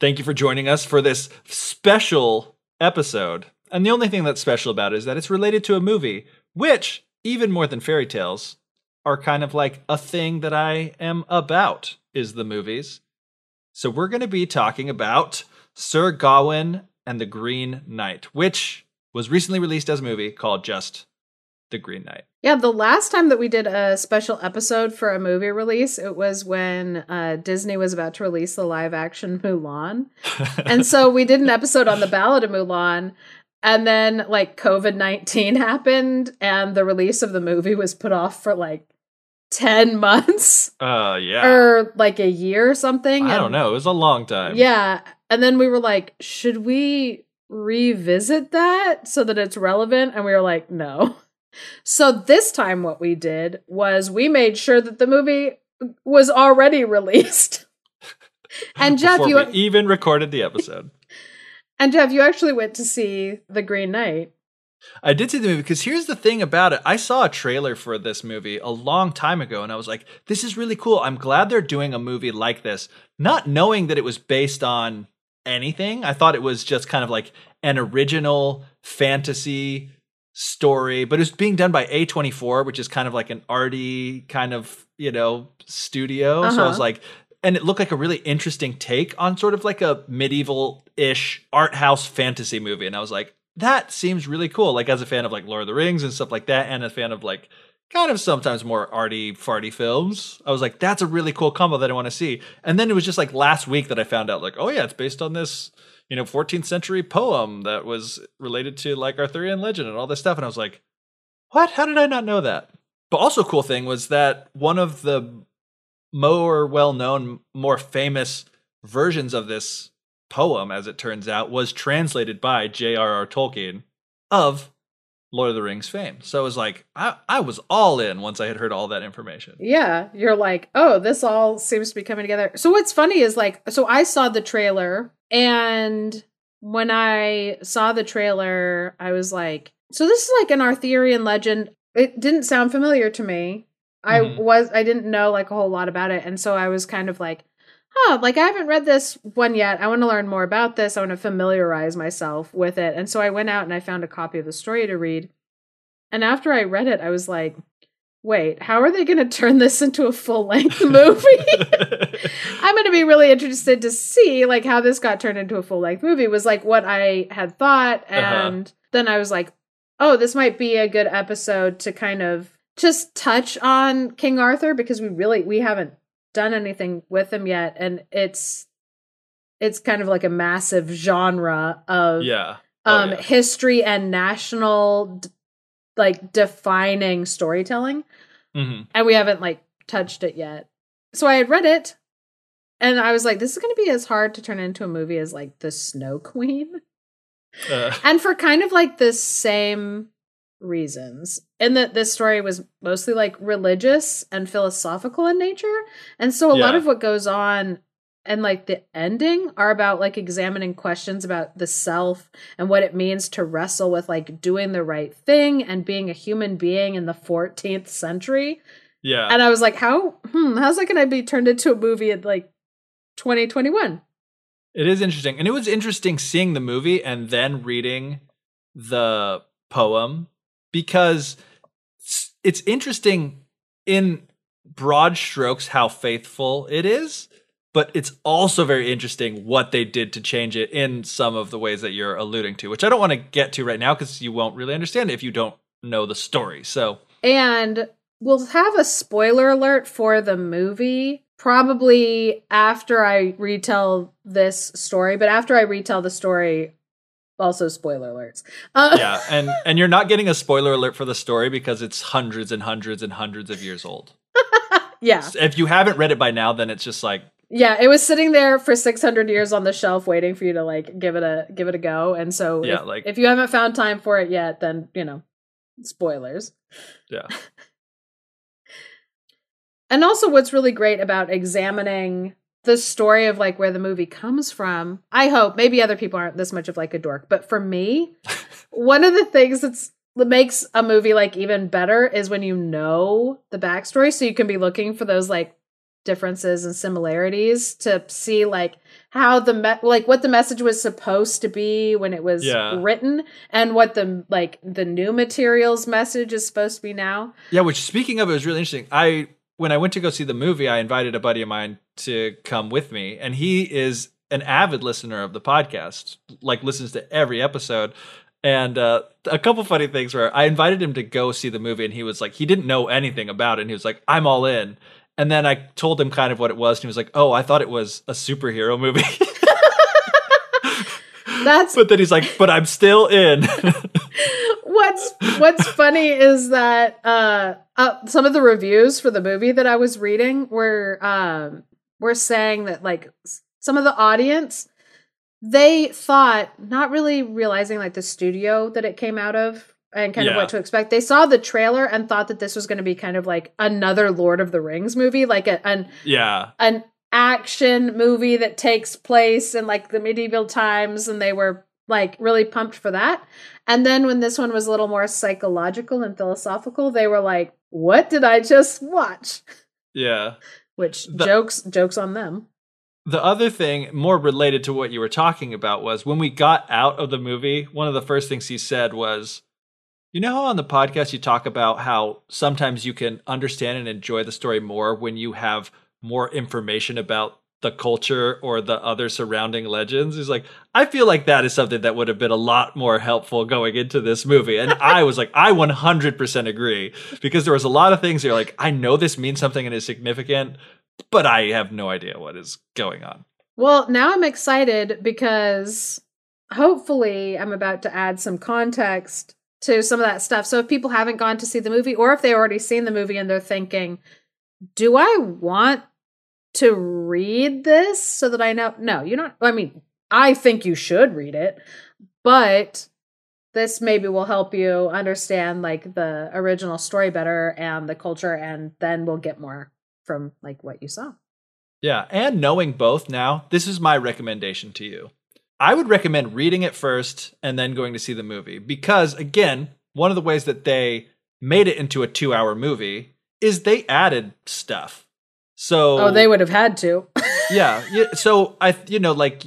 Thank you for joining us for this special episode. And the only thing that's special about it is that it's related to a movie, which, even more than fairy tales, are kind of like a thing that I am about, is the movies. So we're going to be talking about Sir Gawain and the Green Knight, which was recently released as a movie called just The Green Knight. Yeah, the last time that we did a special episode for a movie release, it was when uh, Disney was about to release the live action Mulan. and so we did an episode on the Ballad of Mulan. And then, like, COVID 19 happened, and the release of the movie was put off for like 10 months. Uh, yeah. Or like a year or something. I and, don't know. It was a long time. Yeah. And then we were like, should we revisit that so that it's relevant? And we were like, no. So this time, what we did was we made sure that the movie was already released. and Geoff, you even recorded the episode. and Geoff, you actually went to see The Green Knight. I did see the movie because here's the thing about it. I saw a trailer for this movie a long time ago and I was like, this is really cool. I'm glad they're doing a movie like this, not knowing that it was based on anything. I thought it was just kind of like an original fantasy story, but it's being done by A24, which is kind of like an arty kind of, you know, studio. Uh-huh. So I was uh-huh. like, and it looked like a really interesting take on sort of like a medieval ish art house fantasy movie. And I was like, that seems really cool. Like as a fan of like Lord of the Rings and stuff like that, and a fan of like kind of sometimes more arty farty films. I was like, that's a really cool combo that I want to see. And then it was just like last week that I found out like, oh yeah, it's based on this you know 14th century poem that was related to like Arthurian legend and all this stuff and I was like what how did I not know that but also cool thing was that one of the more well-known more famous versions of this poem as it turns out was translated by J.R.R. Tolkien of Lord of the Rings fame. So it was like I, I was all in once I had heard all that information. Yeah, you're like, oh, this all seems to be coming together. So what's funny is like, so I saw the trailer, and when I saw the trailer, I was like, so this is like an Arthurian legend. It didn't sound familiar to me. I mm-hmm. was I didn't know like a whole lot about it, and so I was kind of like, huh, like I haven't read this one yet. I want to learn more about this. I want to familiarize myself with it. And so I went out and I found a copy of the story to read. And after I read it, I was like, wait, how are they going to turn this into a full length movie? I'm going to be really interested to see like how this got turned into a full length movie was like what I had thought. Uh-huh. And uh-huh. then I was like, oh, this might be a good episode to kind of just touch on King Arthur because we really we haven't done anything with him yet and it's it's kind of like a massive genre of yeah oh, um yeah. history and national like defining storytelling mm-hmm. and we haven't like touched it yet so i had read it and i was like this is going to be as hard to turn into a movie as like the snow queen uh. and for kind of like the same reasons. And that this story was mostly like religious and philosophical in nature. And so a yeah. lot of what goes on and like the ending are about like examining questions about the self and what it means to wrestle with like doing the right thing and being a human being in the 14th century. Yeah. And i was like how? Hmm, how's that gonna be turned into a movie in like 2021 it is interesting. And it was interesting seeing the movie and then reading the poem because it's interesting in broad strokes how faithful it is but it's also very interesting what they did to change it in some of the ways that you're alluding to which i don't want to get to right now because you won't really understand if you don't know the story so. And we'll have a spoiler alert for the movie probably after i retell this story but after i retell the story also spoiler alerts. Uh- yeah, and and you're not getting a spoiler alert for the story because it's hundreds and hundreds and hundreds of years old. yeah. If you haven't read it by now, then it's just like Yeah, it was sitting there for 600 years on the shelf waiting for you to like give it a give it a go. And so Yeah, if, like- if you haven't found time for it yet, then, you know, spoilers. Yeah. And also what's really great about examining the story of like where the movie comes from. I hope maybe other people aren't this much of like a dork, but for me, one of the things that's that makes a movie like even better is when you know the backstory so you can be looking for those like differences and similarities to see like how the me- like what the message was supposed to be when it was Yeah. written and what the like the new materials message is supposed to be now Yeah, which speaking of it was really interesting. I when I went to go see the movie, I invited a buddy of mine to come with me, and he is an avid listener of the podcast, like listens to every episode. And uh, a couple funny things where I invited him to go see the movie, and he was like, he didn't know anything about it, and he was like, I'm all in. And then I told him kind of what it was, and he was like, Oh, I thought it was a superhero movie. that's but then he's like, But I'm still in. what's what's funny is that uh, uh some of the reviews for the movie that I was reading were um were saying that like some of the audience they thought not really realizing like the studio that it came out of and kind of what to expect. They saw the trailer and thought that this was going to be kind of like another Lord of the Rings movie, like a, an yeah. an action movie that takes place in like the medieval times and they were like really pumped for that. And then when this one was a little more psychological and philosophical, they were like, "What did I just watch?" Yeah. Which The- jokes jokes on them. The other thing, more related to what you were talking about, was when we got out of the movie, one of the first things he said was, You know how on the podcast you talk about how sometimes you can understand and enjoy the story more when you have more information about the culture or the other surrounding legends? He's like, I feel like that is something that would have been a lot more helpful going into this movie. And I was like, I 100% agree because there was a lot of things you're like, I know this means something and is significant, but I have no idea what is going on. Well, now I'm excited because hopefully I'm about to add some context to some of that stuff. So if people haven't gone to see the movie or if they already seen the movie and they're thinking, "Do I want to read this so that I know?" No, you don't I mean, I think you should read it, but this maybe will help you understand like the original story better and the culture and then we'll get more from like what you saw. Yeah, and knowing both now, this is my recommendation to you. I would recommend reading it first and then going to see the movie because, again, one of the ways that they made it into a two hour movie is they added stuff. So, Oh, they would have had to. yeah, yeah. So, I, you know, like,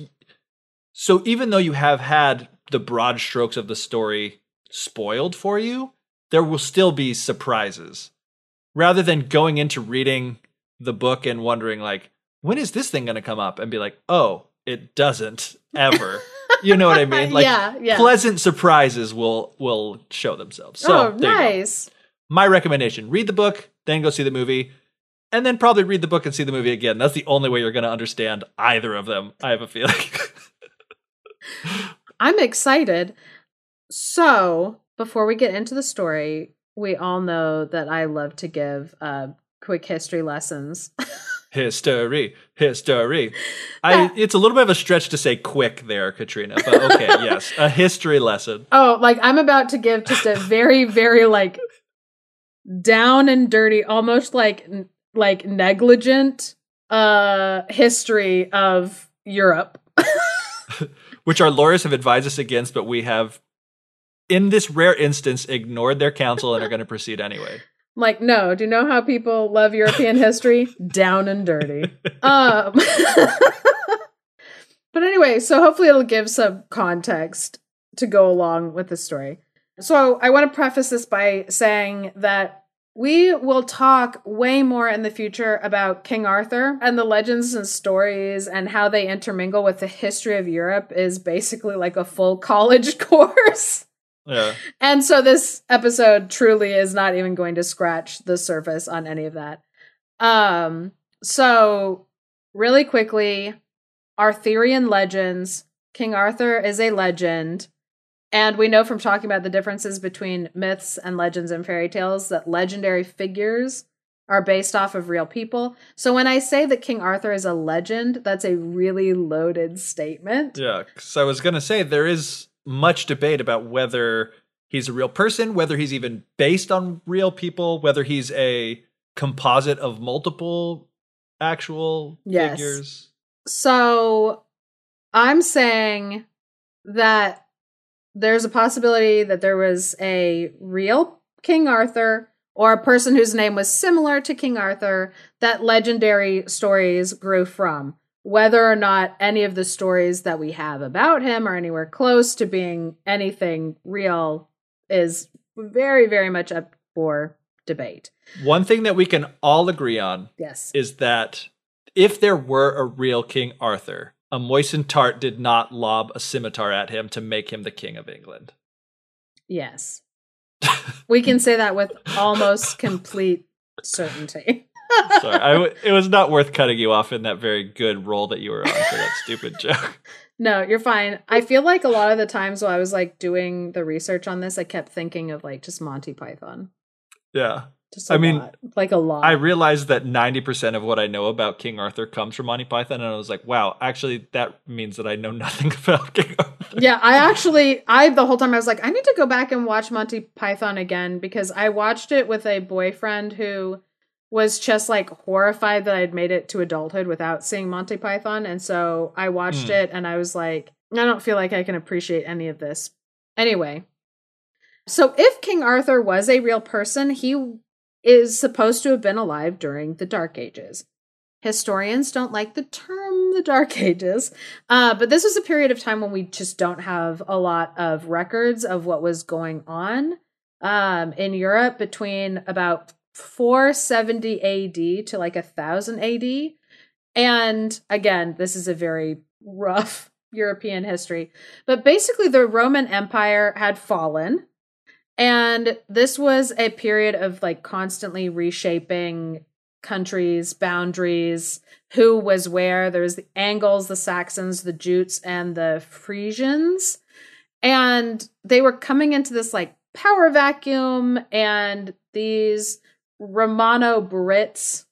so even though you have had the broad strokes of the story spoiled for you, there will still be surprises. Rather than going into reading the book and wondering, like, when is this thing going to come up? And be like, oh, it doesn't ever. you know what I mean? Like, yeah, yeah. pleasant surprises will will show themselves. So, oh, there you go. nice. My recommendation: read the book, then go see the movie, and then probably read the book and see the movie again. That's the only way you're going to understand either of them. I have a feeling. I'm excited. So, before we get into the story, we all know that I love to give uh, quick history lessons. history, history. I. It's a little bit of a stretch to say quick there, Katrina, but okay, yes, a history lesson. oh, like I'm about to give just a very, very like down and dirty, almost like like negligent uh history of Europe. which our lawyers have advised us against, but we have, in this rare instance, ignored their counsel and are going to proceed anyway. Like, no, do you know how people love European history? Down and dirty. Um, but anyway, so hopefully it'll give some context to go along with the story. So I want to preface this by saying that we will talk way more in the future about King Arthur and the legends and stories and how they intermingle with the history of Europe is basically like a full college course. Yeah. And so this episode truly is not even going to scratch the surface on any of that. Um so really quickly Arthurian legends, King Arthur is a legend. And we know from talking about the differences between myths and legends and fairy tales that legendary figures are based off of real people. So when I say that King Arthur is a legend, that's a really loaded statement. Yeah, so I was going to say there is much debate about whether he's a real person, whether he's even based on real people, whether he's a composite of multiple actual Yes. figures. So I'm saying that there's a possibility that there was a real King Arthur or a person whose name was similar to King Arthur that legendary stories grew from. Whether or not any of the stories that we have about him are anywhere close to being anything real is very, very much up for debate. One thing that we can all agree on Yes. is that if there were a real King Arthur, a moistened tart did not lob a scimitar at him to make him the king of England. Yes. we can say that with almost complete certainty. Sorry, I w- it was not worth cutting you off in that very good role that you were on for that stupid joke. No, you're fine. I feel like a lot of the times while I was like doing the research on this, I kept thinking of like just Monty Python. Yeah. I mean, lot. like a lot. I realized that 90% of what I know about King Arthur comes from Monty Python, and I was like, wow, actually, that means that I know nothing about King Arthur. yeah, I actually, I the whole time I was like, I need to go back and watch Monty Python again because I watched it with a boyfriend who was just like horrified that I'd made it to adulthood without seeing Monty Python. And so I watched Hmm. it and I was like, I don't feel like I can appreciate any of this. Anyway, so if King Arthur was a real person, he is supposed to have been alive during the Dark Ages. Historians don't like the term the Dark Ages, uh, but this was a period of time when we just don't have a lot of records of what was going on um, in Europe between about 470 AD to like a 1000 AD. And again, this is a very rough European history. But basically, the Roman Empire had fallen. And this was a period of like constantly reshaping countries, boundaries, who was where. There was the Angles, the Saxons, the Jutes, and the Frisians. And they were coming into this like power vacuum, and these Romano Brits,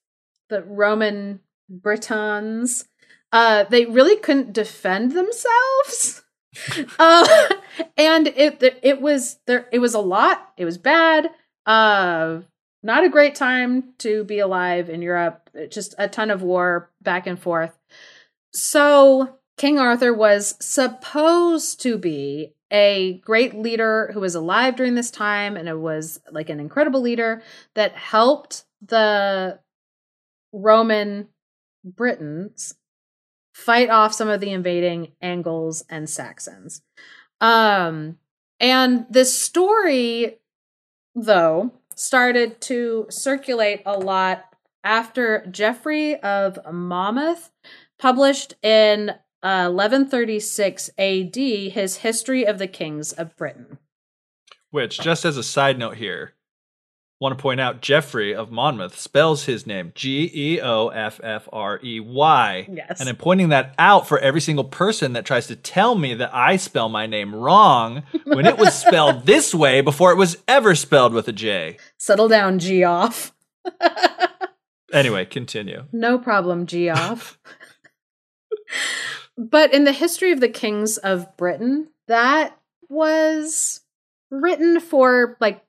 the Roman Britons, uh, they really couldn't defend themselves. uh, and it it was there. It was a lot. It was bad. Uh, not a great time to be alive in Europe. Just a ton of war back and forth. So King Arthur was supposed to be a great leader who was alive during this time, and it was like an incredible leader that helped the Roman Britons fight off some of the invading Angles and Saxons. Um, and this story, though, started to circulate a lot after Geoffrey of Monmouth published in uh, 1136 AD his History of the Kings of Britain. Which, just as a side note here, want to point out Geoffrey of Monmouth spells his name G E O F F R E Y. Yes. And I'm pointing that out for every single person that tries to tell me that I spell my name wrong when it was spelled this way before it was ever spelled with a J. Settle down, Geoff. Anyway, continue. No problem, Geoff. but in the history of the kings of Britain, that was written for like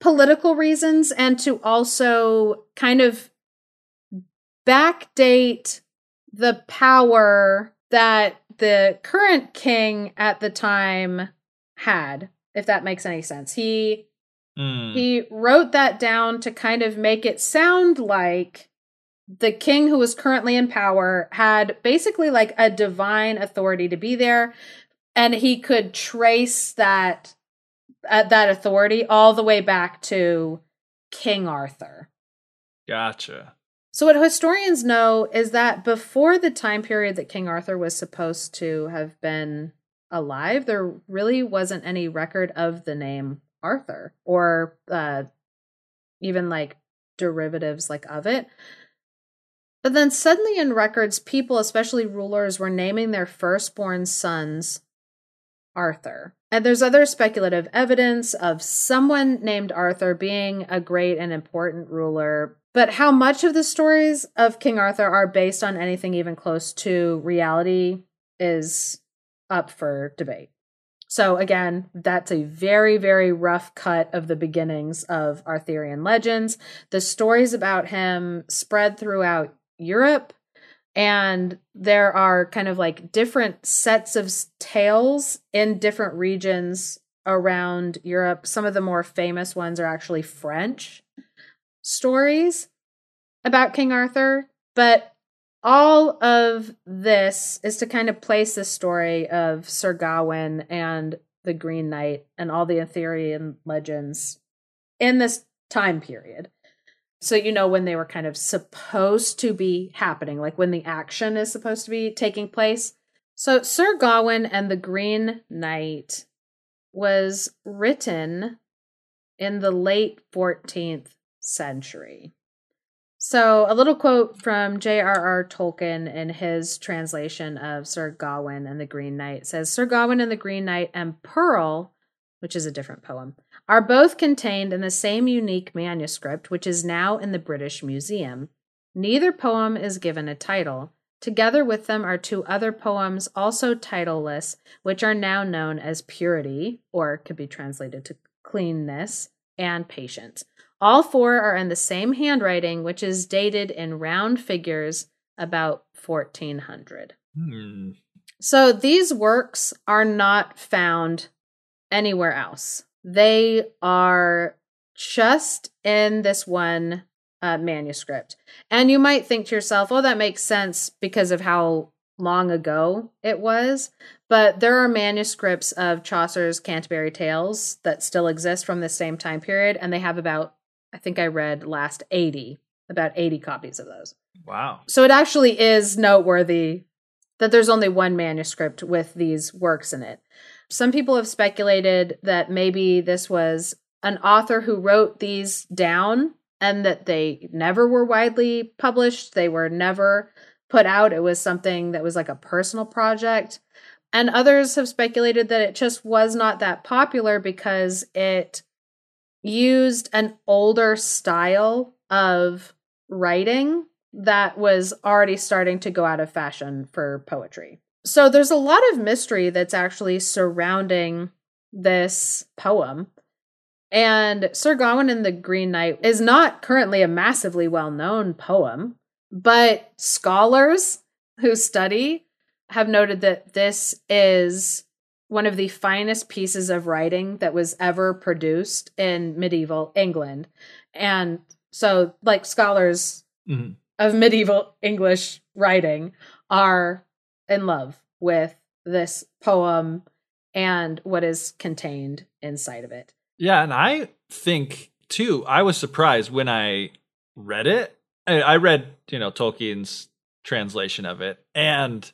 political reasons and to also kind of backdate the power that the current king at the time had, if that makes any sense. He Mm. he wrote that down to kind of make it sound like the king who was currently in power had basically like a divine authority to be there and he could trace that uh, that authority all the way back to King Arthur. Gotcha. So what historians know is that before the time period that King Arthur was supposed to have been alive, there really wasn't any record of the name Arthur or uh, even like derivatives like of it. But then suddenly in records, people, especially rulers, were naming their firstborn sons Arthur. And there's other speculative evidence of someone named Arthur being a great and important ruler But how much of the stories of King Arthur are based on anything even close to reality is up for debate. So again, that's a very, very rough cut of the beginnings of Arthurian legends. The stories about him spread throughout Europe, and there are kind of like different sets of tales in different regions around Europe. Some of the more famous ones are actually French stories about King Arthur, but all of this is to kind of place the story of Sir Gawain and the Green Knight and all the Arthurian legends in this time period. So you know when they were kind of supposed to be happening, like when the action is supposed to be taking place. So Sir Gawain and the Green Knight was written in the late 14th century. So, a little quote from J.R.R. Tolkien in his translation of Sir Gawain and the Green Knight says Sir Gawain and the Green Knight and Pearl, which is a different poem, are both contained in the same unique manuscript, which is now in the British Museum. Neither poem is given a title. Together with them are two other poems, also titleless, which are now known as Purity, or could be translated to cleanness, and Patience. All four are in the same handwriting, which is dated in round figures about 1400. Hmm. So these works are not found anywhere else. They are just in this one uh, manuscript. And you might think to yourself, oh, that makes sense because of how long ago it was. But there are manuscripts of Chaucer's Canterbury Tales that still exist from the same time period, and they have about I think I read last 80, about 80 copies of those. Wow. So it actually is noteworthy that there's only one manuscript with these works in it. Some people have speculated that maybe this was an author who wrote these down and that they never were widely published. They were never put out. It was something that was like a personal project. And others have speculated that it just was not that popular because it used an older style of writing that was already starting to go out of fashion for poetry. So there's a lot of mystery that's actually surrounding this poem. And Sir Gawain and the Green Knight is not currently a massively well known poem, but scholars who study have noted that this is one of the finest pieces of writing that was ever produced in medieval England. And so, like, scholars mm-hmm. of medieval English writing are in love with this poem and what is contained inside of it. Yeah. And I think, too, I was surprised when I read it. I read, you know, Tolkien's translation of it. And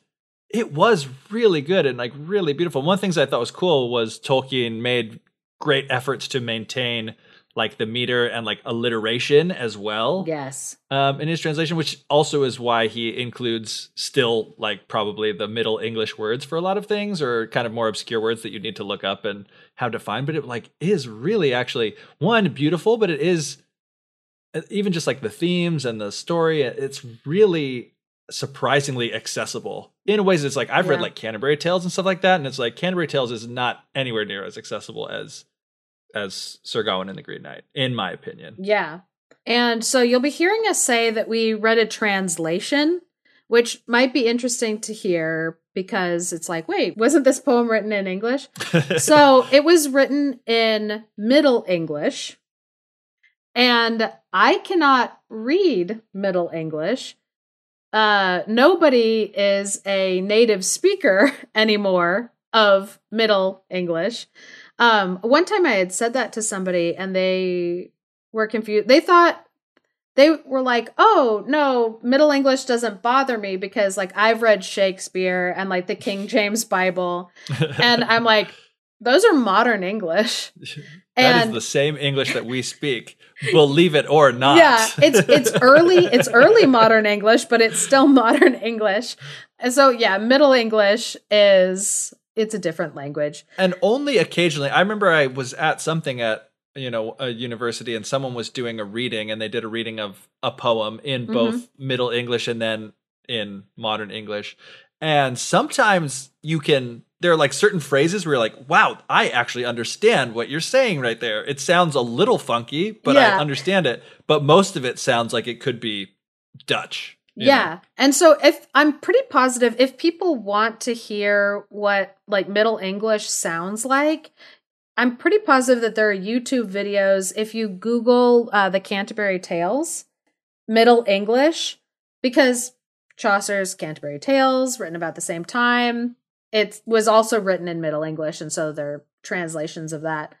it was really good and like really beautiful. One of the things I thought was cool was Tolkien made great efforts to maintain like the meter and like alliteration as well. Yes. Um, in his translation, which also is why he includes still like probably the Middle English words for a lot of things, or kind of more obscure words that you need to look up and how to find. But it like is really actually one beautiful, but it is uh, even just like the themes and the story. It's really surprisingly accessible in ways it's like I've yeah. read like Canterbury Tales and stuff like that, and it's like Canterbury Tales is not anywhere near as accessible as as Sir Gawain and the Green Knight, in my opinion. Yeah. And so you'll be hearing us say that we read a translation, which might be interesting to hear because it's like, wait, wasn't this poem written in English? so it was written in Middle English. And I cannot read Middle English uh, nobody is a native speaker anymore of Middle English. Um, one time I had said that to somebody and they were confused. They thought they were like, "Oh, no, Middle English doesn't bother me because like I've read Shakespeare and like the King James Bible." and I'm like, "Those are modern English." That and, is the same English that we speak, believe it or not. Yeah, it's it's early it's early modern English, but it's still modern English. And so yeah, Middle English is it's a different language. And only occasionally, I remember I was at something at you know a university and someone was doing a reading and they did a reading of a poem in both mm-hmm. middle english and then in modern english and sometimes you can there are like certain phrases where you're like wow i actually understand what you're saying right there it sounds a little funky but yeah. i understand it but most of it sounds like it could be dutch yeah. And so if I'm pretty positive if people want to hear what like middle English sounds like, I'm pretty positive that there are YouTube videos if you Google uh, the Canterbury Tales, Middle English, because Chaucer's Canterbury Tales, written about the same time, it was also written in Middle English, and so there are translations of that.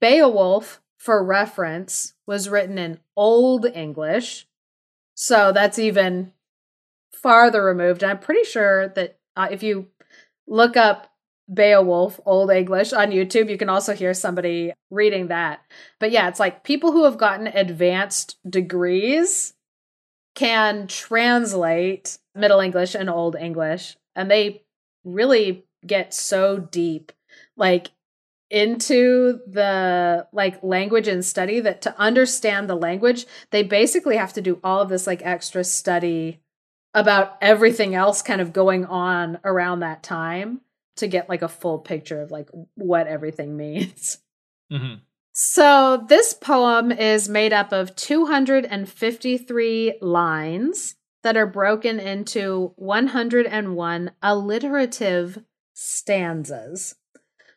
Beowulf, for reference, was written in Old English, so that's even farther removed. I'm pretty sure that uh, if you look up Beowulf, Old English on YouTube. You can also hear somebody reading that. But yeah, it's like people who have gotten advanced degrees can translate Middle English and Old English, and they really get so deep, like into the like language and study that to understand the language they basically have to do all of this like extra study about everything else kind of going on around that time to get like a full picture of like what everything means. Mm-hmm. So this poem is made up of 253 lines that are broken into 101 alliterative stanzas.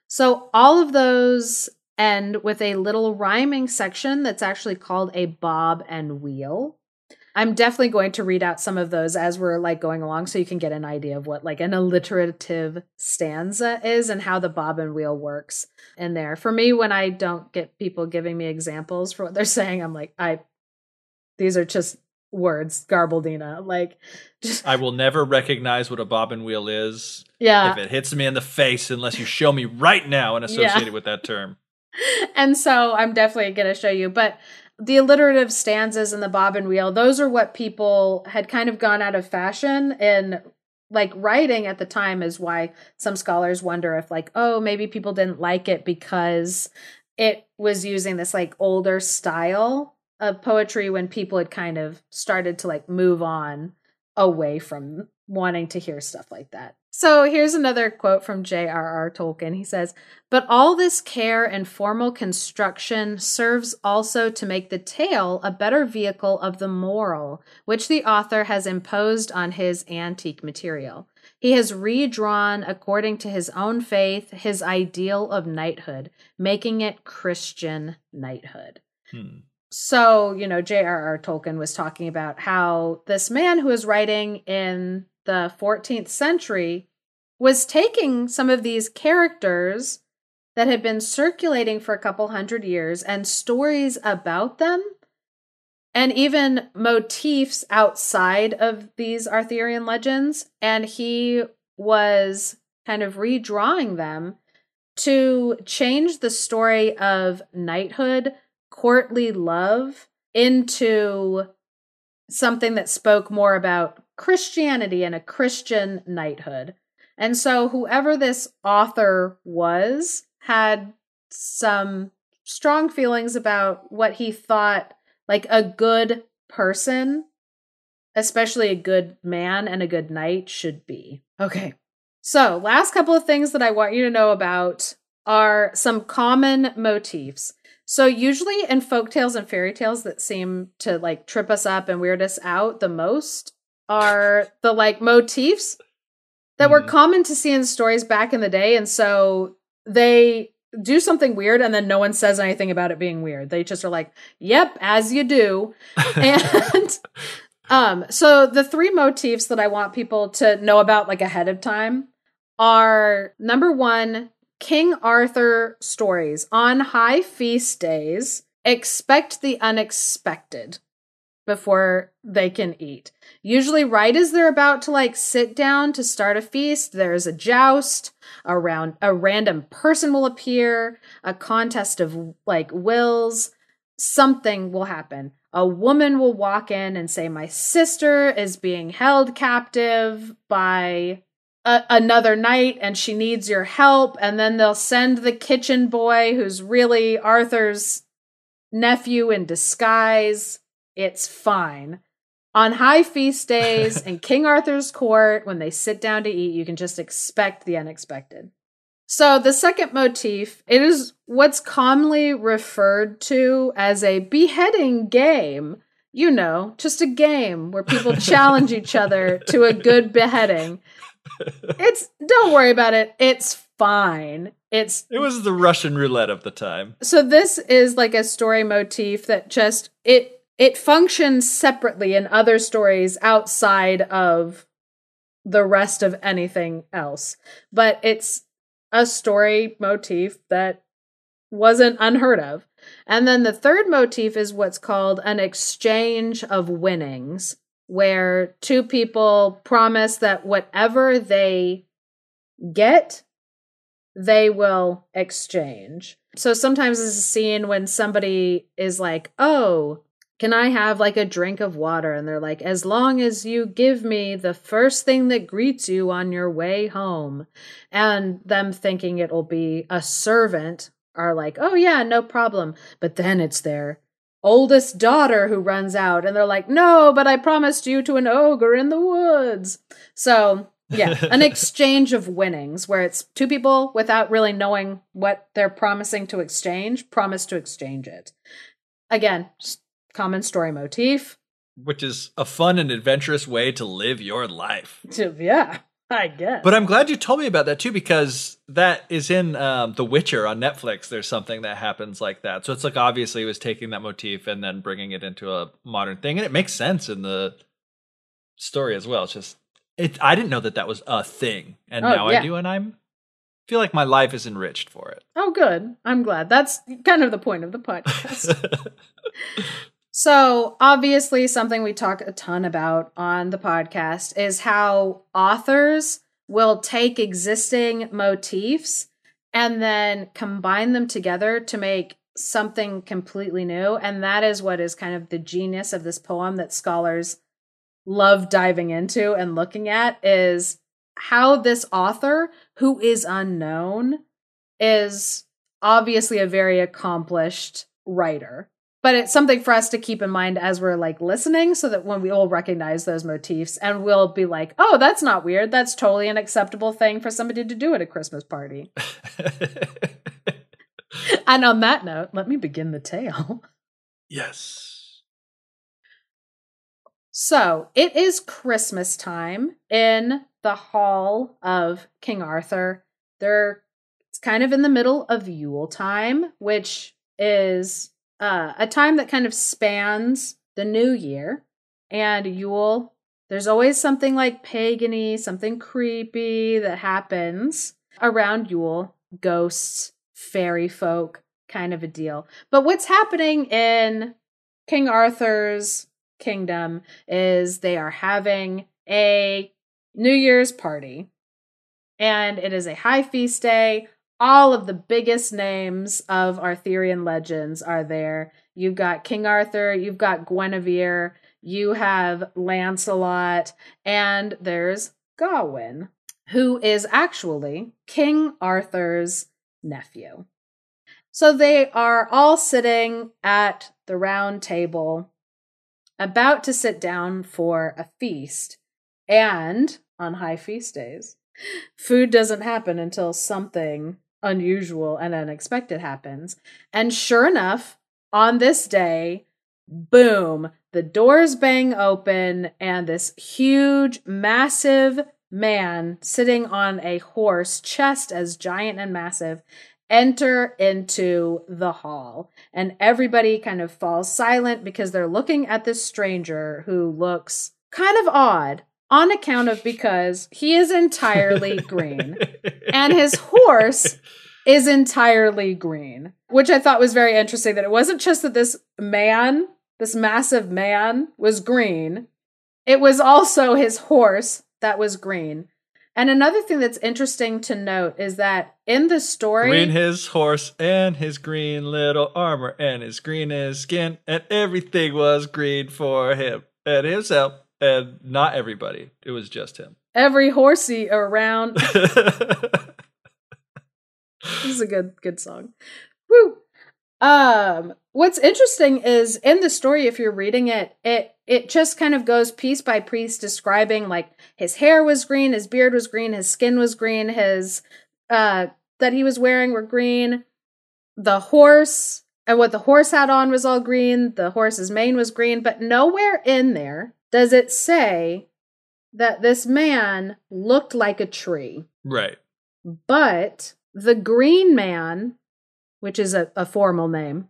So all of those end with a little rhyming section that's actually called a bob and wheel. I'm definitely going to read out some of those as we're like going along so you can get an idea of what like an alliterative stanza is and how the bob and wheel works in there. For me, when I don't get people giving me examples for what they're saying, I'm like, I these are just words, garbledina. Like just I will never recognize what a bob and wheel is. Yeah. If it hits me in the face unless you show me right now and associate yeah. with that term. and so I'm definitely going to show you. But the alliterative stanzas and the bob and wheel, those are what people had kind of gone out of fashion in like writing at the time is why some scholars wonder if like oh maybe people didn't like it because it was using this like older style of poetry when people had kind of started to like move on away from wanting to hear stuff like that. So here's another quote from J.R.R. Tolkien. He says, But all this care and formal construction serves also to make the tale a better vehicle of the moral which the author has imposed on his antique material. He has redrawn, according to his own faith, his ideal of knighthood, making it Christian knighthood. Hmm. So, you know, J.R.R. Tolkien was talking about how this man who was writing in the 14th century was taking some of these characters that had been circulating for a couple hundred years and stories about them and even motifs outside of these Arthurian legends. And he was kind of redrawing them to change the story of knighthood, courtly love, into something that spoke more about Christianity and a Christian knighthood. And so, whoever this author was had some strong feelings about what he thought like a good person, especially a good man and a good knight, should be. Okay. So, last couple of things that I want you to know about are some common motifs. So usually in folk tales and fairy tales that seem to like trip us up and weird us out the most are the like motifs that mm. were common to see in stories back in the day. And so they do something weird and then no one says anything about it being weird. They just are like, yep, as you do. and um so the three motifs that I want people to know about like ahead of time are number 1, King Arthur stories. On high feast days, expect the unexpected before they can eat. Usually, right as they're about to like sit down to start a feast, there's a joust around a random person will appear, a contest of like wills, something will happen. A woman will walk in and say, My sister is being held captive by a, another knight and she needs your help and then they'll send the kitchen boy who's really Arthur's nephew in disguise. It's fine. On high feast days in King Arthur's court, when they sit down to eat, you can just expect the unexpected. So the second motif, it is what's commonly referred to as a beheading game. You know, just a game where people challenge each other to a good beheading. It's don't worry about it. It's fine. It's It was the Russian roulette of the time. so this is like a story motif that just it it functions separately in other stories outside of the rest of anything else. But it's a story motif that wasn't unheard of. And then the third motif is what's called an exchange of winnings, where two people promise that whatever they get, they will exchange. So sometimes it's a scene when somebody is like, oh, can I have like a drink of water? And they're like, as long as you give me the first thing that greets you on your way home. And them thinking it'll be a servant are like, oh, yeah, no problem. But then it's their oldest daughter who runs out. And they're like, no, but I promised you to an ogre in the woods. So. yeah, an exchange of winnings where it's two people without really knowing what they're promising to exchange, promise to exchange it. Again, common story motif. Which is a fun and adventurous way to live your life. Yeah, I guess. But I'm glad you told me about that too, because that is in um, The Witcher on Netflix. There's something that happens like that. So it's like obviously he was taking that motif and then bringing it into a modern thing, and it makes sense in the story as well. It's just it. I didn't know that that was a thing, and Oh, now yeah. I do, and I'm feel like my life is enriched for it. oh, good. I'm glad. That's kind of the point of the podcast. So, obviously, something we talk a ton about on the podcast is how authors will take existing motifs and then combine them together to make something completely new. And that is what is kind of the genius of this poem that scholars love diving into and looking at is how this author, who is unknown, is obviously a very accomplished writer but it's something for us to keep in mind as we're like listening so that when we all recognize those motifs and we'll be like oh that's not weird. That's totally an acceptable thing for somebody to do at a christmas party. And on that note let me begin the tale. Yes. so it is christmas time in the hall of king arthur. They're it's kind of in the middle of yule time which is uh, a time that kind of spans the new year and Yule. There's always something like pagany, something creepy that happens around Yule, ghosts, fairy folk, kind of a deal. But what's happening in King Arthur's kingdom is they are having a New Year's party. And it is a high feast day all of the biggest names of Arthurian legends are there. You've got King Arthur, you've got Guinevere, you have Lancelot, and there's Gawain, who is actually King Arthur's nephew. So they are all sitting at the round table, about to sit down for a feast. And on high feast days, food doesn't happen until something unusual and unexpected happens. And sure enough, on this day, boom, the doors bang open, and this huge, massive man sitting on a horse, chest as giant and massive, enter into the hall. And everybody kind of falls silent because they're looking at this stranger who looks kind of odd on account of because he is entirely green and his horse is entirely green, which I thought was very interesting that it wasn't just that this man, this massive man, was green, it was also his horse that was green. And another thing that's interesting to note is that in the story, Green his horse and his green little armor and his green his skin and everything was green for him and himself and not everybody. It was just him. every horsey around. this is a good good song. Woo. Um what's interesting is in the story if you're reading it, it it just kind of goes piece by piece describing like his hair was green, his beard was green, his skin was green, his uh that he was wearing were green. The horse and what the horse had on was all green, the horse's mane was green, but nowhere in there does it say that this man looked like a tree. right. But the Green Man, which is a, a formal name,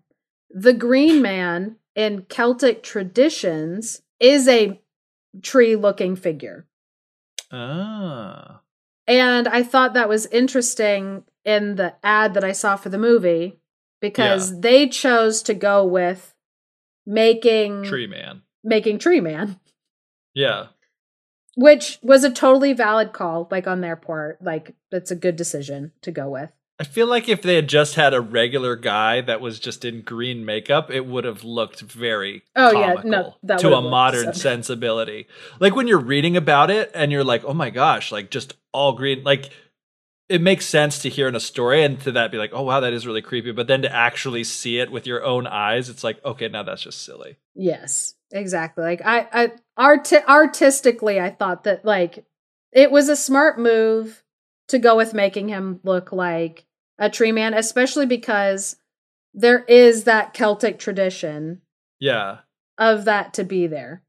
the Green Man in Celtic traditions is a tree looking figure. Ah. And I thought that was interesting in the ad that I saw for the movie because they chose to go with making Tree man. making Tree Man, Yeah. which was a totally valid call like on their part. Like that's a good decision to go with. I feel like if they had just had a regular guy that was just in green makeup, it would have looked very Oh, yeah, no, that to a modern so- sensibility. Like when you're reading about it and you're like, "Oh my gosh!" Like just all green. Like it makes sense to hear in a story and to that be like, "Oh wow, that is really creepy." But then to actually see it with your own eyes, it's like, okay, now that's just silly. Yes, exactly. Like I, I art artistically, I thought that like it was a smart move to go with making him look like a tree man, especially because there is that Celtic tradition Yeah. of that to be there.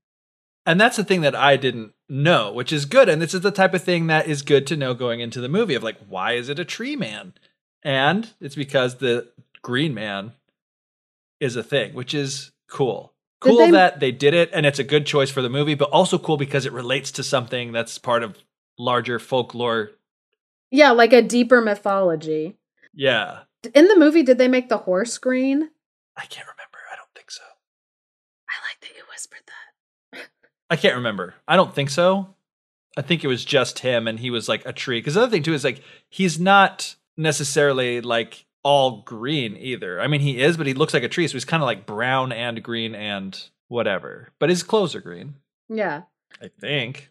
And that's the thing that I didn't know, which is good. And this is the type of thing that is good to know going into the movie of like, why is it a tree man? And it's because the green man is a thing, which is cool. Cool they- that they did it and it's a good choice for the movie, but also cool because it relates to something that's part of larger folklore. Yeah, like a deeper mythology. Yeah. In the movie, did they make the horse green? I can't remember. I don't think so. I like that you whispered that. I can't remember. I don't think so. I think it was just him and he was like a tree. Because the other thing too is like he's not necessarily like all green either. I mean he is, but he looks like a tree, so he's kind of like brown and green and whatever. But his clothes are green. Yeah. I think.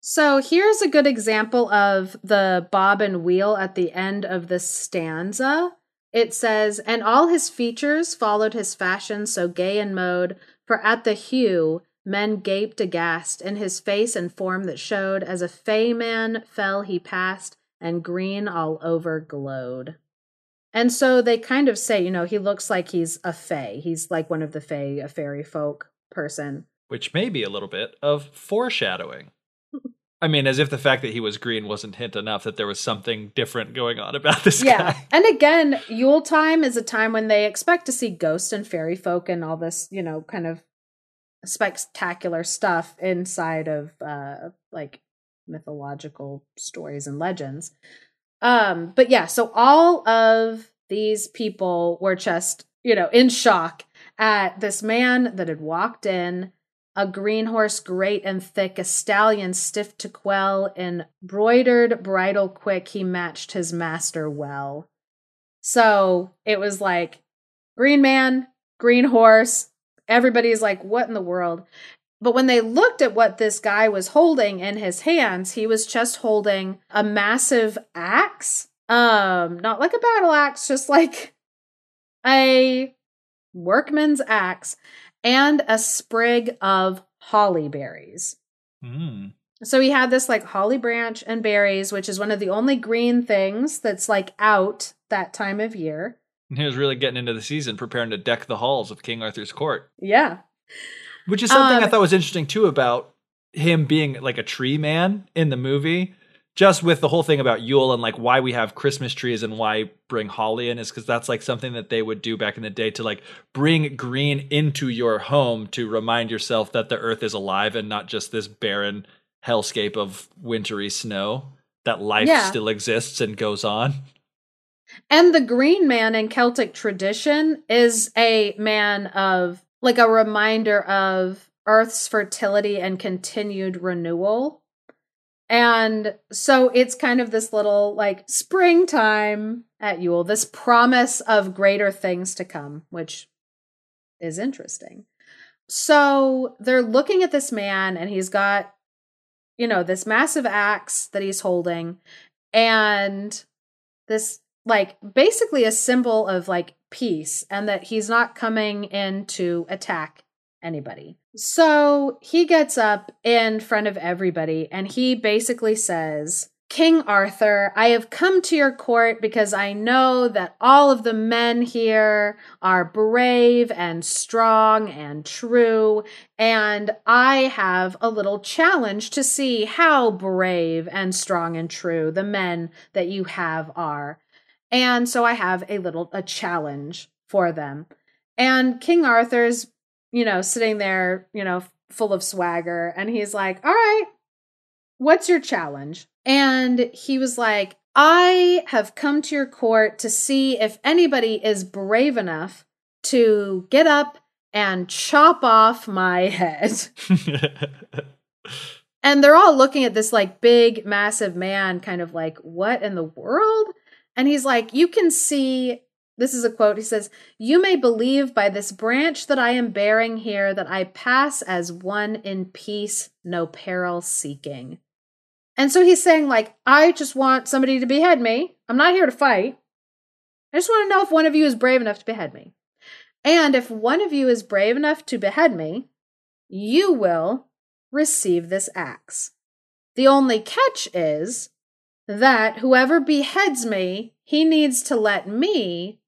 So here's a good example of the bob and wheel at the end of the stanza. It says, And all his features followed his fashion so gay in mode, for at the hue men gaped aghast, in his face and form that showed, as a fey man fell he passed, and green all over glowed. And so they kind of say, you know, he looks like he's a fey. He's like one of the fey, a fairy folk person. Which may be a little bit of foreshadowing. I mean, as if the fact that he was green wasn't hint enough that there was something different going on about this guy. yeah. guy. And again, Yule time is a time when they expect to see ghosts and fairy folk and all this, you know, kind of spectacular stuff inside of uh like mythological stories and legends. Um but yeah, so all of these people were just, you know, in shock at this man that had walked in a green horse great and thick, a stallion stiff to quell, in broidered bridle quick, he matched his master well. So it was like green man, green horse. Everybody's like, what in the world? But when they looked at what this guy was holding in his hands, he was just holding a massive axe. Um, not like a battle axe, just like a workman's axe and a sprig of holly berries. Hmm. So he had this like holly branch and berries, which is one of the only green things that's like out that time of year. And he was really getting into the season, preparing to deck the halls of King Arthur's court. Yeah. Which is something I Um, thought was interesting too about him being like a tree man in the movie. Just with the whole thing about Yule and like why we have Christmas trees and why bring holly in is because that's like something that they would do back in the day to like bring green into your home to remind yourself that the earth is alive and not just this barren hellscape of wintry snow. That life Yeah. still exists and goes on. And the green man in Celtic tradition is a man of like a reminder of Earth's fertility and continued renewal. And so it's kind of this little like springtime at Yule, this promise of greater things to come, which is interesting. So they're looking at this man and he's got you know, this massive axe that he's holding and this like basically a symbol of like peace and that he's not coming in to attack anybody. So he gets up in front of everybody and he basically says, King Arthur, I have come to your court because I know that all of the men here are brave and strong and true, and I have a little challenge to see how brave and strong and true the men that you have are. And so I have a little a challenge for them. And King Arthur's, you know, sitting there, you know, full of swagger, and he's like, "All right, what's your challenge?" And he was like, I have come to your court to see if anybody is brave enough to get up and chop off my head. and they're all looking at this like big, massive man, kind of like, what in the world? And he's like, You can see. This is a quote. He says, You may believe by this branch that I am bearing here that I pass as one in peace, no peril seeking. And so he's saying, like, I just want somebody to behead me. I'm not here to fight. I just want to know if one of you is brave enough to behead me. And if one of you is brave enough to behead me, you will receive this axe. The only catch is that whoever beheads me, he needs to let me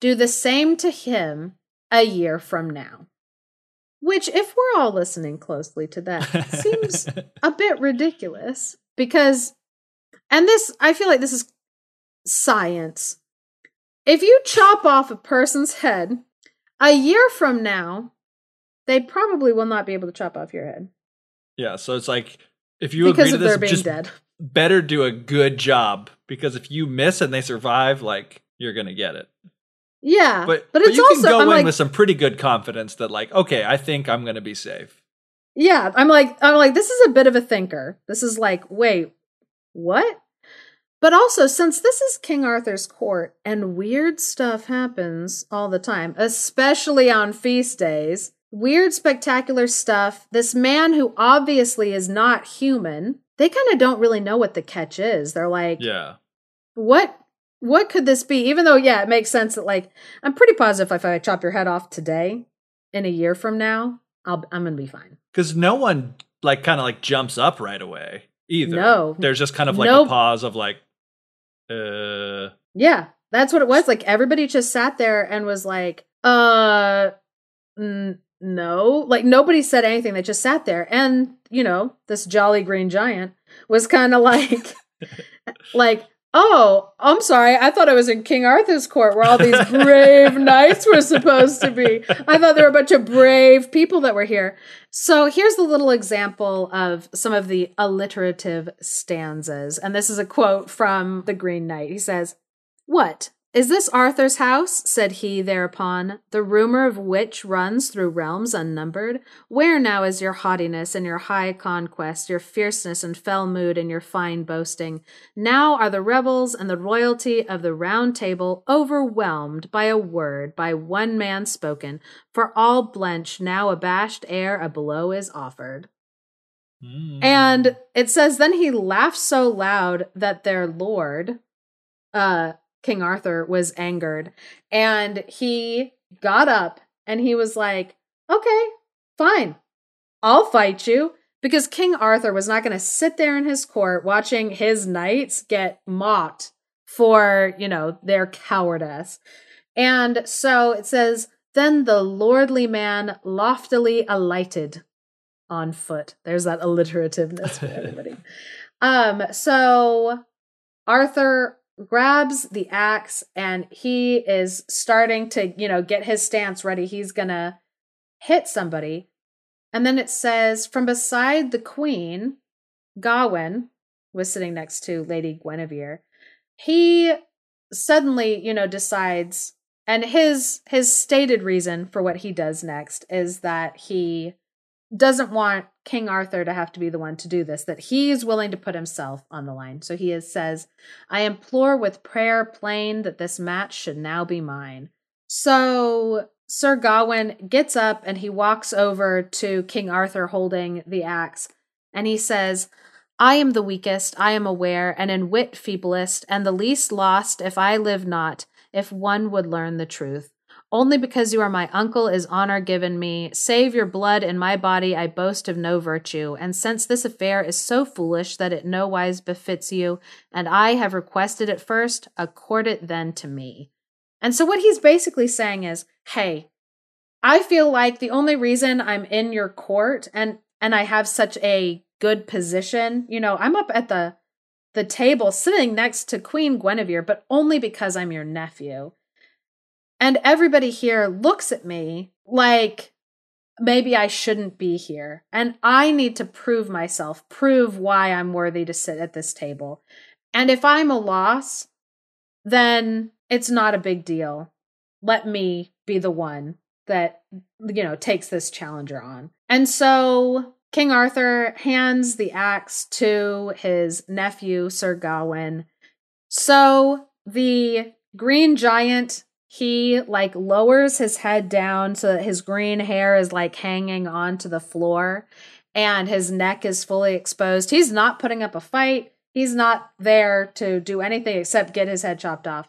do the same to him a year from now. Which, if we're all listening closely to that, seems a bit ridiculous because and this I feel like this is science. If you chop off a person's head, a year from now, they probably will not be able to chop off your head. Yeah, so it's like if you because agree to this, their being just dead. Better do a good job because if you miss and they survive, like you're gonna get it. Yeah, But but, but, it's you also can go I'm in like, with some pretty good confidence that like, okay, I think I'm gonna be safe. yeah, I'm like I'm like this is a bit of a thinker. This is like, wait, what? But also, since this is King Arthur's court and weird stuff happens all the time, especially on feast days, weird, spectacular stuff, this man who obviously is not human, they kind of don't really know what the catch is. They're like, Yeah. what what could this be even though yeah it makes sense that like i'm pretty positive if i chop your head off today in a year from now I'll, i'm gonna be fine Because no one like kind of like jumps up right away either. No. There's just kind of like a pause of like, uh yeah that's what it was like everybody just sat there and was like uh no like nobody said anything. They just sat there. And you know this jolly green giant was kind of like like oh i'm sorry. I thought i was in king arthur's court where all these brave knights were supposed to be. I thought there were a bunch of brave people that were here. So here's the little example of some of the alliterative stanzas. And this is a quote from the green knight. He says what is this Arthur's house? said he thereupon, the rumor of which runs through realms unnumbered? Where now is your haughtiness and your high conquest, your fierceness and fell mood and your fine boasting? Now are the rebels and the royalty of the round table overwhelmed by a word, by one man spoken, for all blench now abashed ere a blow is offered. mm. And it says, then he laughed so loud that their lord, uh, King Arthur, was angered. And he got up and he was like, okay, fine, I'll fight you. Because King Arthur was not going to sit there in his court watching his knights get mocked for, you know, their cowardice. And so it says, then the lordly man loftily alighted on foot. There's that alliterativeness for everybody. um, so Arthur grabs the axe and he is starting to, you know, get his stance ready. He's gonna hit somebody. And then it says, from beside the queen, Gawain was sitting next to Lady Guinevere. He suddenly, you know, decides and his his stated reason for what he does next is that he doesn't want King Arthur to have to be the one to do this, that he is willing to put himself on the line. So he is, says, I implore with prayer plain that this match should now be mine. So Sir Gawain gets up and he walks over to King Arthur holding the axe. And he says, I am the weakest, I am aware, and in wit feeblest, and the least lost if I live not, if one would learn the truth. Only because you are my uncle is honor given me. Save your blood in my body, I boast of no virtue. And since this affair is so foolish that it nowise befits you, and I have requested it first, accord it then to me. And so what he's basically saying is, hey, I feel like the only reason I'm in your court and and I have such a good position, you know, I'm up at the the table sitting next to Queen Guinevere, but only because I'm your nephew. And everybody here looks at me like maybe I shouldn't be here. And I need to prove myself, prove why I'm worthy to sit at this table. And if I'm a loss, then it's not a big deal. Let me be the one that, you know, takes this challenger on. And so King Arthur hands the axe to his nephew, Sir Gawain. So the green giant he like lowers his head down so that his green hair is like hanging onto the floor and his neck is fully exposed. He's not putting up a fight. He's not there to do anything except get his head chopped off.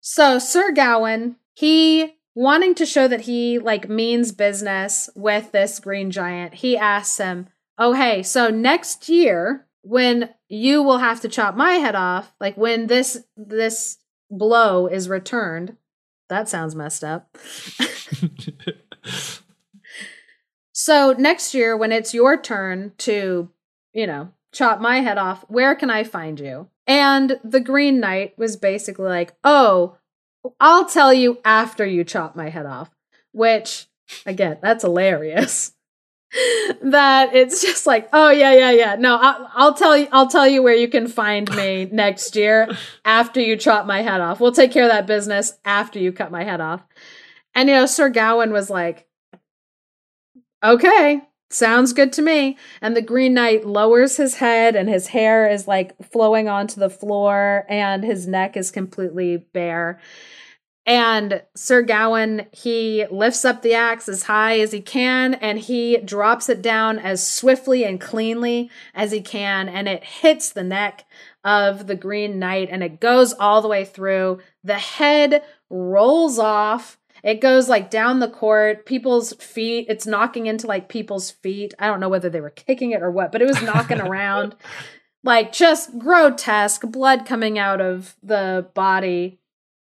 So Sir Gawain, he wanting to show that he like means business with this green giant, he asks him, "Oh hey, so next year when you will have to chop my head off, like when this this blow is returned, that sounds messed up. so next year, when it's your turn to, you know, chop my head off, where can I find you? And the Green Knight was basically like, oh, I'll tell you after you chop my head off, which, again, that's hilarious. that it's just like, oh yeah, yeah, yeah. No, I, I'll tell you. I'll tell you where you can find me next year after you chop my head off. We'll take care of that business after you cut my head off. And you know, Sir Gawain was like, okay, sounds good to me. And the Green Knight lowers his head, and his hair is like flowing onto the floor, and his neck is completely bare. And Sir Gawain, he lifts up the axe as high as he can and he drops it down as swiftly and cleanly as he can. And it hits the neck of the Green Knight and it goes all the way through. The head rolls off. It goes like down the court, people's feet. It's knocking into like people's feet. I don't know whether they were kicking it or what, but it was knocking around. Like just grotesque, blood coming out of the body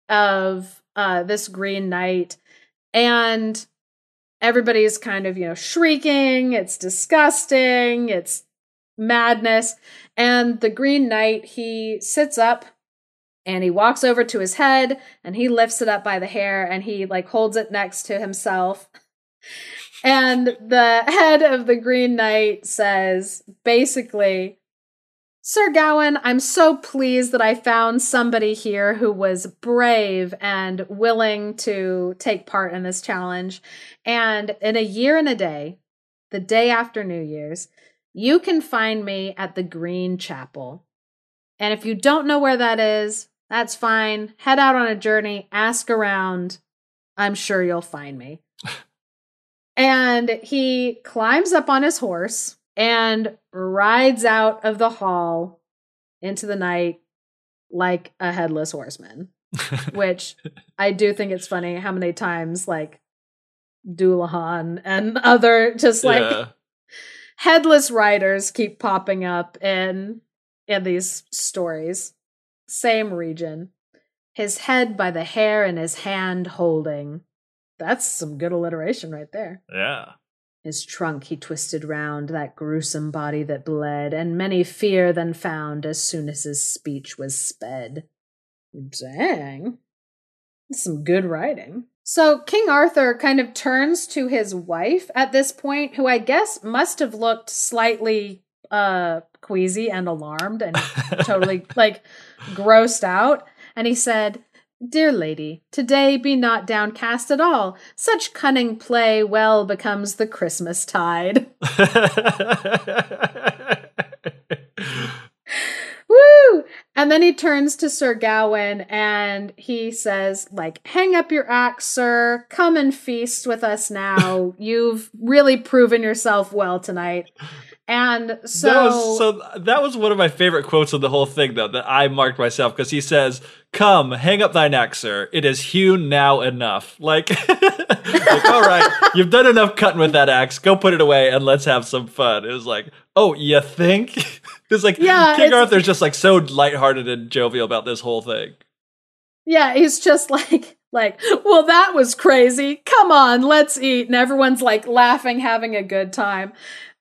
of uh, this Green Knight, and everybody's kind of you know shrieking. It's disgusting. It's madness. And the Green Knight he sits up and he walks over to his head and he lifts it up by the hair and he like holds it next to himself. And the head of the Green Knight says basically, Sir Gawain, I'm so pleased that I found somebody here who was brave and willing to take part in this challenge. And in a year and a day, the day after New Year's, you can find me at the Green Chapel. And if you don't know where that is, that's fine. Head out on a journey, ask around. I'm sure you'll find me. and he climbs up on his horse and rides out of the hall into the night like a headless horseman. which I do think it's funny how many times like Dullahan and other just like yeah. headless riders keep popping up in in these stories. Same region. His head by the hair and his hand holding. That's some good alliteration right there. Yeah. His trunk he twisted round that gruesome body that bled, and many fear then found as soon as his speech was sped. Dang. Some good writing. So King Arthur kind of turns to his wife at this point, who I guess must have looked slightly uh queasy and alarmed and totally like grossed out. And he said, Dear lady, today be not downcast at all. Such cunning play well becomes the Christmas tide. Woo! And then he turns to Sir Gawain and he says, like, hang up your axe, sir. Come and feast with us now. You've really proven yourself well tonight. And so that was so that was one of my favorite quotes of the whole thing though that I marked myself because he says, "Come, hang up thine axe, sir. It is hewn now enough." Like, like all right, you've done enough cutting with that axe. Go put it away and let's have some fun. It was like, oh, you think? It's like Yeah, King it's- Arthur's just like so lighthearted and jovial about this whole thing. Yeah, he's just like like, well that was crazy. Come on, let's eat. And everyone's like laughing, having a good time.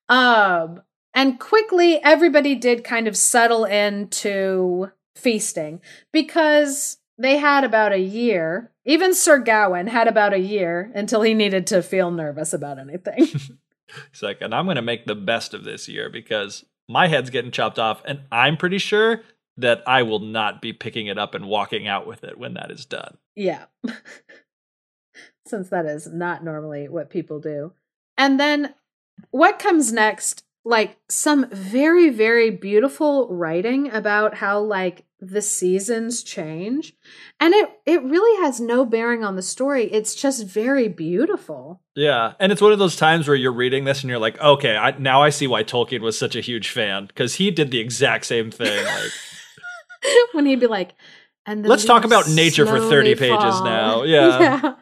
Um and quickly everybody did kind of settle into feasting because they had about a year. Even Sir Gawain had about a year until he needed to feel nervous about anything. He's like, and I'm going to make the best of this year because my head's getting chopped off, and I'm pretty sure that I will not be picking it up and walking out with it when that is done. Yeah. Since that is not normally what people do. And then what comes next? Like some very, very beautiful writing about how like the seasons change. And it it really has no bearing on the story. It's just very beautiful. Yeah, and it's one of those times where you're reading this and you're like, okay, I, now I see why Tolkien was such a huge fan because he did the exact same thing. Like, when he'd be like, and Let's talk about nature for 30 slowly pages now. Yeah. yeah.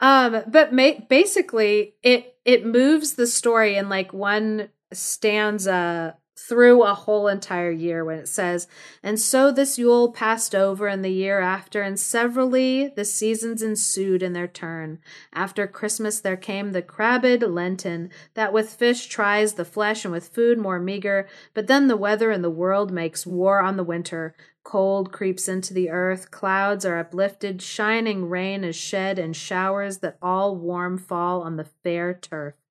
Um, but ma- basically, it it moves the story in like one stanza through a whole entire year when it says, And so this Yule passed over and the year after, and severally the seasons ensued in their turn. After Christmas there came the crabbed Lenten, that with fish tries the flesh and with food more meager, but then the weather and the world makes war on the winter. Cold creeps into the earth, clouds are uplifted, shining rain is shed, and showers that all warm fall on the fair turf.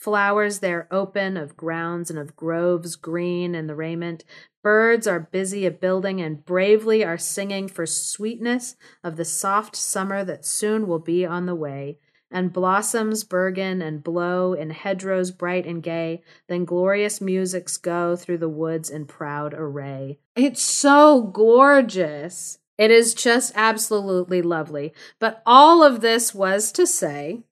Flowers there open of grounds and of groves green in the raiment. Birds are busy a building and bravely are singing for sweetness of the soft summer that soon will be on the way. And blossoms burgen and blow in hedgerows bright and gay. Then glorious musics go through the woods in proud array. It's so gorgeous. It is just absolutely lovely. But all of this was to say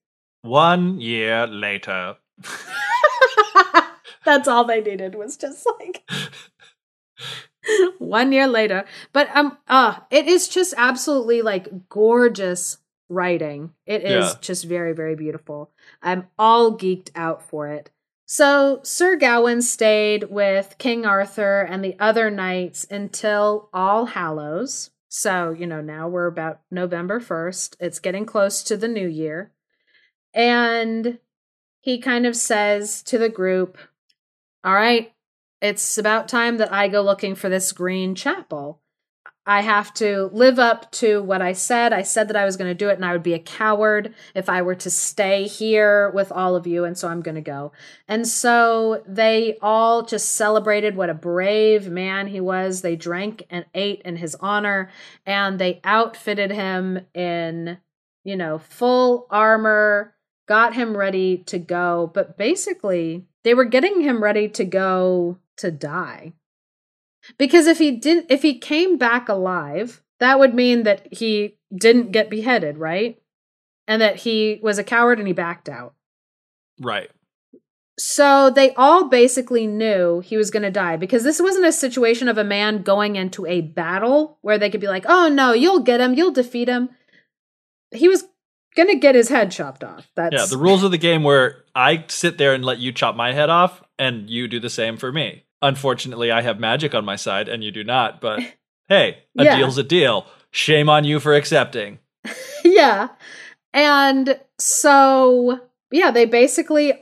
One year later. That's all they needed was just like one year later. But um uh it is just absolutely like gorgeous writing. It is Yeah. just very, very beautiful. I'm all geeked out for it. So Sir Gawain stayed with King Arthur and the other knights until All Hallows. So, you know, now we're about November 1st. It's getting close to the new year. And he kind of says to the group, All right, it's about time that I go looking for this green chapel. I have to live up to what I said. I said that I was going to do it, and I would be a coward if I were to stay here with all of you, and so I'm going to go. And so they all just celebrated what a brave man he was. They drank and ate in his honor, and they outfitted him in, you know, full armor, got him ready to go. But basically, they were getting him ready to go to die. Because if he didn't if he came back alive, that would mean that he didn't get beheaded, right? And that he was a coward and he backed out. Right. So they all basically knew he was going to die because this wasn't a situation of a man going into a battle where they could be like, "Oh no, you'll get him, you'll defeat him." He was to get his head chopped off. That's Yeah, the rules of the game where I sit there and let you chop my head off and you do the same for me. Unfortunately, I have magic on my side and you do not, but hey, a Yeah. deal's a deal. Shame on you for accepting. yeah. And so, yeah, they basically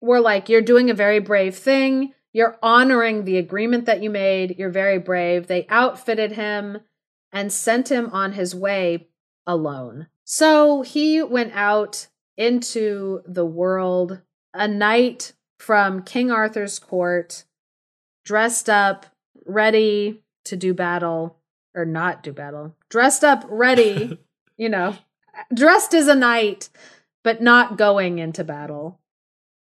were like, You're doing a very brave thing. You're honoring the agreement that you made. You're very brave. They outfitted him and sent him on his way alone. So he went out into the world, a knight from King Arthur's court, dressed up, ready to do battle, or not do battle, dressed up, ready, you know, dressed as a knight, but not going into battle.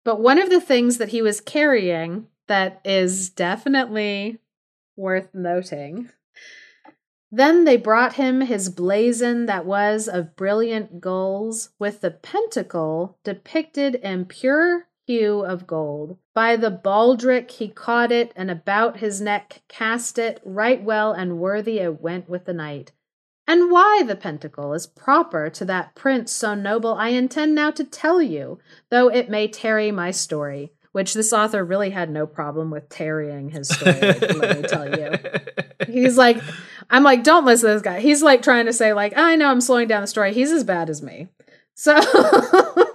But one of the things that he was carrying that is definitely worth noting. Then they brought him his blazon that was of brilliant gules, with the pentacle depicted in pure hue of gold. By the baldric he caught it, and about his neck cast it, right well and worthy it went with the knight. And why the pentacle is proper to that prince so noble, I intend now to tell you, though it may tarry my story, which this author really had no problem with tarrying his story, let me tell you. He's like, I'm like, don't listen to this guy. He's like trying to say, like, I know I'm slowing down the story. He's as bad as me. So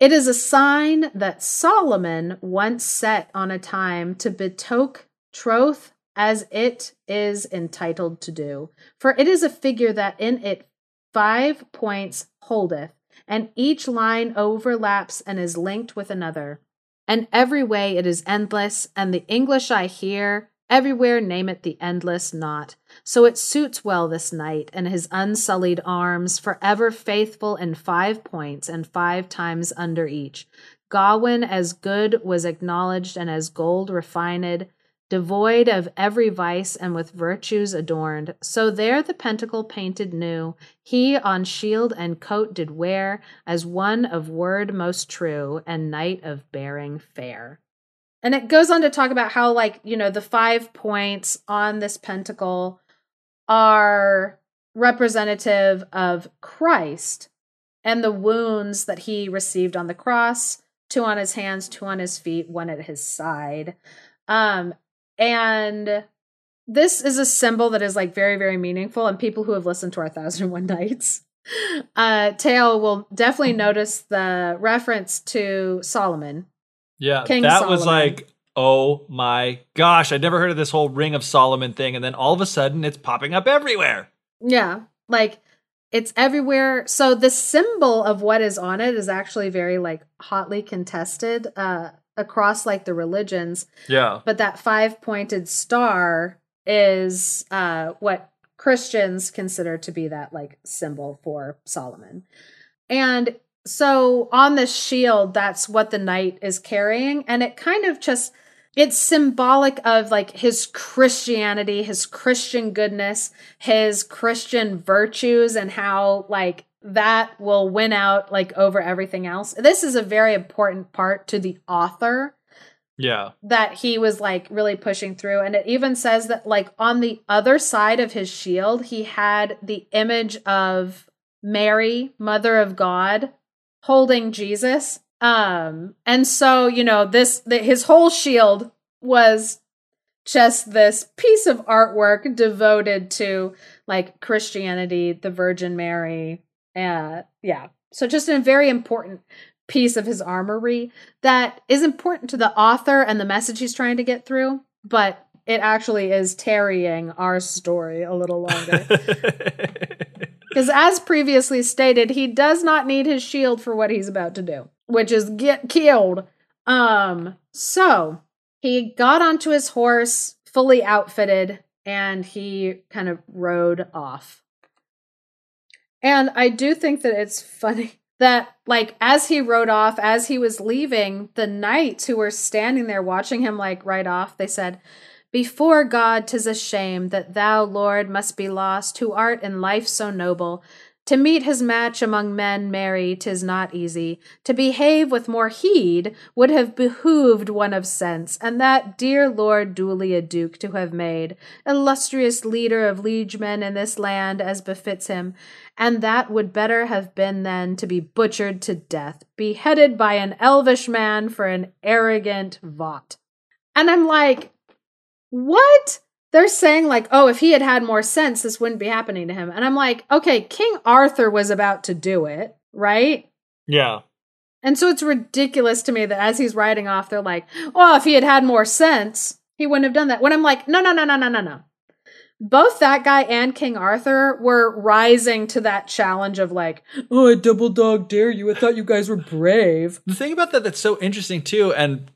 it is a sign that Solomon once set on a time to betoke troth as it is entitled to do. For it is a figure that in it five points holdeth, and each line overlaps and is linked with another. And every way it is endless, and the English I hear everywhere name it the endless knot. So it suits well this knight and his unsullied arms, forever faithful in five points and five times under each. Gawain as good was acknowledged and as gold refined, devoid of every vice and with virtues adorned. So there the pentacle painted new, he on shield and coat did wear, as one of word most true, and knight of bearing fair. And it goes on to talk about how, like, you know, the five points on this pentacle are representative of Christ and the wounds that he received on the cross two on his hands, two on his feet, one at his side. Um, and this is a symbol that is like very, very meaningful. And people who have listened to our Thousand and One Nights uh, tale will definitely notice the reference to Solomon. Yeah, King that Solomon. was like, oh my gosh, I'd never heard of this whole Ring of Solomon thing. And then all of a sudden it's popping up everywhere. Yeah, like it's everywhere. So the symbol of what is on it is actually very like hotly contested. Uh, across like the religions. Yeah. But that five pointed star is uh, what Christians consider to be that like symbol for Solomon. And so on this shield, that's what the knight is carrying. And it kind of just, it's symbolic of like his Christianity, his Christian goodness, his Christian virtues, and how like that will win out like over everything else. This is a very important part to the author. Yeah. That he was like really pushing through. And it even says that like on the other side of his shield, he had the image of Mary, Mother of God, holding Jesus. Um, and so, you know, this the, his whole shield was just this piece of artwork devoted to like Christianity, the Virgin Mary, uh, yeah. So just a very important piece of his armory that is important to the author and the message he's trying to get through, but it actually is tarrying our story a little longer. Because as previously stated, he does not need his shield for what he's about to do, which is get killed. Um, so he got onto his horse, fully outfitted, and he kind of rode off. And I do think that it's funny that, like, as he rode off, as he was leaving, the knights who were standing there watching him, like, ride off, they said, Before God, 'tis a shame that thou, Lord, must be lost, who art in life so noble, to meet his match among men merry, tis not easy. To behave with more heed would have behooved one of sense, and that dear lord duly a duke to have made, illustrious leader of liegemen in this land as befits him, and that would better have been than to be butchered to death, beheaded by an elvish man for an arrogant vaught. And I'm like, what? They're saying like, oh, if he had had more sense, this wouldn't be happening to him. And I'm like, okay, King Arthur was about to do it, right? Yeah. And so it's ridiculous to me that as he's riding off, they're like, oh, if he had had more sense, he wouldn't have done that. When I'm like, no, no, no, no, no, no, no. Both that guy and King Arthur were rising to that challenge of like, oh, I double dog dare you. I thought you guys were brave. The thing about that that's so interesting too, and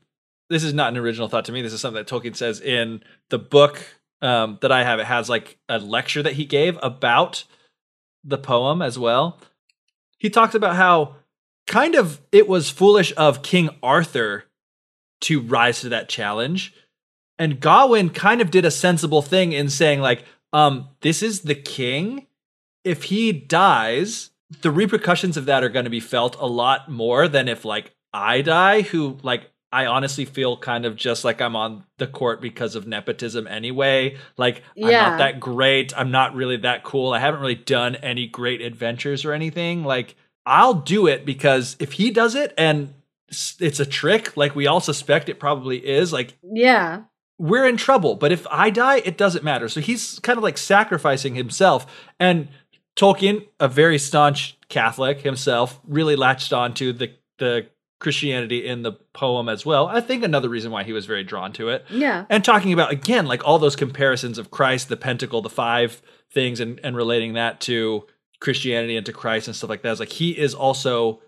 this is not an original thought to me. This is something that Tolkien says in the book um, that I have. It has like a lecture that he gave about the poem as well. He talks about how kind of it was foolish of King Arthur to rise to that challenge. And Gawain kind of did a sensible thing in saying, like, um, this is the king. If he dies, the repercussions of that are going to be felt a lot more than if like I die, who like I honestly feel kind of just like I'm on the court because of nepotism anyway. Like I'm not that great. I'm not really that cool. I haven't really done any great adventures or anything. Like I'll do it because if he does it and it's a trick, like we all suspect it probably is, like Yeah. we're in trouble. But if I die, it doesn't matter. So he's kind of like sacrificing himself. And Tolkien, a very staunch Catholic himself, really latched on to the the Christianity in the poem as well. I think another reason why he was very drawn to it. Yeah. And talking about again, like all those comparisons of Christ, the pentacle, the five things, and, and relating that to Christianity and to Christ and stuff like that. It's like he is also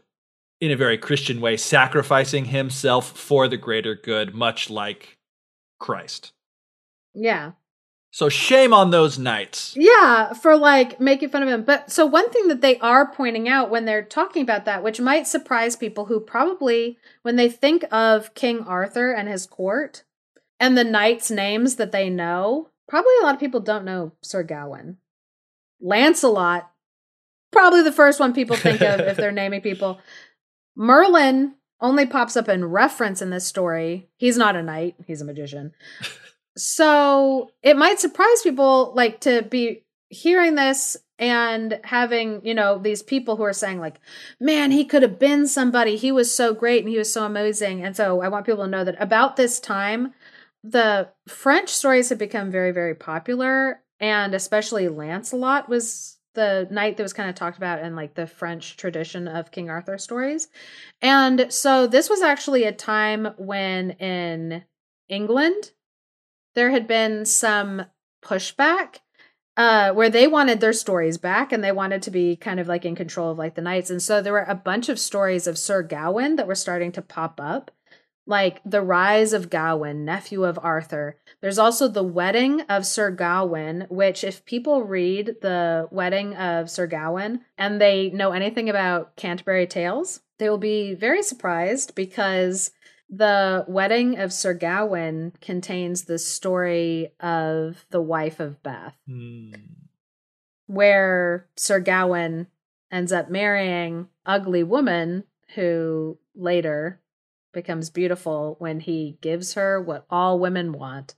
in a very Christian way, sacrificing himself for the greater good, much like Christ. Yeah. So shame on those knights. Yeah, for like making fun of him. But so one thing that they are pointing out when they're talking about that, which might surprise people who probably, when they think of King Arthur and his court and the knights' names that they know, probably a lot of people don't know Sir Gawain. Lancelot, probably the first one people think of if they're naming people. Merlin only pops up in reference in this story. He's not a knight, he's a magician. So it might surprise people like to be hearing this and having, you know, these people who are saying like, man, he could have been somebody. He was so great and he was so amazing. And so I want people to know that about this time, the French stories had become very, very popular. And especially Lancelot was the knight that was kind of talked about in like the French tradition of King Arthur stories. And so this was actually a time when in England, there had been some pushback uh where they wanted their stories back and they wanted to be kind of like in control of like the knights and so there were a bunch of stories of Sir Gawain that were starting to pop up like the rise of Gawain nephew of Arthur. There's also the wedding of Sir Gawain which if people read the wedding of Sir Gawain and they know anything about Canterbury Tales they will be very surprised because the wedding of Sir Gawain contains the story of the wife of Bath, Hmm. where Sir Gawain ends up marrying ugly woman who later becomes beautiful when he gives her what all women want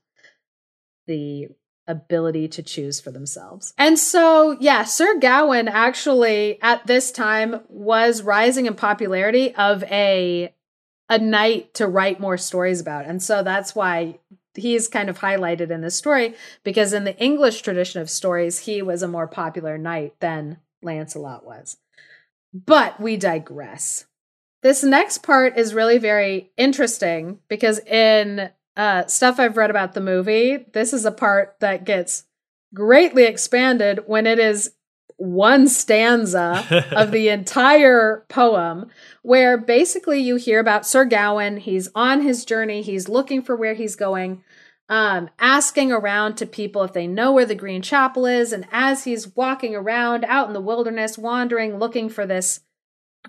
the ability to choose for themselves. And so, yeah, Sir Gawain actually at this time was rising in popularity of a a knight to write more stories about. And so that's why he's kind of highlighted in this story because in the English tradition of stories, he was a more popular knight than Lancelot was. But we digress. This next part is really very interesting because in uh, stuff I've read about the movie, this is a part that gets greatly expanded when it is one stanza of the entire poem where basically you hear about Sir Gawain. He's on his journey, he's looking for where he's going, um, asking around to people if they know where the Green Chapel is. And as he's walking around out in the wilderness, wandering, looking for this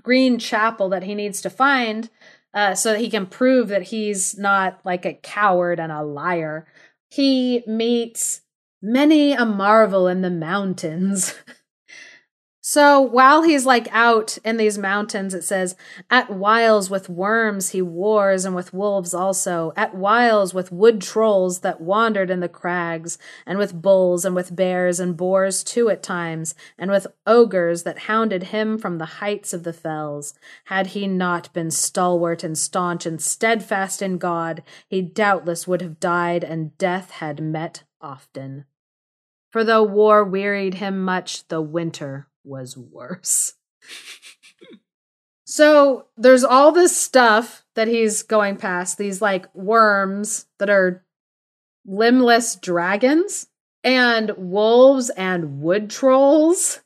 Green Chapel that he needs to find uh, so that he can prove that he's not like a coward and a liar, he meets many a marvel in the mountains. So while he's like out in these mountains, it says, At whiles with worms he wars, and with wolves also, at whiles with wood trolls that wandered in the crags, and with bulls, and with bears, and boars too at times, and with ogres that hounded him from the heights of the fells. Had he not been stalwart and staunch and steadfast in God, he doubtless would have died, and death had met often. For though war wearied him much, the winter was worse. so there's all this stuff that he's going past, these like worms that are limbless dragons and wolves and wood trolls.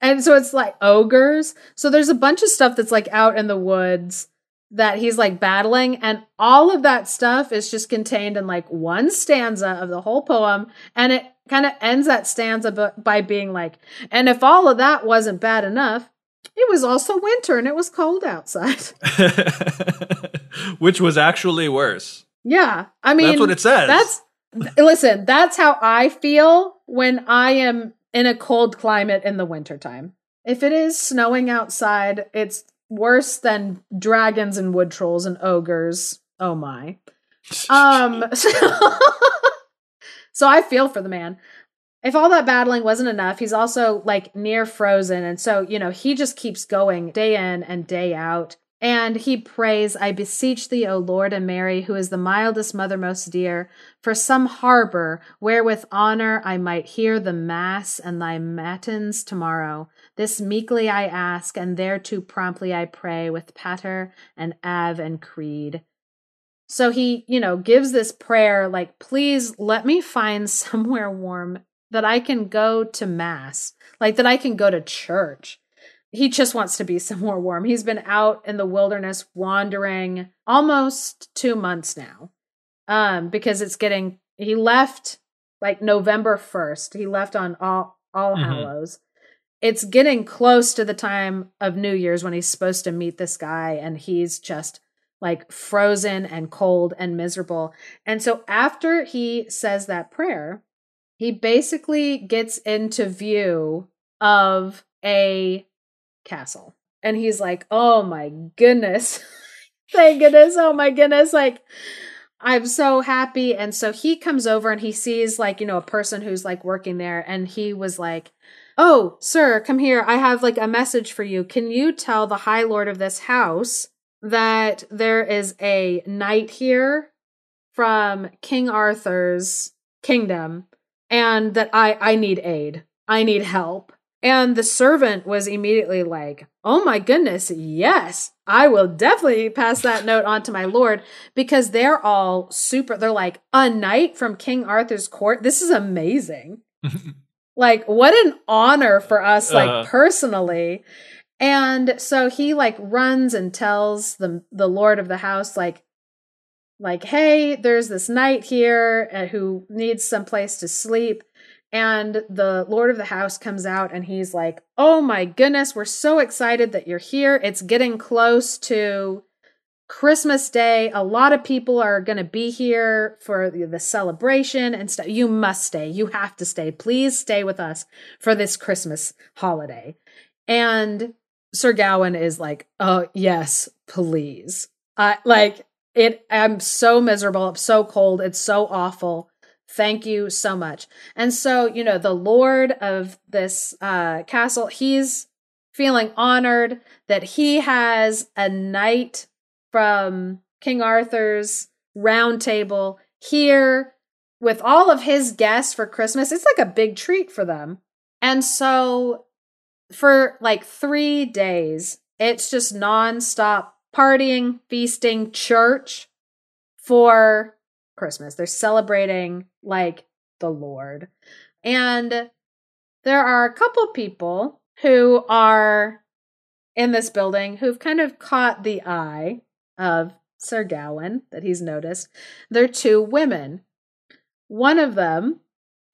And so it's like ogres. So there's a bunch of stuff that's like out in the woods that he's like battling and all of that stuff is just contained in like one stanza of the whole poem and it kind of ends that stanza by being like and if all of that wasn't bad enough it was also winter and it was cold outside Which was actually worse. yeah i mean That's what it says. that's listen that's how i feel when i am in a cold climate in the wintertime if it is snowing outside it's worse than dragons and wood trolls and ogres. Oh my. Um so, so I feel for the man. If all that battling wasn't enough, he's also like near frozen and so, you know, he just keeps going day in and day out. And he prays, I beseech thee, O Lord and Mary, who is the mildest mother most dear, for some harbor where with honor I might hear the mass and thy matins tomorrow. This meekly I ask, and thereto promptly I pray with pater and ave and creed. So he, you know, gives this prayer like, please let me find somewhere warm that I can go to mass, like that I can go to church he just wants to be somewhere warm. He's been out in the wilderness wandering almost two months now. Um, because it's getting he left like November 1st. He left on all all mm-hmm. hallows. It's getting close to the time of New Year's when he's supposed to meet this guy, and he's just like frozen and cold and miserable. And so after he says that prayer, he basically gets into view of a castle. And he's like, oh my goodness. Thank goodness. Oh my goodness. Like, I'm so happy. And so he comes over and he sees, like, you know, a person who's like working there. And he was like, Oh, sir, come here. I have like a message for you. Can you tell the High Lord of this house that there is a knight here from King Arthur's kingdom and that I, I need aid? I need help. And the servant was immediately like, Oh my goodness, yes, I will definitely pass that note on to my lord because they're all super. They're like, A knight from King Arthur's court? This is amazing. like, what an honor for us, like uh personally. And so he like runs and tells the the lord of the house, like, like, hey, there's this knight here uh, who needs some place to sleep and the lord of the house comes out and he's like oh my goodness we're so excited that you're here. It's getting close to christmas day. A lot of people are going to be here for the celebration and stuff. You must stay. You have to stay. Please stay with us for this christmas holiday. And sir gawain is like oh yes please. Uh, like it i'm so miserable. I'm so cold. It's so awful Thank you so much. And so, you know, the lord of this uh, castle, he's feeling honored that he has a knight from King Arthur's round table here with all of his guests for Christmas. It's like a big treat for them. And so, for like three days, it's just nonstop partying, feasting, church for Christmas. They're celebrating like the Lord. And there are a couple people who are in this building who've kind of caught the eye of Sir Gawain that he's noticed. They're two women. One of them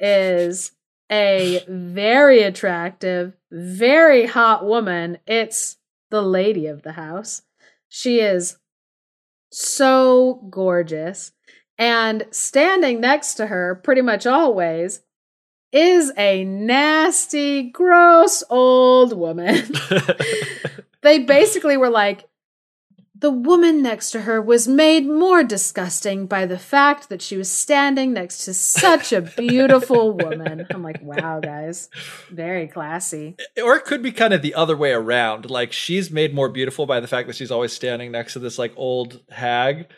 is a very attractive, very hot woman. It's the lady of the house. She is so gorgeous. And standing next to her, pretty much always, is a nasty, gross old woman. they basically were like, the woman next to her was made more disgusting by the fact that she was standing next to such a beautiful woman. I'm like, wow, guys, very classy. Or it could be kind of the other way around. Like, she's made more beautiful by the fact that she's always standing next to this, like, old hag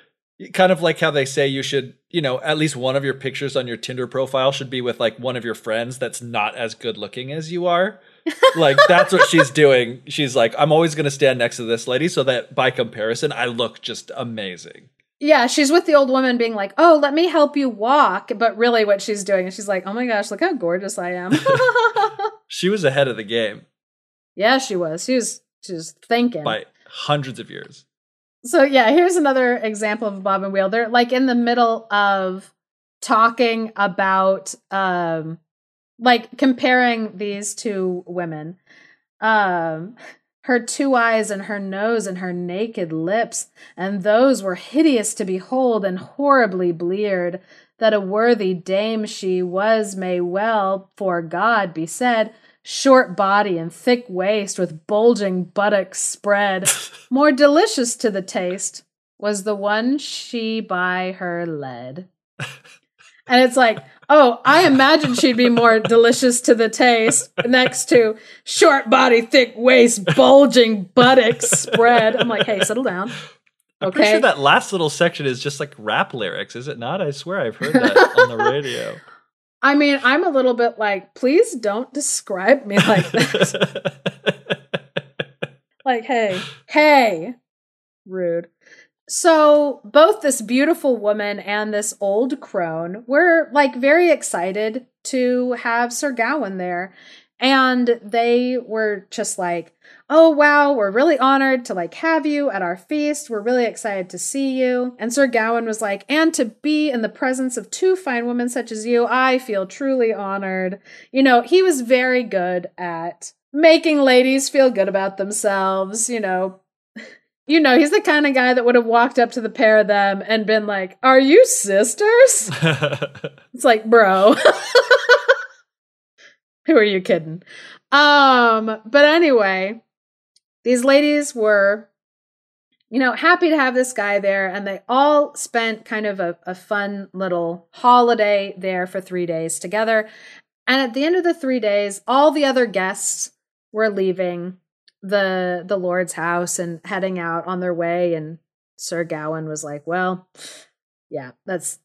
kind of like how they say you should, you know, at least one of your pictures on your Tinder profile should be with like one of your friends that's not as good looking as you are. like that's what she's doing. She's like, I'm always going to stand next to this lady so that by comparison, I look just amazing. Yeah, she's with the old woman being like, "Oh, let me help you walk," but really what she's doing is she's like, "Oh my gosh, look how gorgeous I am." she was ahead of the game. Yeah, she was. She was she was thinking by hundreds of years. So yeah, here's another example of Bob and Wheel. They're like in the middle of talking about um like comparing these two women. Um her two eyes and her nose and her naked lips, and those were hideous to behold and horribly bleared, that a worthy dame she was may well, for God be said, short body and thick waist with bulging buttocks spread. More delicious to the taste was the one she by her led. And it's like, oh, I imagine she'd be more delicious to the taste next to short body, thick waist, bulging buttocks spread. I'm like, hey, settle down. I'm pretty sure that last little section is just like rap lyrics, is it not? I swear I've heard that on the radio. I mean, I'm a little bit like, please don't describe me like that. like, hey, hey, rude. So, both this beautiful woman and this old crone were like very excited to have Sir Gawain there. And they were just like, oh, wow, we're really honored to like have you at our feast. We're really excited to see you. And Sir Gawain was like, and to be in the presence of two fine women such as you, I feel truly honored. You know, he was very good at making ladies feel good about themselves, you know, you know, he's the kind of guy that would have walked up to the pair of them and been like, Are you sisters? It's like, bro. Who are you kidding? Um, but anyway, these ladies were, you know, happy to have this guy there, and they all spent kind of a, a fun little holiday there for three days together. And at the end of the three days, all the other guests were leaving the the Lord's house and heading out on their way. And Sir Gawain was like, Well, yeah, that's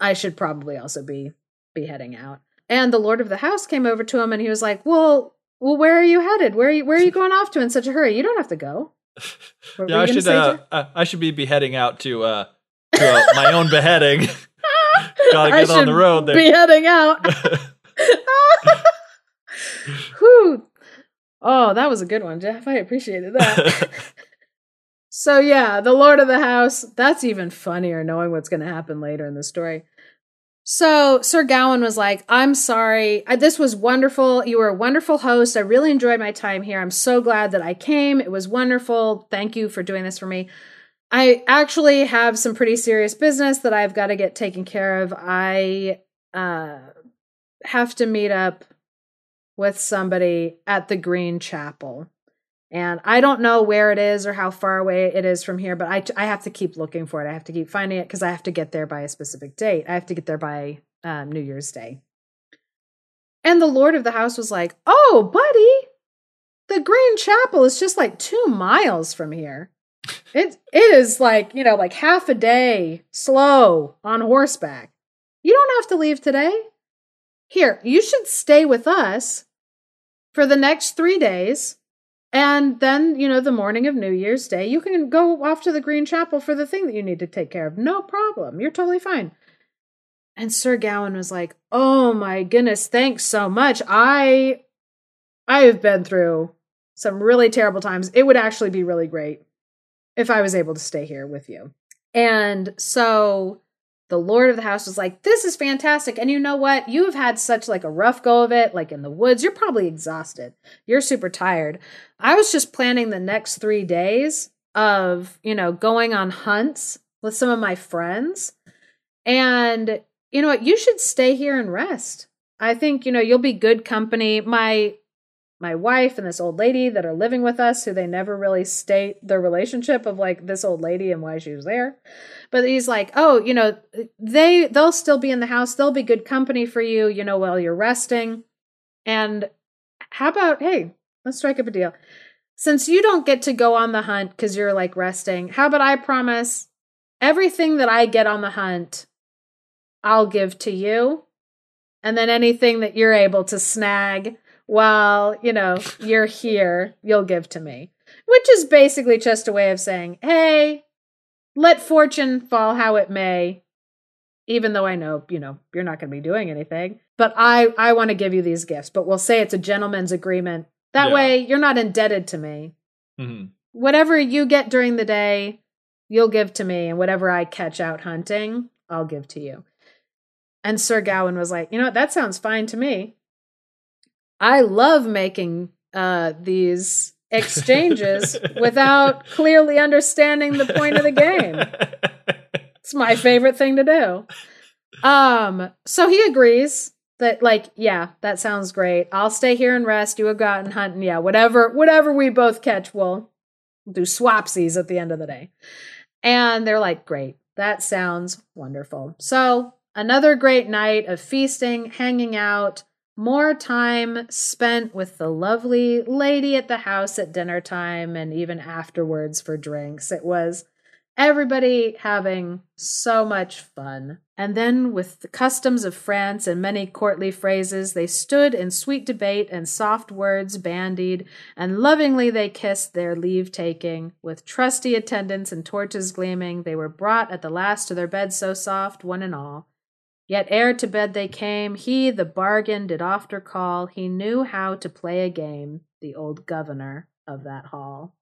I should probably also be be heading out. And the Lord of the house came over to him and he was like, Well, well, where are you headed? Where are you where are you going off to in such a hurry? You don't have to go. What yeah, I should uh, I should be beheading out to uh, to uh, my own beheading. Gotta get on the road there. Be heading out. Whew. Oh, that was a good one, Geoff. I appreciated that. so yeah, the Lord of the House. That's even funnier knowing what's going to happen later in the story. So Sir Gawain was like, "I'm sorry. I, this was wonderful. You were a wonderful host. I really enjoyed my time here. I'm so glad that I came. It was wonderful. Thank you for doing this for me." I actually have some pretty serious business that I've got to get taken care of. I uh, have to meet up with somebody at the Green Chapel. And I don't know where it is or how far away it is from here, but I, I have to keep looking for it. I have to keep finding it because I have to get there by a specific date. I have to get there by um, New Year's Day. And the Lord of the house was like, Oh, buddy, the Green Chapel is just like two miles from here. It it is like, you know, like half a day slow on horseback. You don't have to leave today. Here, you should stay with us for the next 3 days. And then, you know, the morning of New Year's Day, you can go off to the Green Chapel for the thing that you need to take care of. No problem. You're totally fine. And Sir Gawain was like, "Oh my goodness, thanks so much. I I have been through some really terrible times. It would actually be really great if I was able to stay here with you. And so the Lord of the house was like, This is fantastic. And you know what? You have had such like a rough go of it, like in the woods. You're probably exhausted. You're super tired. I was just planning the next three days of, you know, going on hunts with some of my friends. And you know what? You should stay here and rest. I think, you know, you'll be good company. My my wife and this old lady that are living with us who they never really state their relationship of like this old lady and why she was there. But he's like oh you know they they'll still be in the house. They'll be good company for you you know while you're resting. And how about hey let's strike up a deal. Since you don't get to go on the hunt because you're like resting how about i promise everything that i get on the hunt i'll give to you. And then anything that you're able to snag while, you know, you're here, you'll give to me. Which is basically just a way of saying, hey, let fortune fall how it may, even though I know, you know, you're not going to be doing anything. But I, I want to give you these gifts, but we'll say it's a gentleman's agreement. That Yeah. way you're not indebted to me. Mhm. Whatever you get during the day, you'll give to me, and whatever I catch out hunting, I'll give to you. And Sir Gawain was like, you know what, that sounds fine to me. I love making uh, these exchanges without clearly understanding the point of the game. It's my favorite thing to do. Um, so he agrees that like yeah that sounds great. I'll stay here and rest. You will go out and hunt and yeah whatever whatever we both catch we'll do swapsies at the end of the day. And they're like great. That sounds wonderful. So another great night of feasting hanging out more time spent with the lovely lady at the house at dinner time and even afterwards for drinks it was Everybody having so much fun. And then, with the customs of France and many courtly phrases, they stood in sweet debate and soft words bandied, and lovingly they kissed their leave taking. With trusty attendants and torches gleaming, they were brought at the last to their beds so soft, one and all. Yet ere to bed they came, he the bargain did ofter call. He knew how to play a game, the old governor of that hall.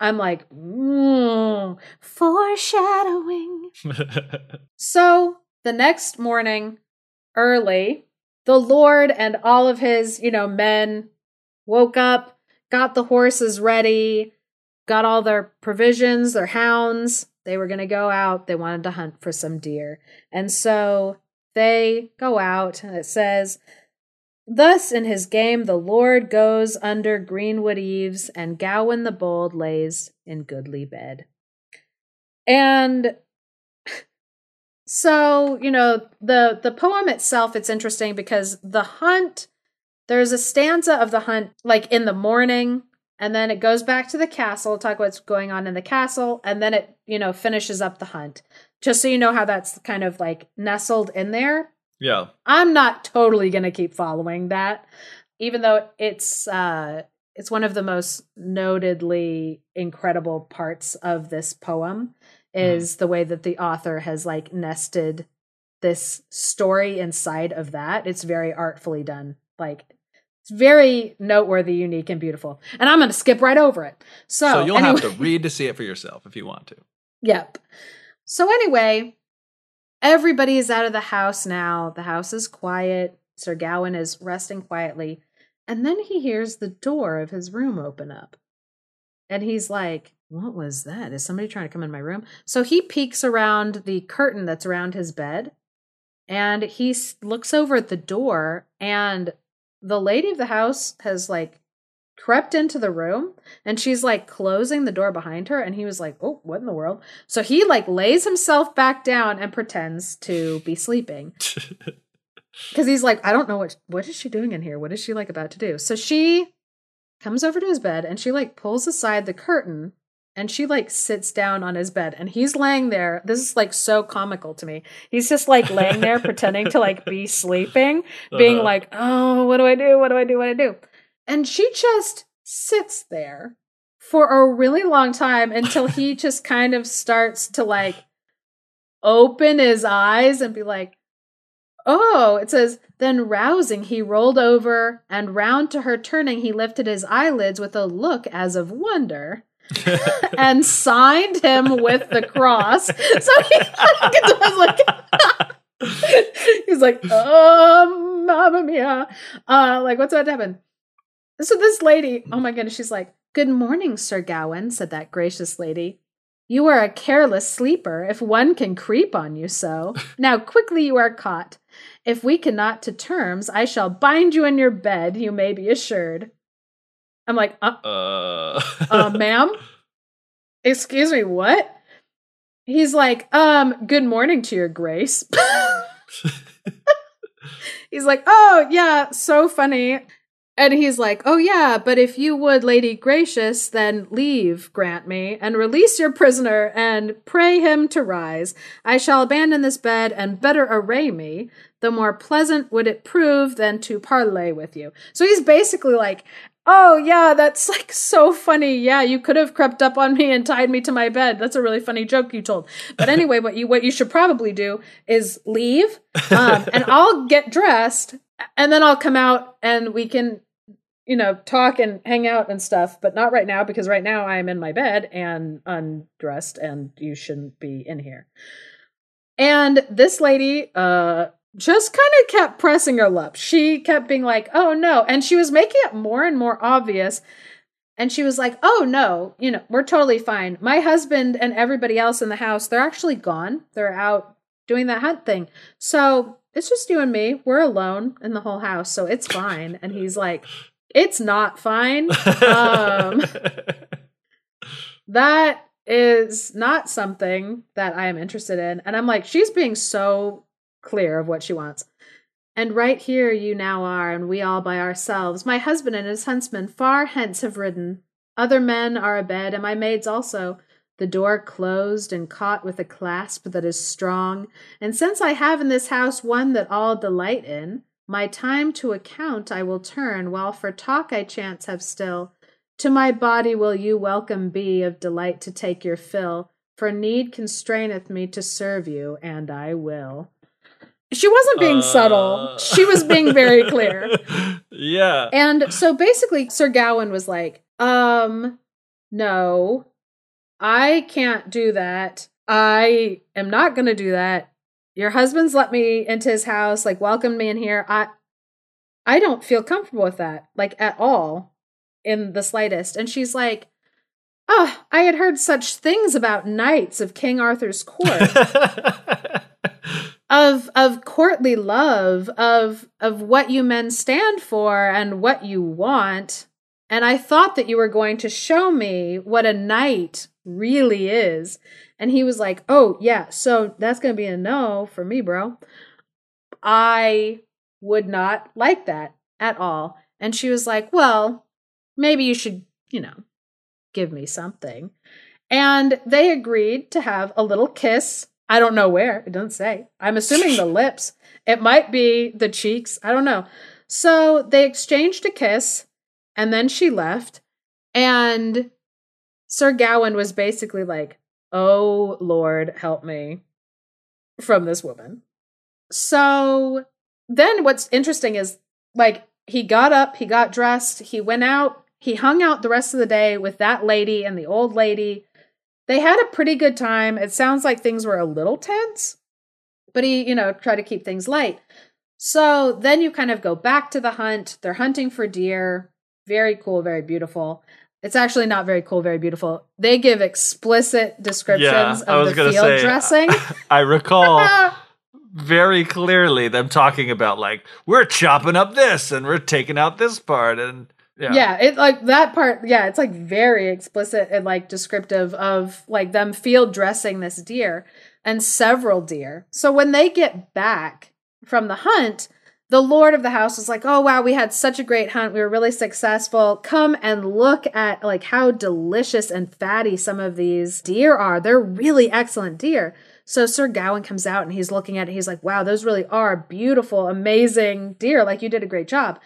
I'm like, mm, foreshadowing. so the next morning, early, the Lord and all of his, you know, men woke up, got the horses ready, got all their provisions, their hounds. They were going to go out. They wanted to hunt for some deer. And so they go out, and it says, Thus in his game the Lord goes under greenwood eaves, and Gawain the bold lays in goodly bed. And so, you know, the the poem itself it's interesting because the hunt there's a stanza of the hunt like in the morning and then it goes back to the castle, talk what's going on in the castle, and then it, you know, finishes up the hunt. Just so you know how that's kind of like nestled in there. Yeah. I'm not totally going to keep following that even though it's uh it's one of the most notedly incredible parts of this poem is mm. the way that the author has like nested this story inside of that. It's very artfully done. Like it's very noteworthy, unique, and beautiful. And I'm going to skip right over it. So, so you'll anyway. have to read to see it for yourself if you want to. Yep. So anyway, Everybody is out of the house now. The house is quiet. Sir Gawain is resting quietly. And then he hears the door of his room open up. And he's like, What was that? Is somebody trying to come in my room? So he peeks around the curtain that's around his bed and he looks over at the door. And the lady of the house has like crept into the room and she's like closing the door behind her and he was like oh what in the world? So he like lays himself back down and pretends to be sleeping. Because he's like i don't know what what is she doing in here? What is she like about to do? So she comes over to his bed and she like pulls aside the curtain and she like sits down on his bed and he's laying there. This is like so comical to me. He's just like laying there pretending to like be sleeping being uh-huh. like oh what do i do? What do i do? What do i do? And she just sits there for a really long time until he just kind of starts to like open his eyes and be like, Oh, it says, then rousing, he rolled over, and round to her turning, he lifted his eyelids with a look as of wonder. and signed him with the cross. So he was like, he's like, oh, mamma mia. Uh, like, what's about to happen? So this lady, oh my goodness, she's like, Good morning, Sir Gawain, said that gracious lady. You are a careless sleeper, if one can creep on you so. Now quickly you are caught. If we cannot to terms, I shall bind you in your bed, you may be assured. I'm like, uh, uh. uh ma'am? Excuse me, what? He's like, um, good morning to your grace. He's like, oh, yeah, so funny. And he's like, Oh, yeah, but if you would, Lady Gracious, then leave, grant me, and release your prisoner, and pray him to rise. I shall abandon this bed, and better array me. The more pleasant would it prove than to parley with you. So he's basically like, Oh, yeah, that's like so funny. Yeah, you could have crept up on me and tied me to my bed. That's a really funny joke you told. But anyway, what you what you should probably do is leave, um, and I'll get dressed, and then I'll come out, and we can you know, talk and hang out and stuff, but not right now because right now I am in my bed and undressed and you shouldn't be in here. And this lady uh just kind of kept pressing her luck. She kept being like, "Oh no." And she was making it more and more obvious. And she was like, "Oh no, you know, we're totally fine. My husband and everybody else in the house, they're actually gone. They're out doing that hunt thing. So, it's just you and me. We're alone in the whole house, so it's fine. And he's like, it's not fine. Um, that is not something that I am interested in. And I'm like, she's being so clear of what she wants. And right here you now are, and we all by ourselves. My husband and his huntsmen far hence have ridden. Other men are abed, and my maids also. The door closed and caught with a clasp that is strong. And since I have in this house one that all delight in, my time to account I will turn, while for talk I chance have still. To my body will you welcome be, of delight to take your fill, for need constraineth me to serve you, and I will. She wasn't being uh, subtle. She was being very clear. Yeah. And so basically Sir Gawain was like, um, no, I can't do that. I am not going to do that. Your husband's let me into his house, like welcomed me in here. I I don't feel comfortable with that, like at all, in the slightest. And she's like, Oh, I had heard such things about knights of King Arthur's court. of of courtly love of of what you men stand for and what you want. And i thought that you were going to show me what a knight really is. And he was like oh yeah so that's going to be a no for me bro. I would not like that at all. And she was like well maybe you should you know give me something. And they agreed to have a little kiss I don't know where. It doesn't say. I'm assuming the lips. It might be the cheeks. I don't know. So they exchanged a kiss and then she left. And Sir Gawain was basically like, Oh Lord, help me from this woman. So then what's interesting is like he got up, he got dressed, he went out, he hung out the rest of the day with that lady and the old lady they had a pretty good time. It sounds like things were a little tense, but he, you know, tried to keep things light. So then you kind of go back to the hunt. They're hunting for deer. Very cool, very beautiful. It's actually not very cool, very beautiful. They give explicit descriptions yeah, of the field say, dressing. I recall very clearly them talking about like we're chopping up this and we're taking out this part and yeah. yeah, it like that part. Yeah, it's like very explicit and like descriptive of like them field dressing this deer and several deer. So when they get back from the hunt, the lord of the house was like, "Oh wow, we had such a great hunt. We were really successful. Come and look at like how delicious and fatty some of these deer are. They're really excellent deer." So Sir Gawain comes out and he's looking at it. He's like, "Wow, those really are beautiful, amazing deer. Like you did a great job."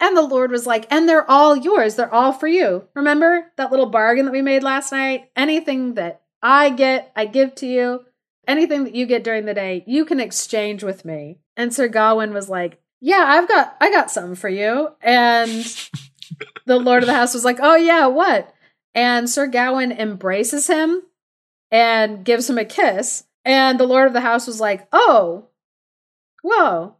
And the Lord was like, and they're all yours. They're all for you. Remember that little bargain that we made last night? Anything that I get, I give to you. Anything that you get during the day, you can exchange with me. And Sir Gawain was like, yeah, I've got, I got something for you. And the Lord of the house was like, oh yeah, what? And Sir Gawain embraces him and gives him a kiss. And the Lord of the house was like, oh, whoa,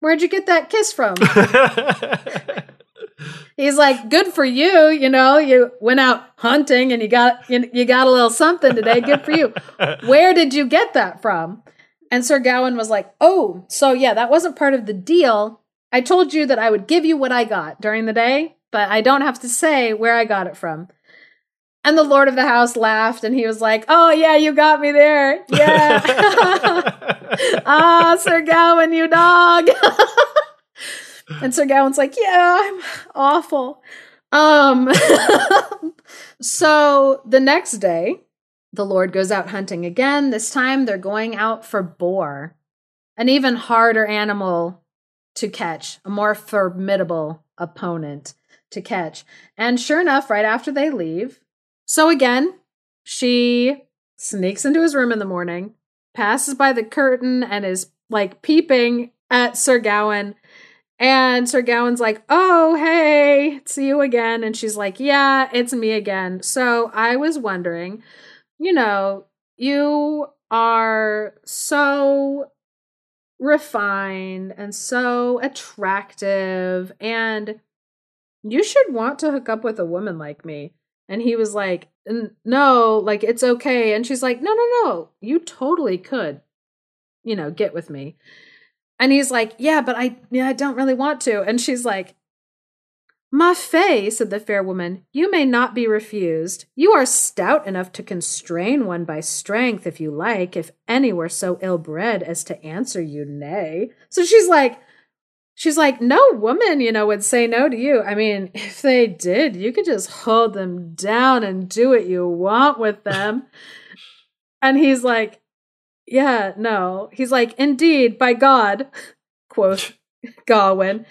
Where'd you get that kiss from? He's like, good for you. You know, you went out hunting and you got you, you got a little something today. Good for you. Where did you get that from? And Sir Gawain was like, oh, so yeah, that wasn't part of the deal. I told you that I would give you what I got during the day, but I don't have to say where I got it from. And the Lord of the House laughed and he was like, Oh, yeah, you got me there. Yeah. ah, Sir Gawain, you dog. and Sir Gawain's like, Yeah, I'm awful. Um, so the next day, the Lord goes out hunting again. This time they're going out for boar, an even harder animal to catch, a more formidable opponent to catch. And sure enough, right after they leave, so again, she sneaks into his room in the morning, passes by the curtain, and is like peeping at Sir Gawain. And Sir Gawain's like, Oh, hey, it's you again. And she's like, Yeah, it's me again. So I was wondering, you know, you are so refined and so attractive, and you should want to hook up with a woman like me. And he was like, no, like it's okay. And she's like, no, no, no, you totally could, you know, get with me. And he's like, Yeah, but I yeah, I don't really want to. And she's like, Ma fay, said the fair woman, you may not be refused. You are stout enough to constrain one by strength, if you like, if any were so ill bred as to answer you nay. So she's like, she's like, no woman, you know, would say no to you. I mean, if they did, you could just hold them down and do what you want with them. and he's like, yeah, no. He's like, indeed, by God, quoth Gawain.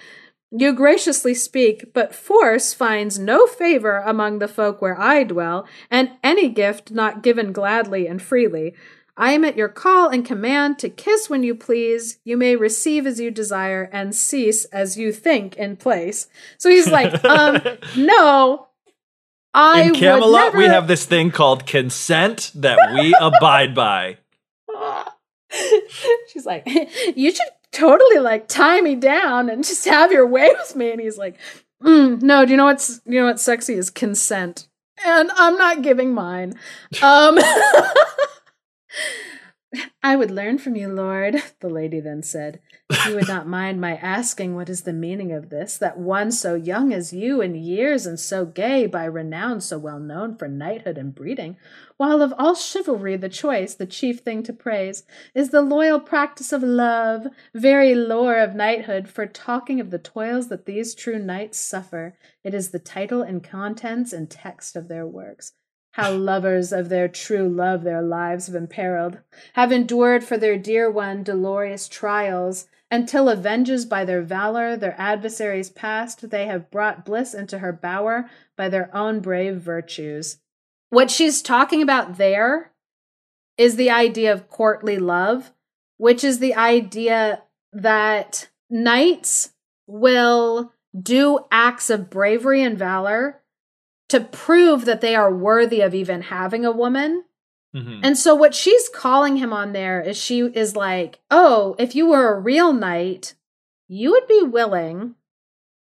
You graciously speak, but force finds no favor among the folk where I dwell, and any gift not given gladly and freely. I am at your call and command to kiss when you please. You may receive as you desire and cease as you think in place. So he's like, um, no. I In Camelot, never... we have this thing called consent that we abide by. She's like, you should totally like tie me down and just have your way with me. And he's like, mm, no, do you know what's you know what's sexy is consent. And I'm not giving mine. Um I would learn from you, Lord, the lady then said. You would not mind my asking what is the meaning of this, that one so young as you in years and so gay by renown so well known for knighthood and breeding, while of all chivalry the choice, the chief thing to praise, is the loyal practice of love, very lore of knighthood, for talking of the toils that these true knights suffer, it is the title and contents and text of their works how lovers of their true love their lives have imperiled, have endured for their dear one dolorous trials, until avenges by their valor their adversaries past, they have brought bliss into her bower by their own brave virtues. What she's talking about there is the idea of courtly love, which is the idea that knights will do acts of bravery and valor to prove that they are worthy of even having a woman. Mm-hmm. And so what she's calling him on there is she is like, "Oh, if you were a real knight, you would be willing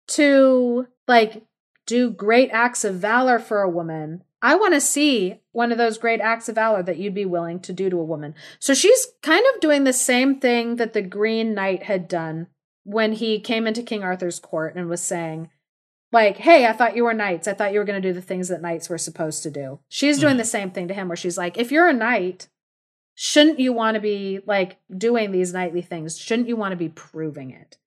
to like do great acts of valor for a woman. I want to see one of those great acts of valor that you'd be willing to do to a woman." So she's kind of doing the same thing that the Green Knight had done when he came into King Arthur's court and was saying, like, hey, I thought you were knights. I thought you were going to do the things that knights were supposed to do. She's doing mm. the same thing to him, where she's like, if you're a knight, shouldn't you want to be like doing these knightly things? Shouldn't you want to be proving it?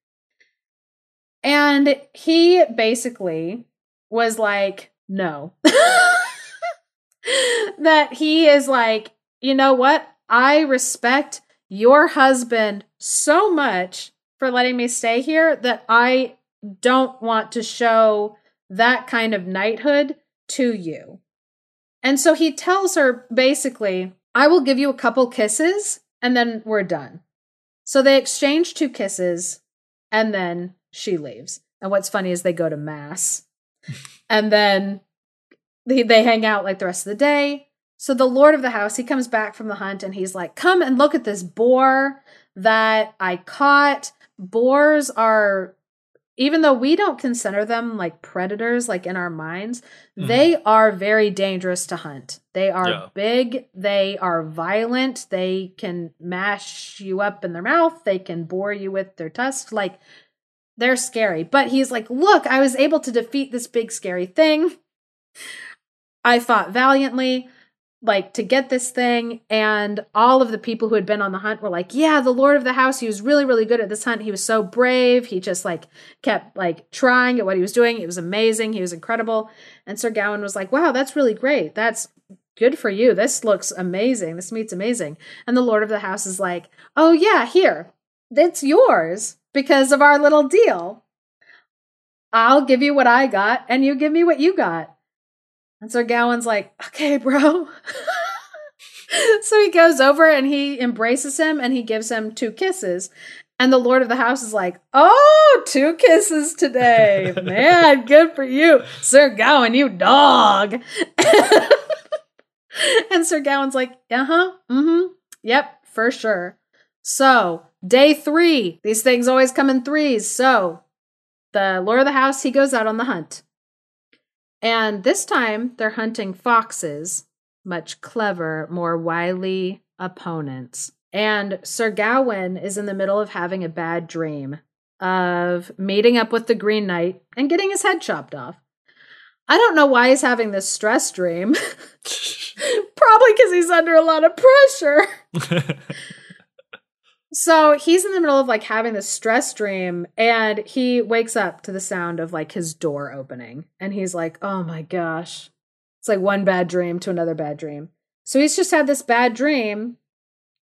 And he basically was like, no. that he is like, you know what? I respect your husband so much for letting me stay here that I don't want to show that kind of knighthood to you. And so he tells her basically, I will give you a couple kisses and then we're done. So they exchange two kisses and then she leaves. And what's funny is they go to mass and then they, they hang out like the rest of the day. So the lord of the house, he comes back from the hunt and he's like, Come and look at this boar that I caught. Boars are even though we don't consider them like predators like in our minds mm-hmm. they are very dangerous to hunt they are yeah. big they are violent they can mash you up in their mouth they can bore you with their tusks like they're scary but he's like look i was able to defeat this big scary thing i fought valiantly like to get this thing and all of the people who had been on the hunt were like yeah the lord of the house he was really really good at this hunt. He was so brave. He just like kept like trying at what he was doing. It was amazing. He was incredible. And sir gawain was like wow that's really great. That's good for you. This looks amazing. This meat's amazing. And the lord of the house is like oh yeah here it's yours because of our little deal. I'll give you what i got and you give me what you got and so Gawain's like, okay, bro. so he goes over and he embraces him and he gives him two kisses. And the Lord of the House is like, oh, two kisses today. Man, good for you. Sir Gawain, you dog. and Sir Gawain's like, uh huh, mm hmm, yep, for sure. So, day three, these things always come in threes. So, the Lord of the House, he goes out on the hunt. And this time they're hunting foxes, much clever, more wily opponents. And Sir Gawain is in the middle of having a bad dream of meeting up with the Green Knight and getting his head chopped off. I don't know why he's having this stress dream. Probably because he's under a lot of pressure. so he's in the middle of like having this stress dream and he wakes up to the sound of like his door opening and he's like, oh my gosh. It's like one bad dream to another bad dream. So he's just had this bad dream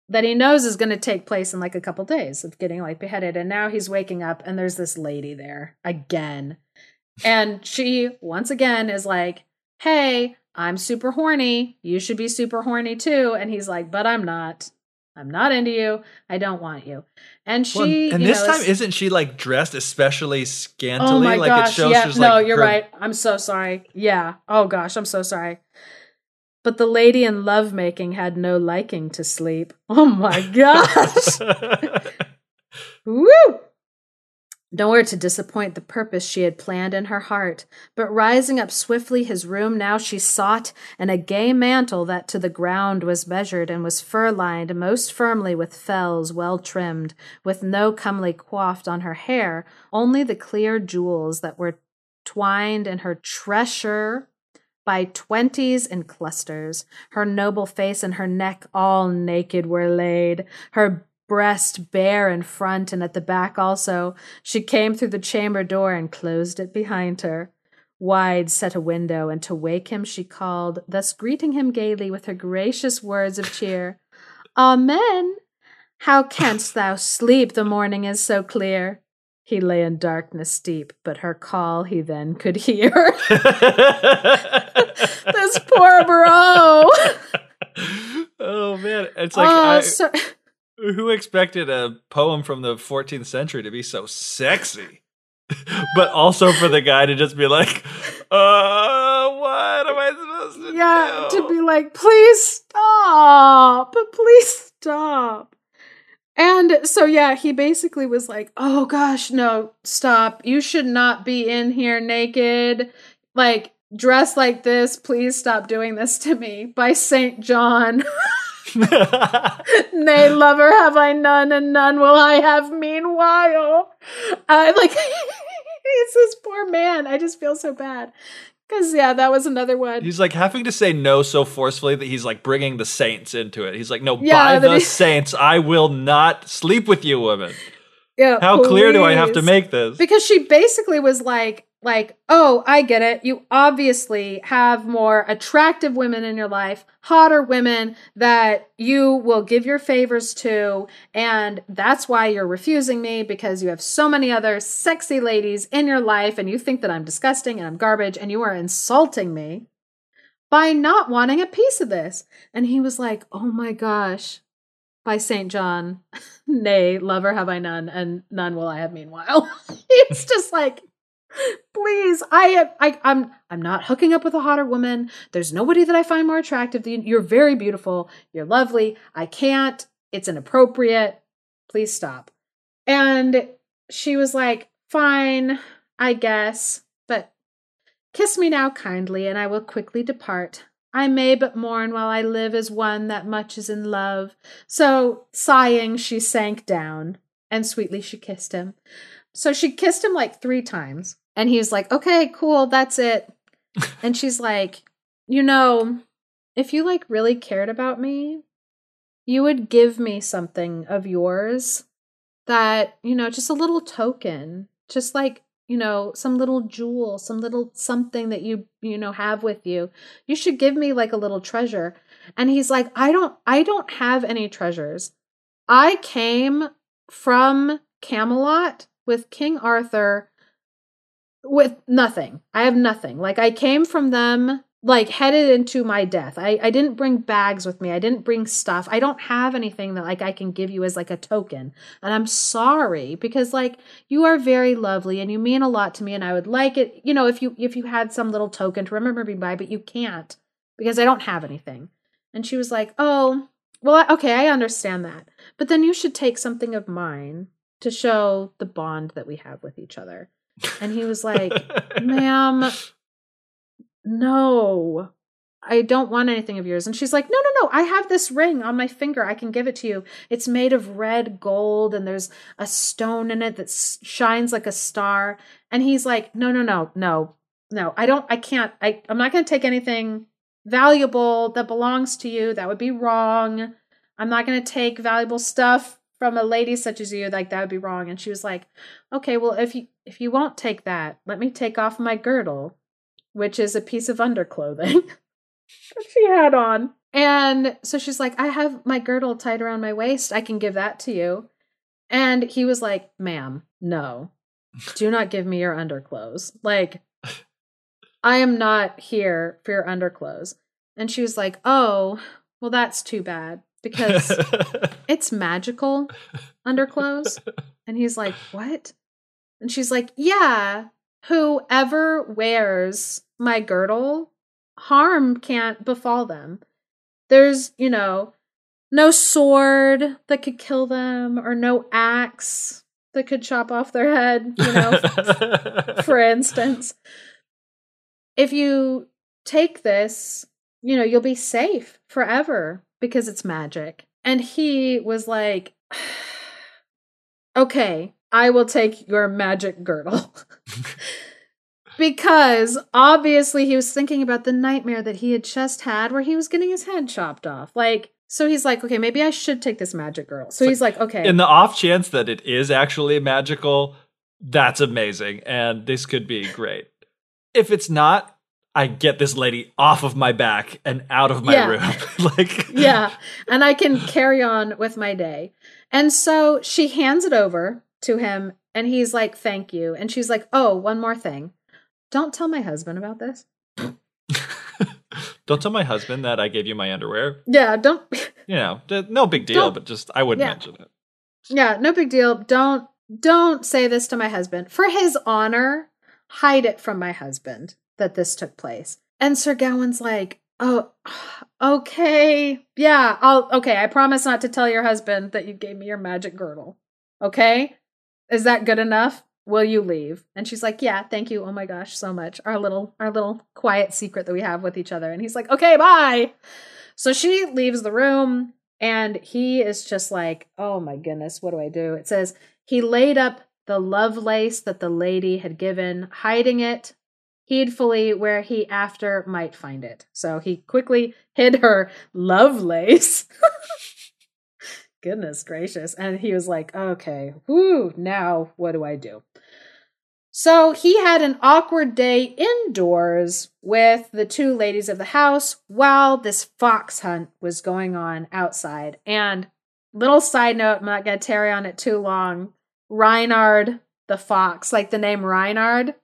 that he knows is going to take place in like a couple days of getting like beheaded. And now he's waking up and there's this lady there again. And she, once again, is like, hey, I'm super horny. You should be super horny too. And he's like, but I'm not. I'm not into you. I don't want you. And she well, and this know, time is, not she like dressed especially oh scantily? Oh my like gosh, yeah. no, like you're her... right. I'm so sorry. Yeah. Oh gosh, I'm so sorry. But the lady in lovemaking had no liking to sleep. Oh my gosh. Woo! Nowhere to disappoint the purpose she had planned in her heart, but rising up swiftly his room now she sought, and a gay mantle that to the ground was measured and was fur lined most firmly with fells well trimmed, with no comely coiffed on her hair, only the clear jewels that were twined in her tressure by twenties in clusters. Her noble face and her neck all naked were laid, her breast bare in front and at the back also. She came through the chamber door and closed it behind her. Wide set a window, and to wake him she called, thus greeting him gaily with her gracious words of cheer. Amen! How canst thou sleep? The morning is so clear. He lay in darkness deep, but her call he then could hear. this poor bro. Oh man, it's like uh, I, so- who expected a poem from the 14th century to be so sexy? but also for the guy to just be like, uh, what am I supposed to yeah, do? Yeah, to be like, please stop, please stop. And so, yeah, he basically was like, oh gosh, no, stop. You should not be in here naked. Like, dress like this. Please stop doing this to me. By St. John. Nay, lover, have I none, and none will I have meanwhile. I like he's this poor man. I just feel so bad. Cause yeah, that was another one. He's like having to say no so forcefully that he's like bringing the saints into it. He's like, no, yeah, by the he- saints, I will not sleep with you, woman. Yeah, how please. clear do I have to make this? Because she basically was like, like, oh, I get it. You obviously have more attractive women in your life, hotter women that you will give your favors to. And that's why you're refusing me because you have so many other sexy ladies in your life and you think that I'm disgusting and I'm garbage and you are insulting me by not wanting a piece of this. And he was like, oh my gosh, by St. John, nay, lover have I none, and none will I have meanwhile. it's just like, Please, I, I, I'm, I'm not hooking up with a hotter woman. There's nobody that I find more attractive than you. You're very beautiful. You're lovely. I can't. It's inappropriate. Please stop. And she was like, Fine, I guess, but kiss me now kindly, and I will quickly depart. I may but mourn while I live as one that much is in love. So, sighing, she sank down, and sweetly she kissed him. So she kissed him like three times. And he's like, okay, cool, that's it. and she's like, you know, if you like really cared about me, you would give me something of yours that, you know, just a little token, just like, you know, some little jewel, some little something that you, you know, have with you. You should give me like a little treasure. And he's like, I don't, I don't have any treasures. I came from Camelot with King Arthur with nothing. I have nothing. Like I came from them like headed into my death. I, I didn't bring bags with me. I didn't bring stuff. I don't have anything that like I can give you as like a token. And I'm sorry because like you are very lovely and you mean a lot to me and I would like it, you know, if you if you had some little token to remember me by, but you can't because I don't have anything. And she was like, "Oh, well, okay, I understand that. But then you should take something of mine to show the bond that we have with each other." And he was like, ma'am, no. I don't want anything of yours. And she's like, No, no, no. I have this ring on my finger. I can give it to you. It's made of red gold and there's a stone in it that shines like a star. And he's like, No, no, no, no, no. I don't, I can't, I, I'm not going to take anything valuable that belongs to you. That would be wrong. I'm not going to take valuable stuff from a lady such as you. Like, that would be wrong. And she was like, Okay, well, if you, if you won't take that, let me take off my girdle, which is a piece of underclothing. That she had on. And so she's like, I have my girdle tied around my waist. I can give that to you. And he was like, ma'am, no, do not give me your underclothes. Like, I am not here for your underclothes. And she was like, oh, well, that's too bad because it's magical underclothes. And he's like, what? And she's like, yeah, whoever wears my girdle harm can't befall them. There's, you know, no sword that could kill them or no axe that could chop off their head, you know, for instance. If you take this, you know, you'll be safe forever because it's magic. And he was like, okay, I will take your magic girdle. because obviously he was thinking about the nightmare that he had just had where he was getting his head chopped off. Like, so he's like, okay, maybe I should take this magic girl. So, he's like, okay. In the off chance that it is actually magical, that's amazing. And this could be great. If it's not, I get this lady off of my back and out of my yeah. room. like Yeah. And I can carry on with my day. And so she hands it over to him and he's like, Thank you. And she's like, Oh, one more thing. Don't tell my husband about this. don't tell my husband that I gave you my underwear. Yeah, don't. you know, no big deal, don't, but just I wouldn't yeah. mention it. Yeah, no big deal. Don't don't say this to my husband. For his honor, hide it from my husband that this took place. And Sir Gawain's like, "Oh, okay. Yeah, I'll okay, I promise not to tell your husband that you gave me your magic girdle. Okay? Is that good enough?" will you leave and she's like yeah thank you oh my gosh so much our little our little quiet secret that we have with each other and he's like okay bye so she leaves the room and he is just like oh my goodness what do i do it says he laid up the love lace that the lady had given hiding it heedfully where he after might find it so he quickly hid her love lace goodness gracious. And he was like, okay, whoo, now what do I do? So he had an awkward day indoors with the two ladies of the house while this fox hunt was going on outside. And little side note, I'm not going to tarry on it too long. Reynard the fox, like the name Reynard,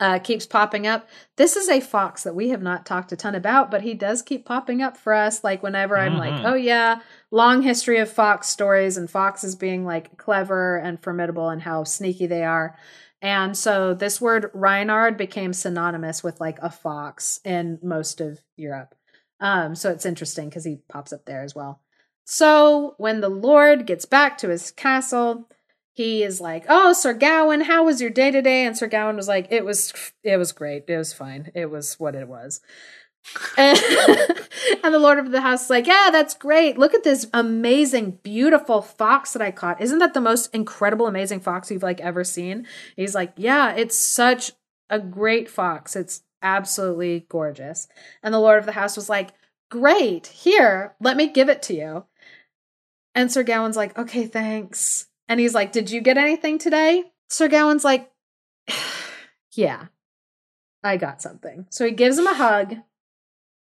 uh, keeps popping up. This is a fox that we have not talked a ton about, but he does keep popping up for us. Like whenever I'm mm-hmm. like, oh yeah, long history of fox stories and foxes being like clever and formidable and how sneaky they are. And so this word Reynard became synonymous with like a fox in most of Europe. Um, so it's interesting because he pops up there as well. So when the Lord gets back to his castle, he is like, "Oh, Sir Gawain, how was your day today?" And Sir Gawain was like, "It was, it was great. It was fine. It was what it was." and, and the Lord of the House is like, "Yeah, that's great. Look at this amazing, beautiful fox that I caught. Isn't that the most incredible, amazing fox you've like ever seen?" He's like, "Yeah, it's such a great fox. It's absolutely gorgeous." And the Lord of the House was like, "Great. Here, let me give it to you." And Sir Gawain's like, "Okay, thanks." And he's like, Did you get anything today? Sir Gawain's like, Yeah, I got something. So he gives him a hug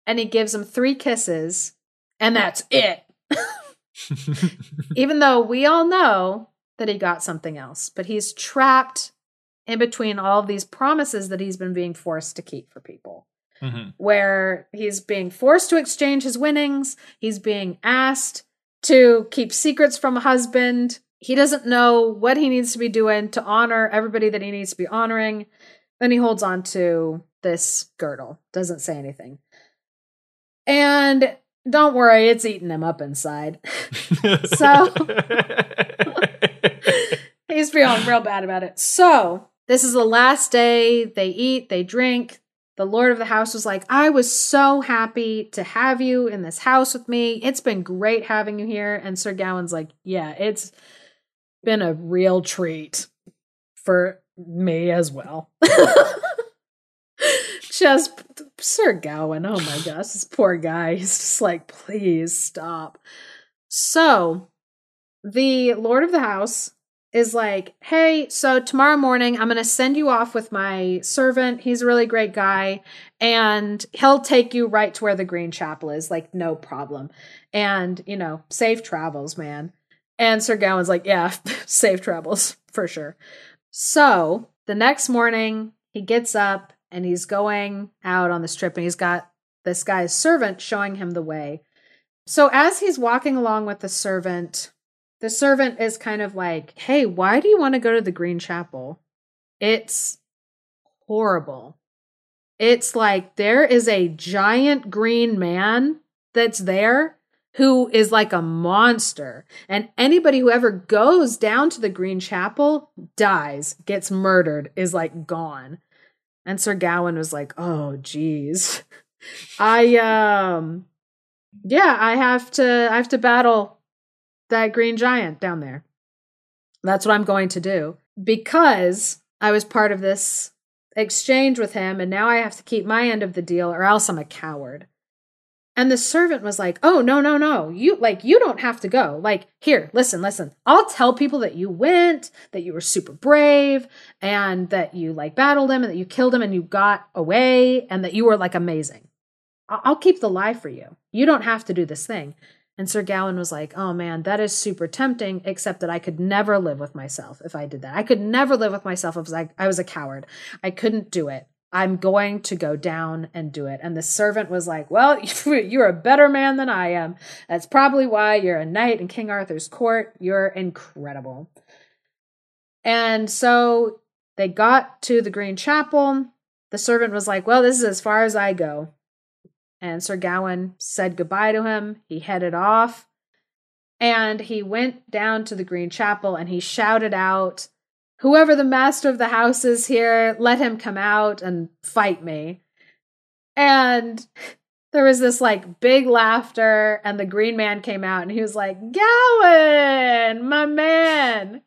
and he gives him three kisses, and that's it. Even though we all know that he got something else, but he's trapped in between all of these promises that he's been being forced to keep for people. Mm-hmm. Where he's being forced to exchange his winnings, he's being asked to keep secrets from a husband, he doesn't know what he needs to be doing to honor everybody that he needs to be honoring. Then he holds on to this girdle, doesn't say anything. And don't worry, it's eating him up inside. so he's feeling real bad about it. So this is the last day they eat, they drink, the Lord of the house was like, I was so happy to have you in this house with me. It's been great having you here. And Sir Gawain's like, Yeah, it's been a real treat for me as well. just Sir Gawain, oh my gosh, this poor guy. He's just like, please stop. So the Lord of the House is like, hey, so tomorrow morning I'm going to send you off with my servant. He's a really great guy, and he'll take you right to where the Green Chapel is, like, no problem. And, you know, safe travels, man. And Sir Gawain's like, yeah, safe travels for sure. So the next morning, he gets up and he's going out on this trip, and he's got this guy's servant showing him the way. So as he's walking along with the servant, the servant is kind of like, Hey, why do you want to go to the Green Chapel? It's horrible. It's like there is a giant green man that's there who is like a monster. And anybody who ever goes down to the Green Chapel dies, gets murdered, is like gone. And Sir Gawain was like, "Oh, geez, I um, yeah, I have to, I have to battle that green giant down there. That's what I'm going to do because I was part of this exchange with him and now I have to keep my end of the deal or else I'm a coward. And the servant was like, "Oh, no, no, no. You like you don't have to go. Like, here, listen, listen. I'll tell people that you went, that you were super brave and that you like battled him and that you killed him and you got away and that you were like amazing. I'll keep the lie for you. You don't have to do this thing." And Sir Gawain was like, oh man, that is super tempting, except that I could never live with myself if I did that. I could never live with myself if I, I was a coward. I couldn't do it. I'm going to go down and do it. And the servant was like, Well, you're a better man than I am. That's probably why you're a knight in King Arthur's court. You're incredible. And so they got to the Green Chapel. The servant was like, Well, this is as far as I go. And Sir Gawain said goodbye to him. He headed off. And he went down to the Green Chapel and he shouted out, Whoever the master of the house is here, let him come out and fight me. And there was this like big laughter, and the green man came out and he was like, Gawain, my man.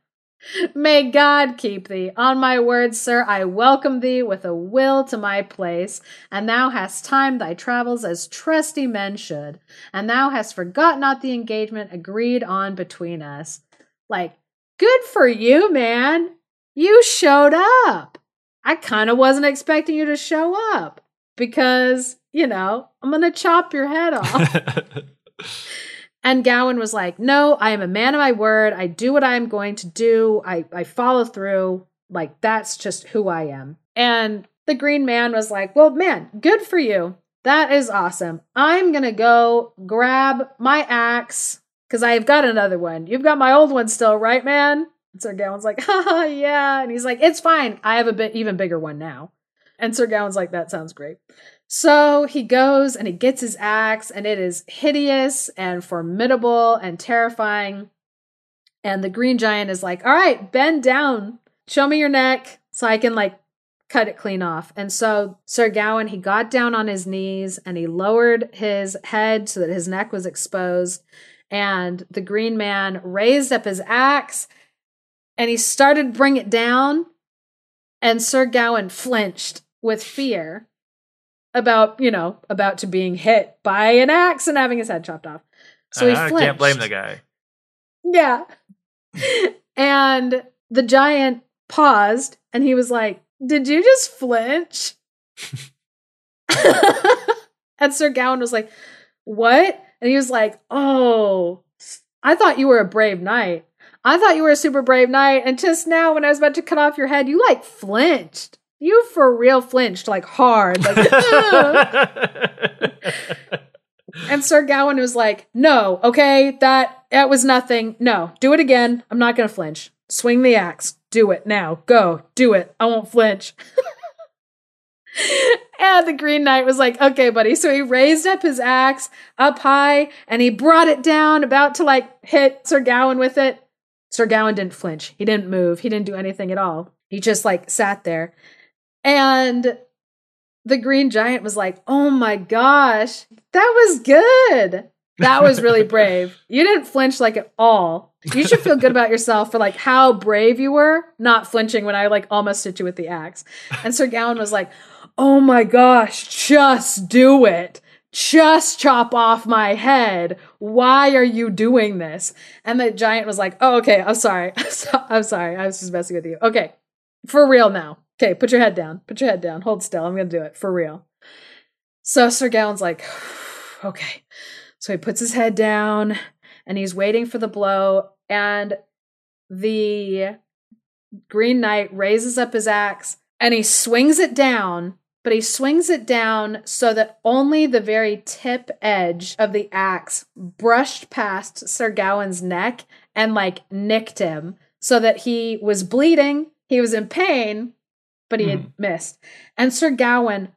May God keep thee. On my word, sir, I welcome thee with a will to my place, and thou hast timed thy travels as trusty men should, and thou hast forgot not the engagement agreed on between us. Like, good for you, man. You showed up. I kind of wasn't expecting you to show up because, you know, I'm going to chop your head off. And Gawain was like, No, I am a man of my word. I do what I'm going to do. I, I follow through. Like, that's just who I am. And the green man was like, Well, man, good for you. That is awesome. I'm going to go grab my axe because I've got another one. You've got my old one still, right, man? Sir Gawain's like, Haha, yeah. And he's like, It's fine. I have a bit even bigger one now. And Sir Gawain's like, That sounds great. So he goes and he gets his axe, and it is hideous and formidable and terrifying. And the green giant is like, All right, bend down, show me your neck so I can like cut it clean off. And so Sir Gawain, he got down on his knees and he lowered his head so that his neck was exposed. And the green man raised up his axe and he started bring it down. And Sir Gawain flinched with fear about you know about to being hit by an axe and having his head chopped off. So he I can't blame the guy. Yeah, and the giant paused and he was like, "Did you just flinch?" and Sir Gawain was like, "What?" And he was like, "Oh, I thought you were a brave knight." I thought you were a super brave knight, and just now when I was about to cut off your head, you like flinched. You for real flinched like hard. Like, and Sir Gawain was like, "No, okay, that that was nothing. No, do it again. I'm not going to flinch. Swing the axe. Do it now. Go. Do it. I won't flinch." and the Green Knight was like, "Okay, buddy." So he raised up his axe up high and he brought it down, about to like hit Sir Gawain with it. Sir Gawain didn't flinch. He didn't move. He didn't do anything at all. He just like sat there. And the green giant was like, Oh my gosh, that was good. That was really brave. You didn't flinch like at all. You should feel good about yourself for like how brave you were, not flinching when I like almost hit you with the axe. And Sir Gawain was like, Oh my gosh, just do it. Just chop off my head. Why are you doing this? And the giant was like, Oh, okay, I'm sorry. I'm sorry. I was just messing with you. Okay, for real now. Okay, put your head down. Put your head down. Hold still. I'm going to do it for real. So Sir Gawain's like, Okay. So he puts his head down and he's waiting for the blow. And the Green Knight raises up his axe and he swings it down, but he swings it down so that only the very tip edge of the axe brushed past Sir Gawain's neck and like nicked him so that he was bleeding, he was in pain, but he mm. had hmm. missed. And Sir Gawain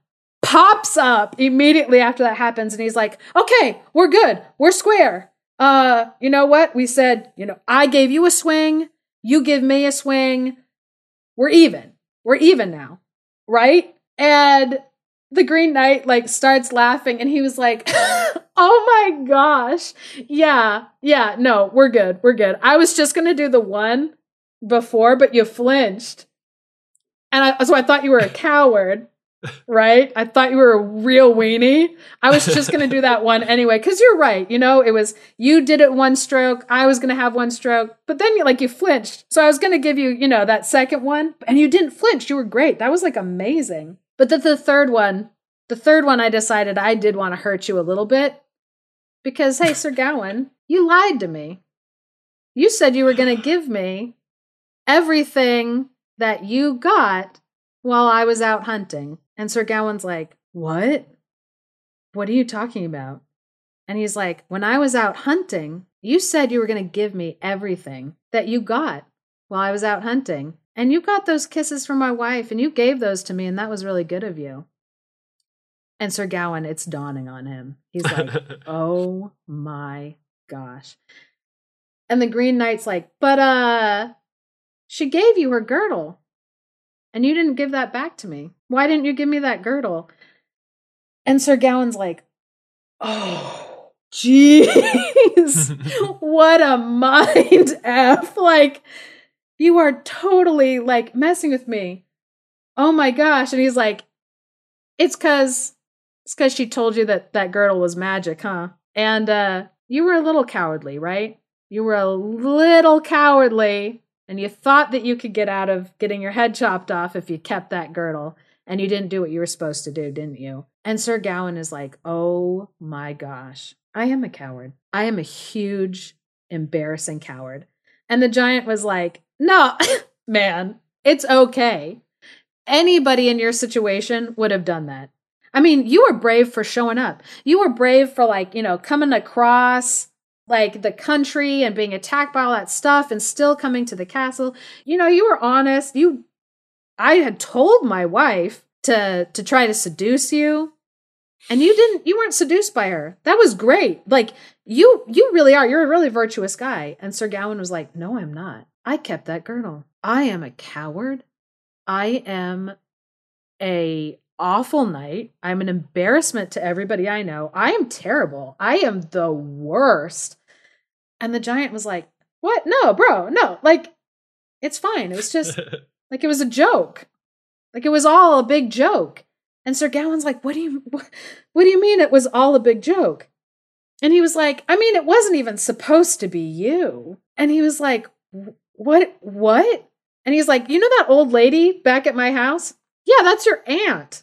pops up immediately after that happens and he's like, "Okay, we're good. We're square. Uh, you know what? We said, you know, I gave you a swing, you give me a swing. We're even. We're even now." Right? And the Green Knight like starts laughing and he was like, "Oh my gosh. Yeah. Yeah, no, we're good. We're good. I was just going to do the one before, but you flinched." And I, so I thought you were a coward right? I thought you were a real weenie. I was just going to do that one anyway cuz you're right. You know, it was you did it one stroke, I was going to have one stroke, but then you like you flinched. So I was going to give you, you know, that second one and you didn't flinch. You were great. That was like amazing. But the, the third one, the third one I decided I did want to hurt you a little bit because hey, Sir Gawain, you lied to me. You said you were going to give me everything that you got while I was out hunting. And Sir Gawain's like, What? What are you talking about? And he's like, When I was out hunting, you said you were going to give me everything that you got while I was out hunting. And you got those kisses from my wife, and you gave those to me, and that was really good of you. And Sir Gawain, it's dawning on him. He's like, Oh my gosh. And the Green Knight's like, But, uh, she gave you her girdle. And you didn't give that back to me. Why didn't you give me that girdle? And Sir Gawain's like, oh, jeez, what a mind F. Like, you are totally like messing with me. Oh my gosh. And he's like, it's cause, it's cause she told you that that girdle was magic, huh? And, uh, you were a little cowardly, right? You were a little cowardly and you thought that you could get out of getting your head chopped off if you kept that girdle and you didn't do what you were supposed to do, didn't you? And Sir Gawain is like, "Oh my gosh, I am a coward. I am a huge embarrassing coward." And the giant was like, "No, man, it's okay. Anybody in your situation would have done that. I mean, you were brave for showing up. You were brave for like, you know, coming across like the country and being attacked by all that stuff and still coming to the castle. You know, you were honest. You I had told my wife to to try to seduce you and you didn't you weren't seduced by her. That was great. Like you you really are. You're a really virtuous guy. And Sir Gawain was like, "No, I'm not. I kept that girdle. I am a coward. I am a awful knight. I'm an embarrassment to everybody I know. I am terrible. I am the worst. And the giant was like, What? No, bro, no. Like, it's fine. It was just like it was a joke. Like it was all a big joke. And Sir Gawain's like, What do you what, what do you mean it was all a big joke? And he was like, I mean, it wasn't even supposed to be you. And he was like, What what? And he's like, You know that old lady back at my house? Yeah, that's your aunt.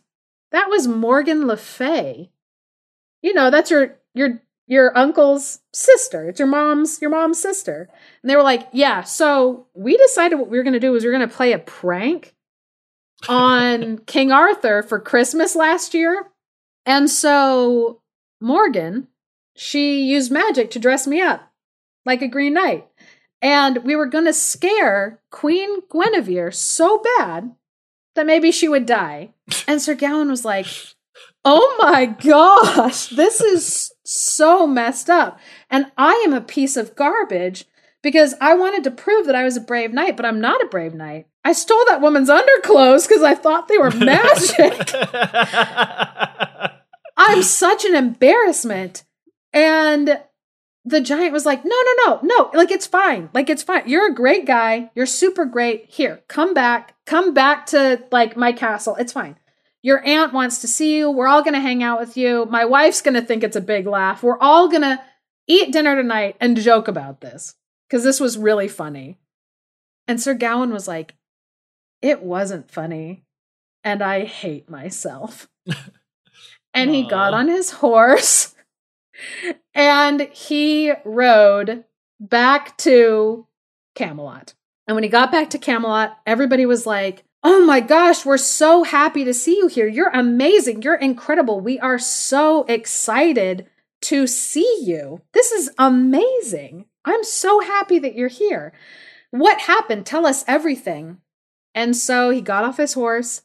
That was Morgan Le Fay. You know, that's your your your uncle's sister. It's your mom's your mom's sister. And they were like, "Yeah, so we decided what we were going to do was we are going to play a prank on King Arthur for Christmas last year." And so Morgan, she used magic to dress me up like a green knight. And we were going to scare Queen Guinevere so bad that maybe she would die. And Sir Gawain was like, Oh my gosh, this is so messed up. And I am a piece of garbage because I wanted to prove that I was a brave knight, but I'm not a brave knight. I stole that woman's underclothes because I thought they were magic. I'm such an embarrassment. And the giant was like, no, no, no, no, like it's fine. Like it's fine. You're a great guy. You're super great. Here, come back. Come back to like my castle. It's fine. Your aunt wants to see you. We're all going to hang out with you. My wife's going to think it's a big laugh. We're all going to eat dinner tonight and joke about this because this was really funny. And Sir Gawain was like, it wasn't funny. And I hate myself. and he got on his horse and he rode back to Camelot. And when he got back to Camelot, everybody was like, Oh my gosh, we're so happy to see you here. You're amazing. You're incredible. We are so excited to see you. This is amazing. I'm so happy that you're here. What happened? Tell us everything. And so he got off his horse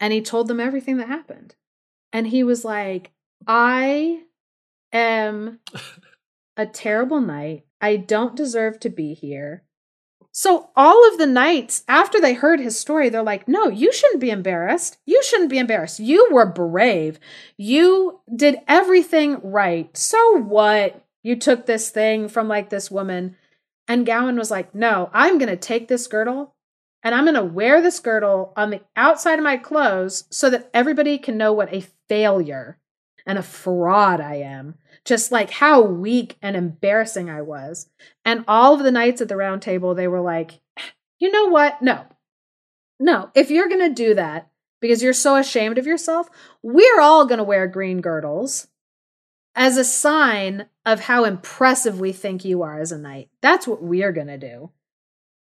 and he told them everything that happened. And he was like, I am a terrible knight. I don't deserve to be here. So all of the knights, after they heard his story, they're like, no, you shouldn't be embarrassed. You shouldn't be embarrassed. You were brave. You did everything right. So what? You took this thing from like this woman. And Gawain was like, no, I'm going to take this girdle and I'm going to wear this girdle on the outside of my clothes so that everybody can know what a failure and a fraud I am. Just like how weak and embarrassing I was. And all of the knights at the round table, they were like, you know what? No. No. If you're going to do that because you're so ashamed of yourself, we're all going to wear green girdles as a sign of how impressive we think you are as a knight. That's what we're going to do.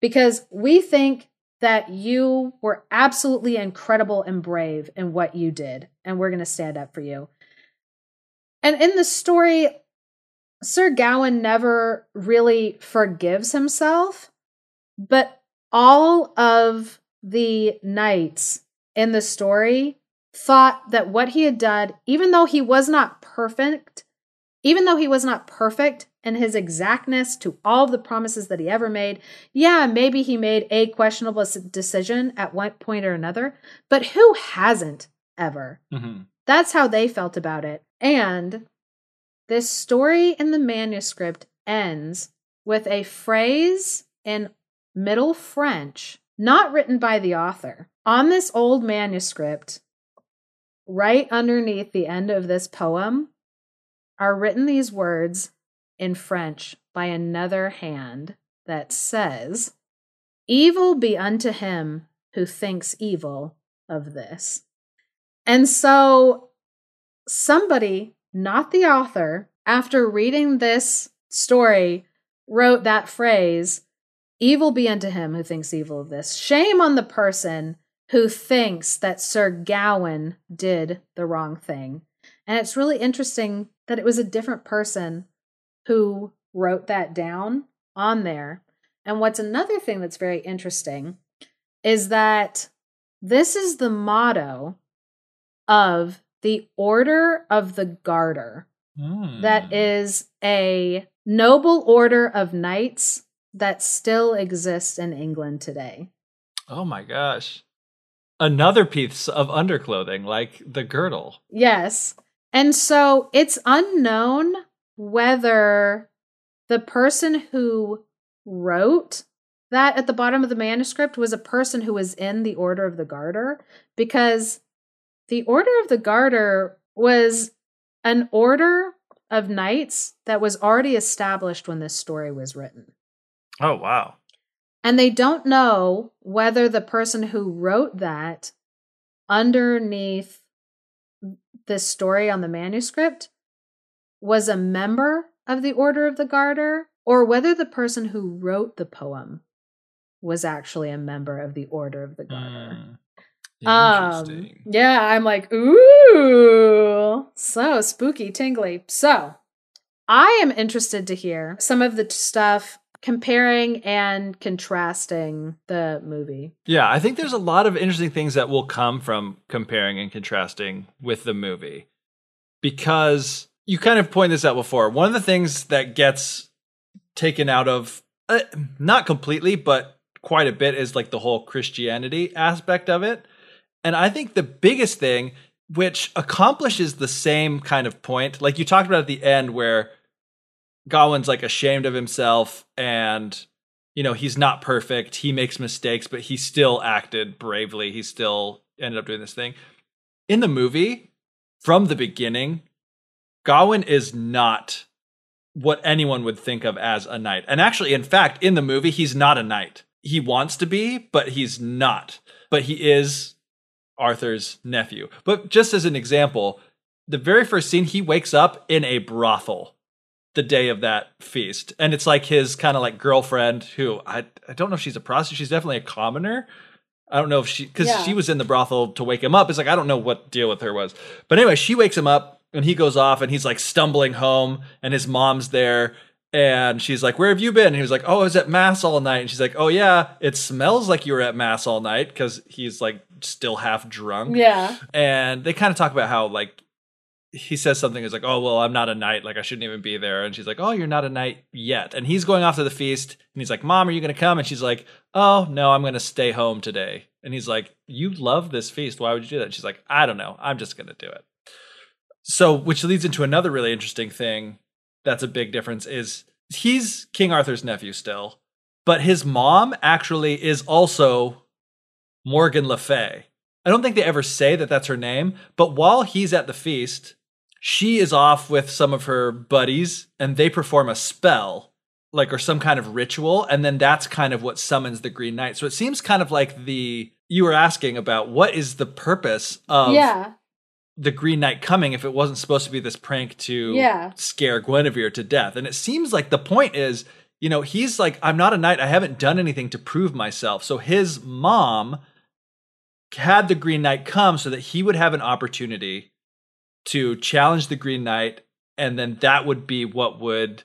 Because we think that you were absolutely incredible and brave in what you did, and we're going to stand up for you. And in the story, Sir Gawain never really forgives himself, but all of the knights in the story thought that what he had done, even though he was not perfect, even though he was not perfect in his exactness to all of the promises that he ever made, yeah, maybe he made a questionable decision at one point or another, but who hasn't ever? Mm-hmm. That's how they felt about it. And this story in the manuscript ends with a phrase in Middle French, not written by the author. On this old manuscript, right underneath the end of this poem, are written these words in French by another hand that says, Evil be unto him who thinks evil of this. And so somebody, not the author, after reading this story, wrote that phrase Evil be unto him who thinks evil of this. Shame on the person who thinks that Sir Gawain did the wrong thing. And it's really interesting that it was a different person who wrote that down on there. And what's another thing that's very interesting is that this is the motto of the Order of the Garter. Mm. That hmm. a noble order of knights that still exists in England today. Oh my gosh. Another piece of underclothing, like the girdle. Yes. And so it's unknown whether the person who wrote that at the bottom of the manuscript was a person who was in the Order of the Garter because the Order of the Garter was an order of knights that was already established when this story was written. Oh, wow. And they don't know whether the person who wrote that underneath this story on the manuscript was a member of the Order of the Garter or whether the person who wrote the poem was actually a member of the Order of the Garter. Mm. Um, yeah, I'm like, ooh, so spooky, tingly. So I am interested to hear some of the stuff comparing and contrasting the movie. Yeah, I think there's a lot of interesting things that will come from comparing and contrasting with the movie because you kind of point this out before. One of the things that gets taken out of uh, not completely, but quite a bit is like the whole Christianity aspect of it. And I think the biggest thing, which accomplishes the same kind of point, like you talked about at the end, where Gawain's like ashamed of himself and you know he's not perfect. He makes mistakes but he still acted bravely. He still ended up doing this thing. In the movie from the beginning Gawain is not what anyone would think of as a knight. And actually in fact in the movie he's not a knight. He wants to be but he's not. But he is Arthur's nephew. But just as an example the very first scene he wakes up in a brothel the day of that feast. And it's like his kind of like girlfriend who I I don't know if she's a prostitute, she's definitely a commoner. I don't know if she because Yeah. she was in the brothel to wake him up. It's like I don't know what deal with her was. But anyway, she wakes him up and he goes off and he's like stumbling home and his mom's there and she's like, Where have you been? And he was like, Oh, I was at mass all night. And she's like, Oh yeah, it smells like you were at mass all night because he's like still half drunk Yeah. and they kind of talk about how like he says something is like oh well i'm not a knight like i shouldn't even be there. And she's like oh you're not a knight yet. And he's going off to the feast and he's like mom are you going to come? And she's like oh no i'm going to stay home today. And he's like you love this feast why would you do that? And she's like i don't know i'm just going to do it. So which leads into another really interesting thing that's a big difference is he's king arthur's nephew still but his mom actually is also morgan le fay. I don't think they ever say that that's her name, but while he's at the feast, she is off with some of her buddies and they perform a spell, like or some kind of ritual, and then that's kind of what summons the Green Knight. So it seems kind of like the you were asking about what is the purpose of yeah. the Green Knight coming if it wasn't supposed to be this prank to Yeah. scare Guinevere to death. And it seems like the point is, you know, he's like, I'm not a knight. I haven't done anything to prove myself. So his mom had the Green Knight come so that he would have an opportunity to challenge the Green Knight, and then that would be what would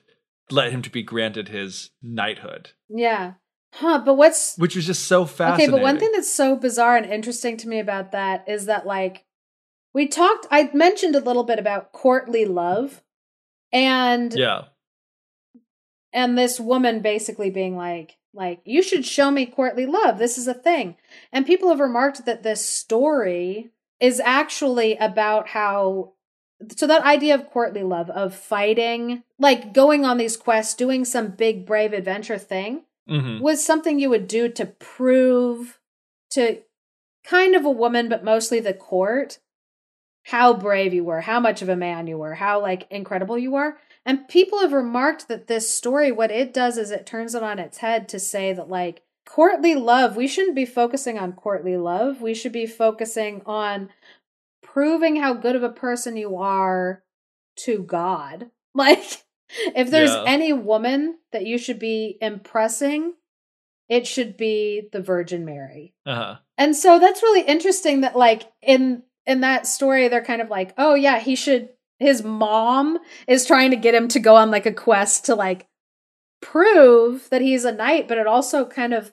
let him to be granted his knighthood, Yeah. Huh. But what's which was just so fascinating. okay? But one thing that's so bizarre and interesting to me about that is that like we talked. I mentioned a little bit about courtly love, and yeah, and this woman basically being like like you should show me courtly love this is a thing and people have remarked that this story is actually about how so that idea of courtly love of fighting like going on these quests doing some big brave adventure thing hmm was something you would do to prove to kind of a woman but mostly the court how brave you were how much of a man you were how like incredible you were. And people have remarked that this story what it does is it turns it on its head to say that like courtly love we shouldn't be focusing on courtly love we should be focusing on proving how good of a person you are to god like if there's Yeah. any woman that you should be impressing it should be the virgin mary uh-huh. and so that's really interesting that like in in that story they're kind of like, "Oh yeah, he should his mom is trying to get him to go on like a quest to like prove that he's a knight, but it also kind of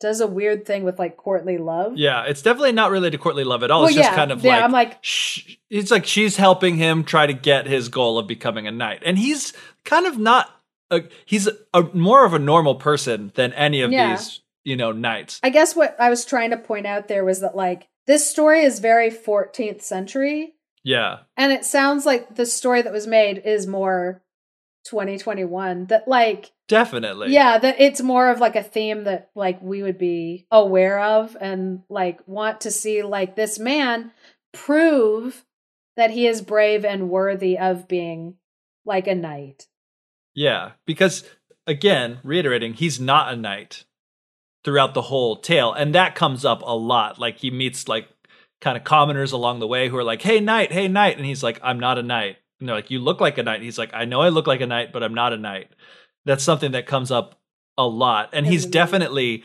does a weird thing with like courtly love. yeah. It's definitely not related to courtly love at all. Well, it's just yeah, kind of yeah, like I'm like- sh- it's like she's helping him try to get his goal of becoming a knight, and he's kind of not. A, he's a, more of a normal person than any of Yeah. these, you know, knights. I guess what I was trying to point out there was that like this story is very 14th century Yeah, and it sounds like the story that was made is more 2021 that like definitely. Yeah, that it's more of like a theme that like we would be aware of and like want to see like this man prove that he is brave and worthy of being like a knight. Yeah, because again, reiterating, he's not a knight throughout the whole tale, and that comes up a lot. Like he meets like kind of commoners along the way who are like, "Hey, knight, hey, knight," and he's like, "I'm not a knight." And they're like, "You look like a knight." He's like, "I know I look like a knight, but I'm not a knight." That's something that comes up a lot, and he's definitely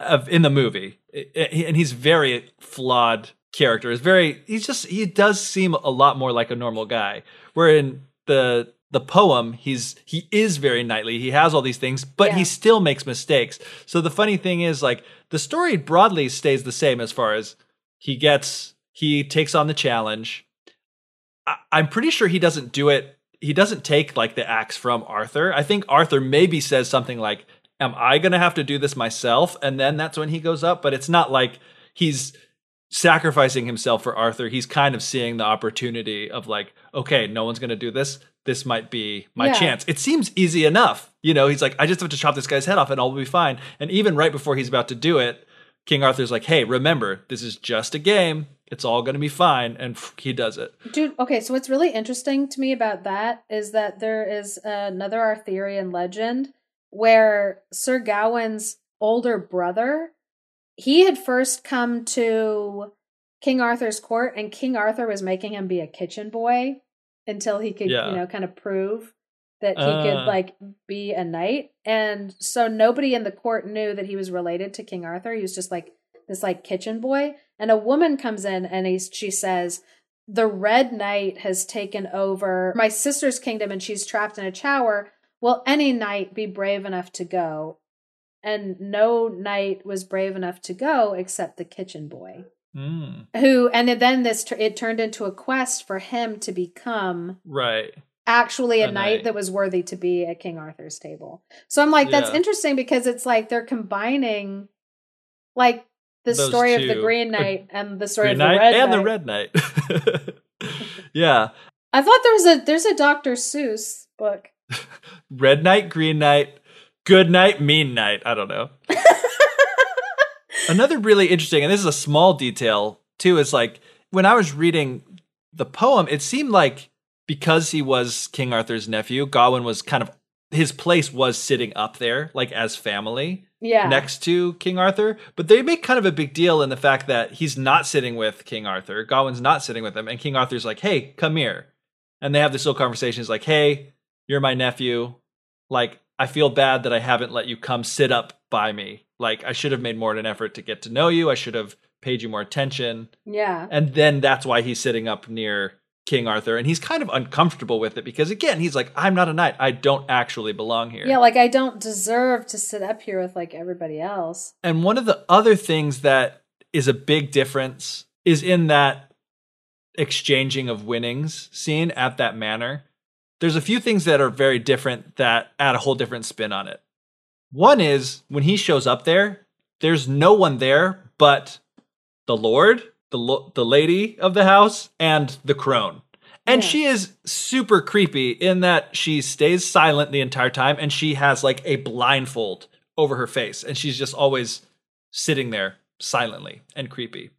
of in the movie, and he's very flawed character. Is very he's just he does seem a lot more like a normal guy. Where in the the poem, he's he is very knightly. He has all these things, but Yeah. he still makes mistakes. So the funny thing is, like the story broadly stays the same as far as he gets he takes on the challenge. I, I'm pretty sure he doesn't do it. He doesn't take like the axe from Arthur. I think Arthur maybe says something like, am I going to have to do this myself? And then that's when he goes up. But it's not like he's sacrificing himself for Arthur. He's kind of seeing the opportunity of like, okay, no one's going to do this. This might be my Yeah. chance. It seems easy enough. You know, he's like, I just have to chop this guy's head off and all will be fine. And even right before he's about to do it, King Arthur's like, hey, remember, this is just a game. It's all going to be fine. And he does it. Dude, okay, so what's really interesting to me about that is that there is another Arthurian legend where Sir Gawain's older brother, he had first come to King Arthur's court and King Arthur was making him be a kitchen boy until he could, Yeah. you know, kind of prove that he Uh. could like be a knight. And so nobody in the court knew that he was related to King Arthur. He was just like this like kitchen boy. And a woman comes in and he's, she says, the Red Knight has taken over my sister's kingdom and she's trapped in a tower. Will any knight be brave enough to go? And no knight was brave enough to go except the kitchen boy. Mm, Who and then this it turned into a quest for him to become right. actually a, A knight, knight. that was worthy to be at King Arthur's table. So I'm like, that's Yeah. interesting because it's like they're combining like the Those story of the. Green Knight and the story Green of the Knight Red and Knight. the Red Knight. yeah. I thought there was a there's a Dr. Seuss book. Red Knight, Green Knight, Good Knight, Mean Knight. I don't know. Another really interesting, and this is a small detail too, is like when I was reading the poem, it seemed like because he was King Arthur's nephew, Gawain was kind of his place was sitting up there, like as family. Yeah. next to King Arthur, but they make kind of a big deal in the fact that he's not sitting with King Arthur. Gawain's not sitting with him, and King Arthur's like, "Hey, come here," and they have this little conversation. He's like, "Hey, you're my nephew. Like, I feel bad that I haven't let you come sit up by me. Like, I should have made more of an effort to get to know you. I should have paid you more attention." Yeah. And then that's why he's sitting up near King Arthur, and he's kind of uncomfortable with it because again, he's like, "I'm not a knight. I don't actually belong here." Yeah, like I don't deserve to sit up here with like everybody else. And one of the other things that is a big difference is in that exchanging of winnings scene at that manor. There's a few things that are very different that add a whole different spin on it. One is when he shows up there, there's no one there but the Lord, the lo- the lady of the house, and the crone. And Yeah. she is super creepy in that she stays silent the entire time and she has like a blindfold over her face and she's just always sitting there silently and creepy.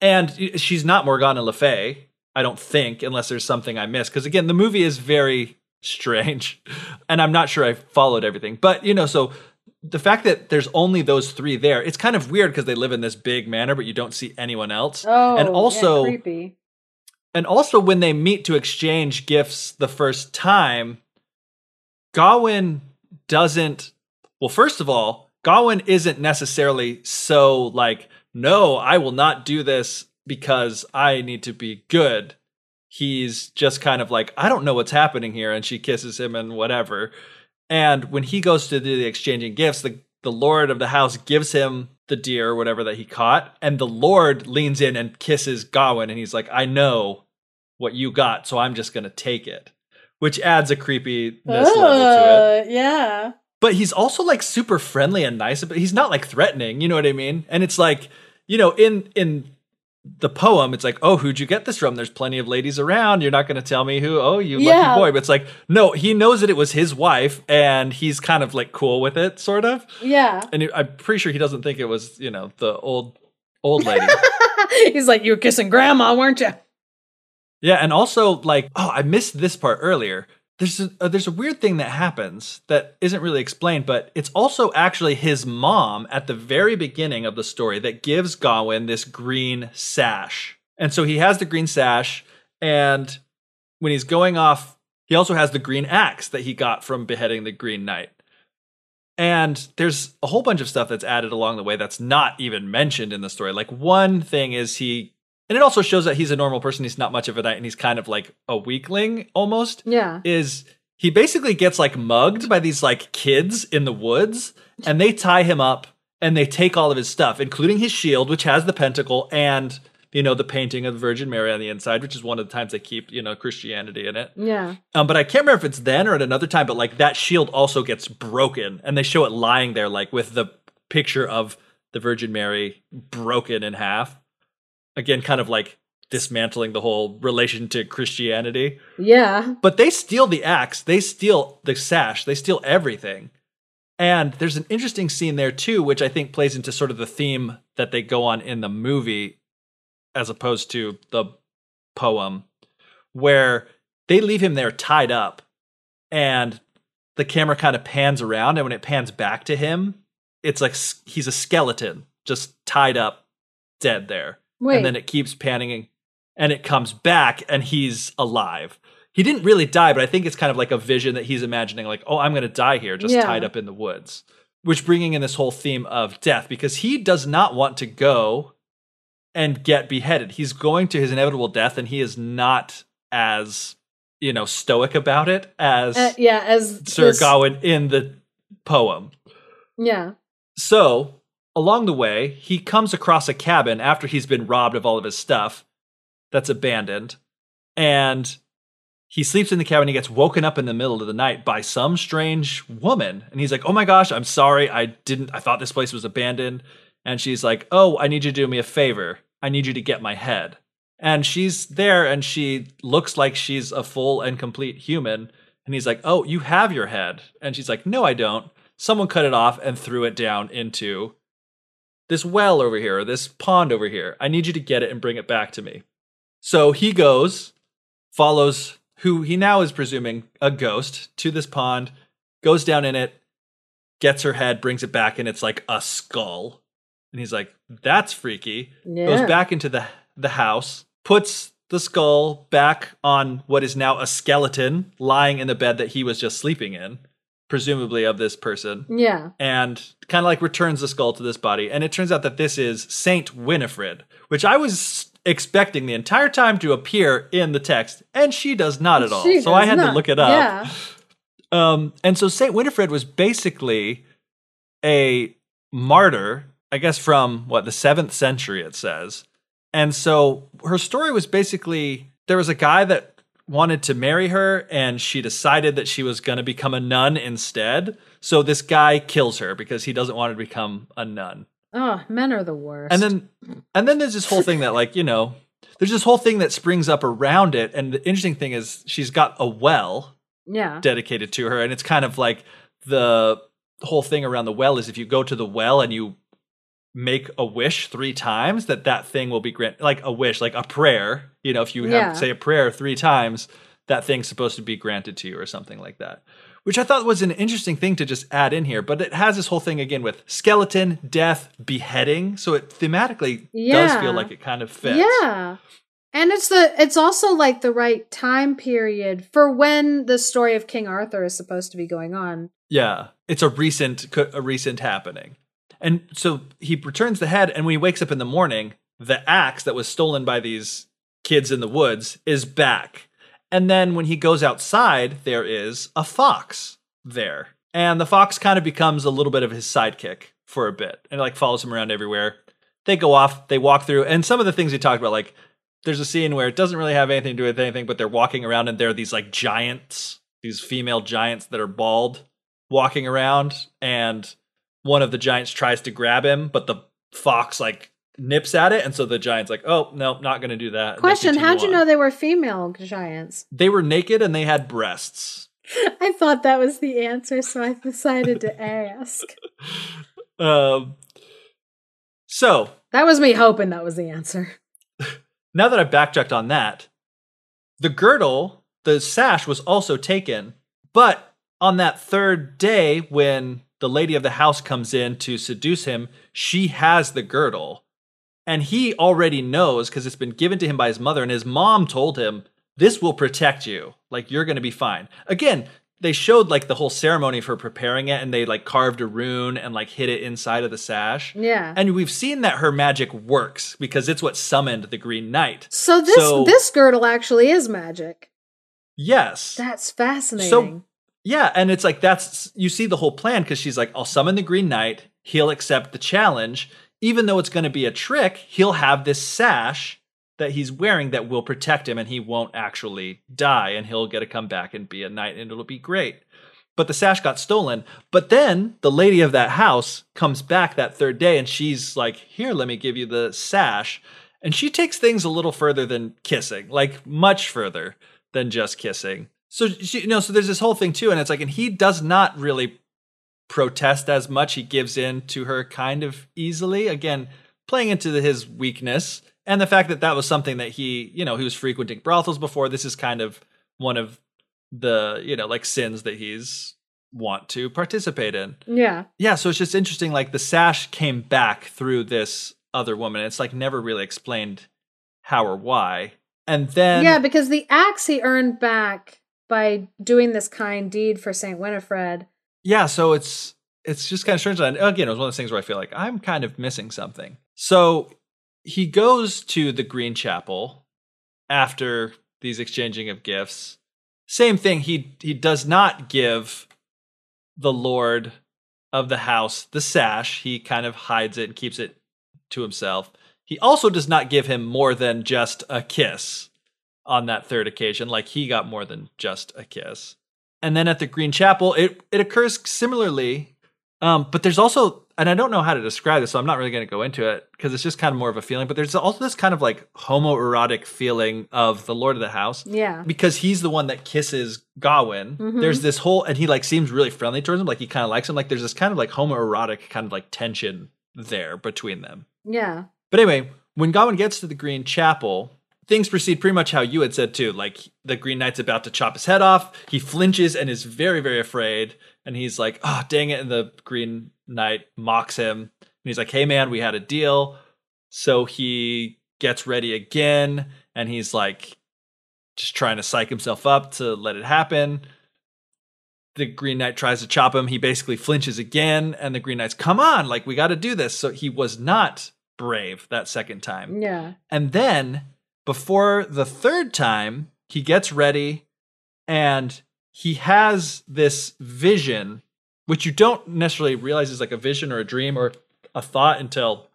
And she's not Morgana Le Fay, I don't think, unless there's something I missed. Because again, the movie is very strange, and I'm not sure I followed everything. But you know, so the fact that there's only those three there, it's kind of weird because they live in this big manor, but you don't see anyone else. Oh, and yeah, also, creepy. and also when they meet to exchange gifts the first time, Gawain doesn't. Well, first of all, Gawain isn't necessarily so like, no, I will not do this because I need to be good. He's just kind of like, I don't know what's happening here, and she kisses him and whatever. And when he goes to do the exchanging gifts, the the lord of the house gives him the deer or whatever that he caught, and the lord leans in and kisses Gawain, and he's like, I know what you got, so I'm just gonna take it. Which adds a creepiness level to it. Uh, Yeah. But he's also like super friendly and nice, but he's not like threatening, you know what I mean? And it's like, you know, in in the poem, it's like, oh, who'd you get this from? There's plenty of ladies around. You're not going to tell me who. Oh, you Yeah. lucky boy. But it's like, no, he knows that it was his wife, and he's kind of like cool with it, sort of. Yeah. And I'm pretty sure he doesn't think it was, you know, the old old lady. He's like, you were kissing grandma, weren't you? Yeah, and also like, oh, I missed this part earlier. There's a, uh, there's a weird thing that happens that isn't really explained, but it's also actually his mom at the very beginning of the story that gives Gawain this green sash. And so he has the green sash, and when he's going off, he also has the green axe that he got from beheading the Green Knight. And there's a whole bunch of stuff that's added along the way that's not even mentioned in the story. Like one thing is he and it also shows that he's a normal person. He's not much of a knight, and he's kind of like a weakling almost. Yeah. Is he basically gets like mugged by these like kids in the woods, and they tie him up and they take all of his stuff, including his shield, which has the pentacle, and you know, the painting of the Virgin Mary on the inside, which is one of the times they keep, you know, Christianity in it. Yeah. Um, but I can't remember if it's then or at another time, but like that shield also gets broken and they show it lying there, like with the picture of the Virgin Mary broken in half. Again, kind of like dismantling the whole relation to Christianity. Yeah. But they steal the axe, they steal the sash, they steal everything. And there's an interesting scene there too, which I think plays into sort of the theme that they go on in the movie as opposed to the poem, where they leave him there tied up and the camera kind of pans around. And when it pans back to him, it's like he's a skeleton just tied up, dead there. Wait. And then it keeps panning and it comes back and he's alive. He didn't really die, but I think it's kind of like a vision that he's imagining, like, oh, I'm going to die here, just Yeah. tied up in the woods. Which bringing in this whole theme of death because he does not want to go and get beheaded. He's going to his inevitable death, and he is not as you know stoic about it as Uh, yeah, as Sir this- Gawain in the poem. Yeah. So, along the way, he comes across a cabin after he's been robbed of all of his stuff that's abandoned. And he sleeps in the cabin. He gets woken up in the middle of the night by some strange woman. And he's like, Oh my gosh, I'm sorry. I didn't, I thought this place was abandoned. And she's like, Oh, I need you to do me a favor. I need you to get my head. And she's there and she looks like she's a full and complete human. And he's like, Oh, you have your head. And she's like, No, I don't. Someone cut it off and threw it down into this well over here, or this pond over here. I need you to get it and bring it back to me. So he goes, follows who he now is presuming a ghost to this pond, goes down in it, gets her head, brings it back, and it's like a skull. And he's like, That's freaky Yeah. goes back into the the house, puts the skull back on what is now a skeleton lying in the bed that he was just sleeping in, presumably of this person, Yeah. and kind of like returns the skull to this body. And it turns out that this is Saint Winifred, which I was expecting the entire time to appear in the text, and she does not at all. She so I had to look it up. Yeah. Um, and so Saint Winifred was basically a martyr, I guess, from what the seventh century it says. And so her story was basically there was a guy that wanted to marry her, and she decided that she was going to become a nun instead. So this guy kills her because he doesn't want her to become a nun. Oh, men are the worst. And then and then there's this whole thing that like, you know, there's this whole thing that springs up around it. And the interesting thing is she's got a well yeah. dedicated to her and it's kind of like the whole thing around the well is if you go to the well and you make a wish three times that that thing will be granted like a wish like a prayer you know if you have Yeah. say a prayer three times that thing's supposed to be granted to you or something like that which i thought was an interesting thing to just add in here but it has this whole thing again with skeleton death beheading so it thematically does feel like it kind of fits Yeah. And it's the it's also like the right time period for when the story of King Arthur is supposed to be going on. Yeah, it's a recent a recent happening. And so he returns the head and when he wakes up in the morning, the axe that was stolen by these kids in the woods is back. And then when he goes outside, there is a fox there. And the fox kind of becomes a little bit of his sidekick for a bit and like follows him around everywhere. They go off, they walk through, and some of the things he talked about, like there's a scene where it doesn't really have anything to do with anything, but they're walking around and there are these like giants, these female giants that are bald walking around, and one of the giants tries to grab him, but the fox like nips at it, and so the giant's like, "Oh no, not going to do that." Question, how'd you on. know they were female giants? they were naked and they had breasts? I thought that was the answer, so I decided to ask. Um, so That was me hoping that was the answer. now that I've backchecked on that, the girdle, the sash was also taken, but on that third day when the lady of the house comes in to seduce him, she has the girdle. And he already knows because it's been given to him by his mother, and his mom told him, This will protect you. Like, you're going to be fine. Again, they showed like the whole ceremony for preparing it, and they like carved a rune and like hid it inside of the sash. Yeah. And we've seen that her magic works because it's what summoned the Green Knight. so this so- this girdle actually is magic. Yes. That's fascinating. Yeah, and it's like that's you see the whole plan because she's like, I'll summon the Green Knight, he'll accept the challenge. even though it's going to be a trick, he'll have this sash that he's wearing that will protect him and he won't actually die and he'll get to come back and be a knight and it'll be great. But the sash got stolen. But then the lady of that house comes back that third day and she's like, Here, let me give you the sash. And she takes things a little further than kissing, like much further than just kissing. So she, you know, so there's this whole thing too, and it's like, and he does not really protest as much. He gives in to her kind of easily. Again, playing into the, his weakness and the fact that that was something that he, you know, he was frequenting brothels before. This is kind of one of the, you know, like sins that he's want to participate in. Yeah. Yeah, so it's just interesting like the sash came back through this other woman. It's like never really explained how or why. And then Yeah, because the axe he earned back by doing this kind deed for Saint Winifred. Yeah, so it's it's just kind of strange. And again, it was one of those things where I feel like I'm kind of missing something. So he goes to the Green Chapel after these exchanging of gifts. Same thing. He he does not give the Lord of the house the sash. He kind of hides it and keeps it to himself. He also does not give him more than just a kiss on that third occasion. Like he got more than just a kiss. And then at the Green Chapel, it it occurs similarly. Um, but there's also, and I don't know how to describe this, so I'm not really going to go into it because it's just kind of more of a feeling. But there's also this kind of like homoerotic feeling of the Lord of the House Yeah. because he's the one that kisses Gawain. Mhm. There's this whole, and he like seems really friendly towards him, like he kind of likes him. Like there's this kind of like homoerotic kind of like tension there between them. Yeah. But anyway, when Gawain gets to the Green Chapel, things proceed pretty much how you had said too. Like the Green Knight's about to chop his head off. He flinches and is very, very afraid. And he's like, oh, dang it. And the Green Knight mocks him. And he's like, hey, man, we had a deal. So he gets ready again. And he's like, just trying to psych himself up to let it happen. The Green Knight tries to chop him. He basically flinches again. And the Green Knight's, come on, like, we got to do this. So he was not brave that second time. Yeah. And then before the third time, he gets ready and he has this vision, which you don't necessarily realize is like a vision or a dream or a thought until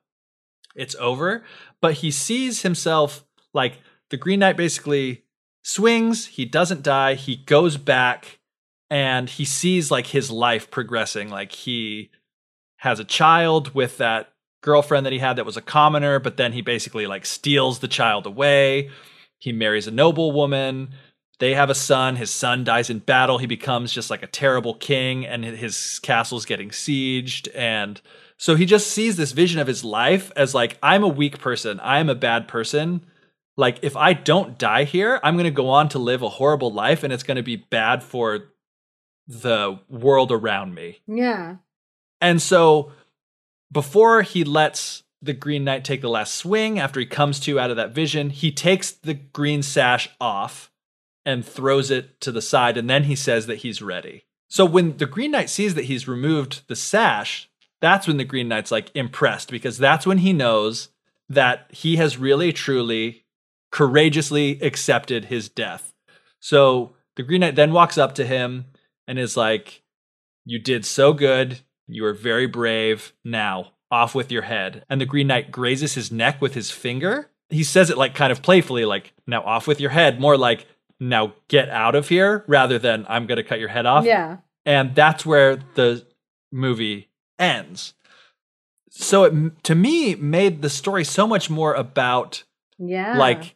it's over. But he sees himself like the Green Knight basically swings, he doesn't die, he goes back and he sees like his life progressing. Like he has a child with that girlfriend that he had that was a commoner, but then he basically like steals the child away. He marries a noble woman. They have a son. His son dies in battle. He becomes just like a terrible king, and his castle's getting sieged. And so he just sees this vision of his life as like, I'm a weak person. I'm a bad person. Like, if I don't die here, I'm going to go on to live a horrible life, and it's going to be bad for the world around me. Yeah. And so before he lets the Green Knight take the last swing, after he comes to out of that vision, he takes the green sash off and throws it to the side, and then he says that he's ready. So when the Green Knight sees that he's removed the sash, that's when the Green Knight's like impressed because that's when he knows that he has really truly courageously accepted his death. So the Green Knight then walks up to him and is like, You did so good. You are very brave. Now, off with your head. And the Green Knight grazes his neck with his finger. He says it like kind of playfully, like, Now, off with your head. More like, Now, get out of here, rather than, I'm going to cut your head off. Yeah. And that's where the movie ends. So it, to me, made the story so much more about Yeah. like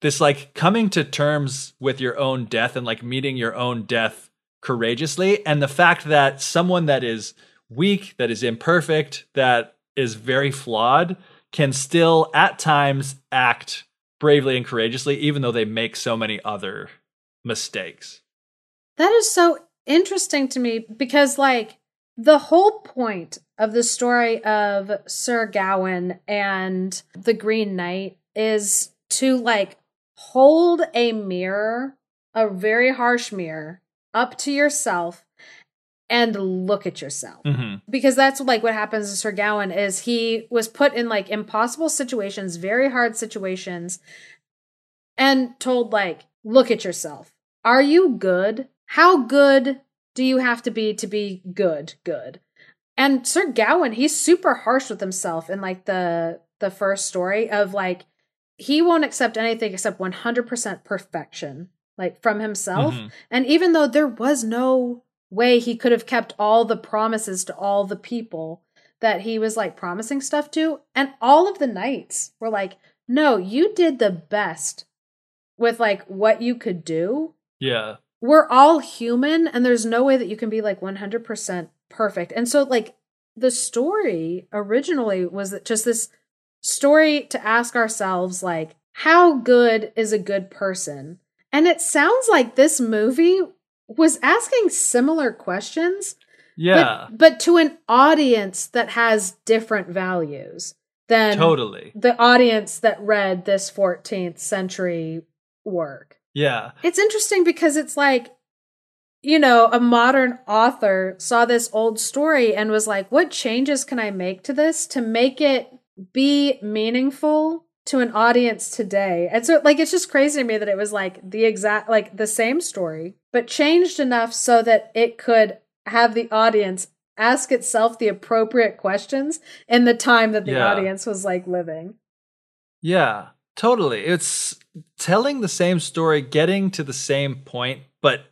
this like coming to terms with your own death and like meeting your own death courageously and the fact that someone that is weak that is imperfect that is very flawed can still at times act bravely and courageously even though they make so many other mistakes. That is so interesting to me because, like, the whole point of the story of Sir Gawain and the Green Knight is to, like, hold a mirror, a very harsh mirror, up to yourself and look at yourself. Mhm. Because that's like what happens to Sir Gawain is he was put in like impossible situations, very hard situations, and told like, look at yourself. Are you good? How good do you have to be to be good? Good. and Sir Gawain, he's super harsh with himself in like the the first story of like he won't accept anything except 100% perfection like from himself. Mhm. And even though there was no way he could have kept all the promises to all the people that he was like promising stuff to, and all of the knights were like, "No, you did the best with like what you could do." Yeah. we're all human and there's no way that you can be like 100% perfect. And so like the story originally was just this story to ask ourselves like how good is a good person? And it sounds like this movie was asking similar questions Yeah. but, but to an audience that has different values than totally. the audience that read this 14th century work. Yeah. It's interesting because it's like, you know, a modern author saw this old story and was like, what changes can I make to this to make it be meaningful to an audience today? And so, like, it's just crazy to me that it was like the exact, like the same story, but changed enough so that it could have the audience ask itself the appropriate questions in the time that the Yeah. audience was like living. Yeah, totally. It's telling the same story, getting to the same point, but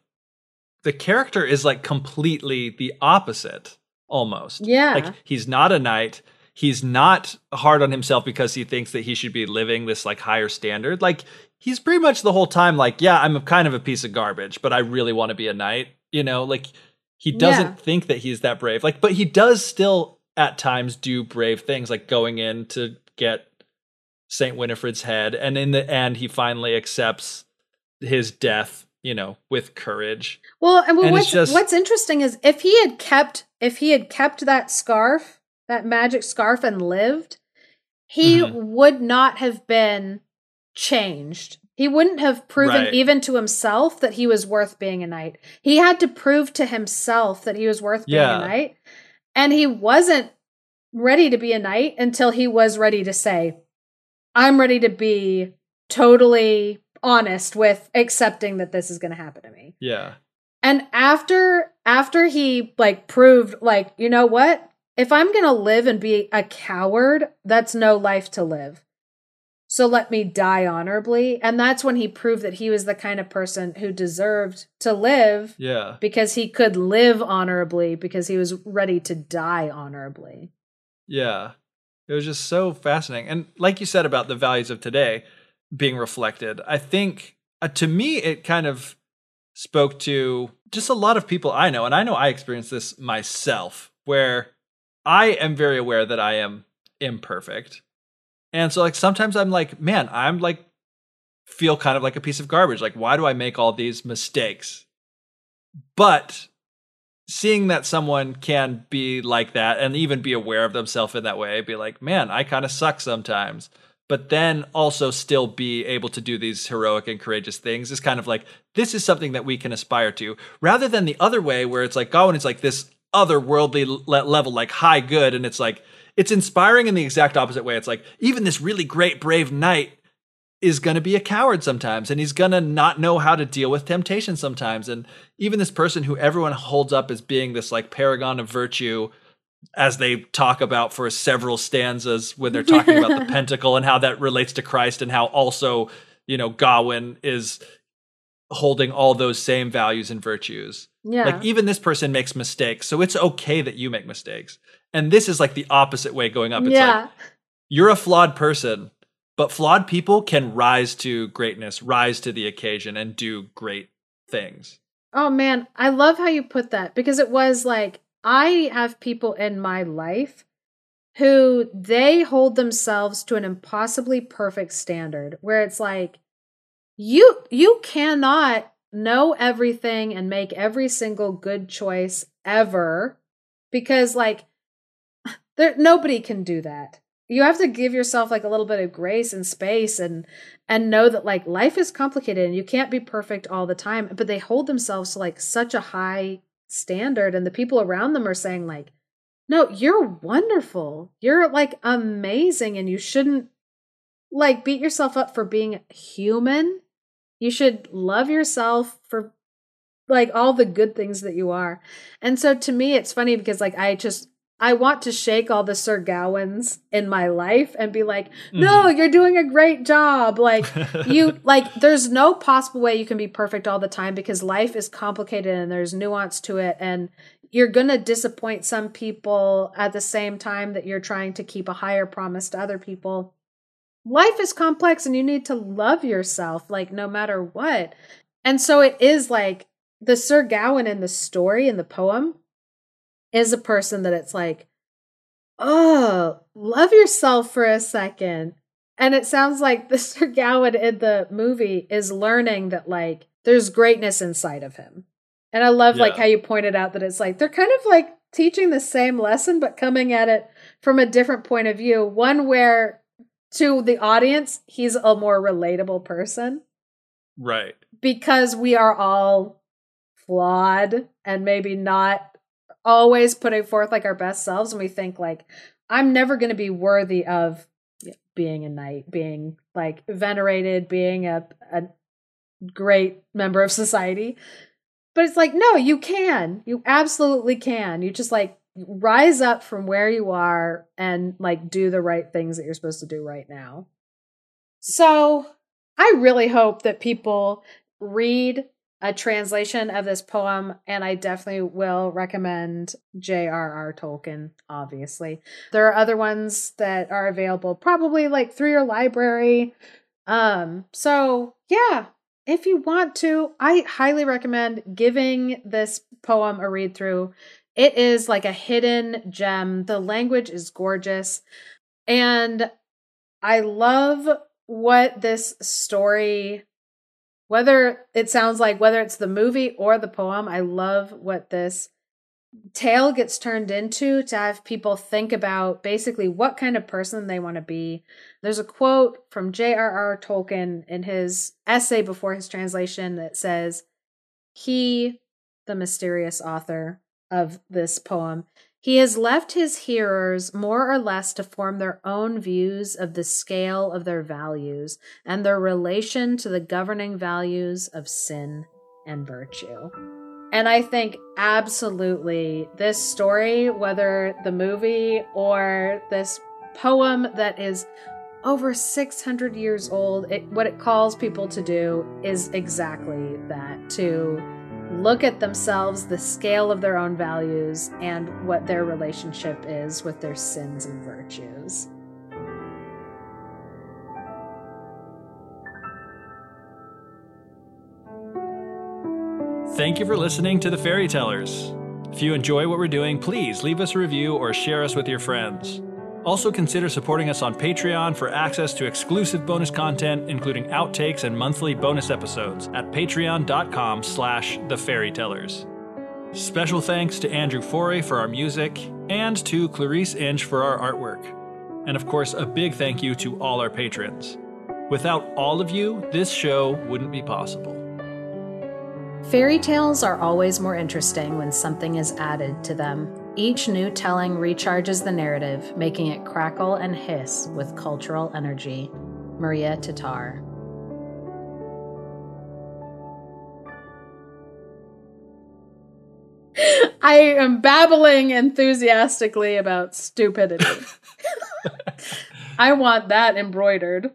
the character is like completely the opposite almost. Yeah. Like he's not a knight. He's not hard on himself because he thinks that he should be living this like higher standard. Like he's pretty much the whole time like, yeah, I'm a kind of a piece of garbage, but I really want to be a knight, you know? Like he doesn't Yeah. think that he's that brave. Like but he does still at times do brave things like going in to get St. Winifred's head and in the end he finally accepts his death, you know, with courage. Well, and well, And what's just- what's interesting is if he had kept if he had kept that scarf, that magic scarf, and lived, he Mhm. would not have been changed. He wouldn't have proven Right. even to himself that he was worth being a knight. He had to prove to himself that he was worth being Yeah. a knight, and he wasn't ready to be a knight until he was ready to say, "I'm ready to be totally." honest with accepting that this is going to happen to me. Yeah. And after after he like proved like, you know what? If I'm going to live and be a coward, that's no life to live. So let me die honorably. And that's when he proved that he was the kind of person who deserved to live Yeah. because he could live honorably because he was ready to die honorably. Yeah. It was just so fascinating. And like you said about the values of today being reflected, I think uh, to me it kind of spoke to just a lot of people I know. And I know I experienced this myself, where I am very aware that I am imperfect. And so, like, sometimes I'm like, man, I'm like, feel kind of like a piece of garbage. Like, why do I make all these mistakes? But seeing that someone can be like that and even be aware of themselves in that way, be like, man, I kind of suck sometimes. But then also still be able to do these heroic and courageous things is kind of like, this is something that we can aspire to rather than the other way where it's like, oh, Gawain is like this otherworldly le- level, like high good. And it's like, it's inspiring in the exact opposite way. It's like, even this really great, brave knight is going to be a coward sometimes and he's going to not know how to deal with temptation sometimes and even this person who everyone holds up as being this like paragon of virtue as they talk about for several stanzas when they're talking about the pentacle and how that relates to Christ and how also you know Gawain is holding all those same values and virtues Yeah. like even this person makes mistakes so it's okay that you make mistakes and this is like the opposite way going up it's yeah. like you're a flawed person but flawed people can rise to greatness rise to the occasion and do great things Oh man, I love how you put that because it was like I have people in my life who they hold themselves to an impossibly perfect standard where it's like you you cannot know everything and make every single good choice ever because like there nobody can do that. You have to give yourself like a little bit of grace and space and and know that like life is complicated and you can't be perfect all the time but they hold themselves to like such a high standard and the people around them are saying like no you're wonderful you're like amazing and you shouldn't like beat yourself up for being human you should love yourself for like all the good things that you are and so to me it's funny because like i just I want to shake all the Sir Gawains in my life and be like, no, mm-hmm. you're doing a great job. Like, you, like, there's no possible way you can be perfect all the time because life is complicated and there's nuance to it. And you're going to disappoint some people at the same time that you're trying to keep a higher promise to other people. Life is complex and you need to love yourself, like, no matter what. And so it is like the Sir Gawain in the story, in the poem, is a person that it's like, oh, love yourself for a second. And it sounds like the Sir Gawain in the movie is learning that like there's greatness inside of him. And I love yeah. like how you pointed out that it's like they're kind of like teaching the same lesson but coming at it from a different point of view. One where to the audience, he's a more relatable person. Right. Because we are all flawed and maybe not always putting forth like our best selves and we think like i'm never going to be worthy of being a knight being like venerated being a, a great member of society but it's like no you can you absolutely can you just like rise up from where you are and like do the right things that you're supposed to do right now so i really hope that people read a translation of this poem, and I definitely will recommend J.R.R. Tolkien, obviously. There are other ones that are available, probably like through your library. Um, so yeah, if you want to, I highly recommend giving this poem a read through. It is like a hidden gem. The language is gorgeous. And I love what this story whether it sounds like whether it's the movie or the poem, I love what this tale gets turned into to have people think about basically what kind of person they want to be. There's a quote from J.R.R. Tolkien in his essay before his translation that says, He, the mysterious author of this poem, he has left his hearers more or less to form their own views of the scale of their values and their relation to the governing values of sin and virtue. And I think absolutely this story, whether the movie or this poem that is over 600 years old, it, what it calls people to do is exactly that to look at themselves, the scale of their own values, and what their relationship is with their sins and virtues. Thank you for listening to the Fairy Tellers. If you enjoy what we're doing, please leave us a review or share us with your friends. Also, consider supporting us on Patreon for access to exclusive bonus content, including outtakes and monthly bonus episodes at patreon.com slash thefairytellers. Special thanks to Andrew Forey for our music and to Clarice Inch for our artwork. And of course, a big thank you to all our patrons. Without all of you, this show wouldn't be possible. Fairy tales are always more interesting when something is added to them. Each new telling recharges the narrative, making it crackle and hiss with cultural energy. Maria Tatar. I am babbling enthusiastically about stupidity. I want that embroidered.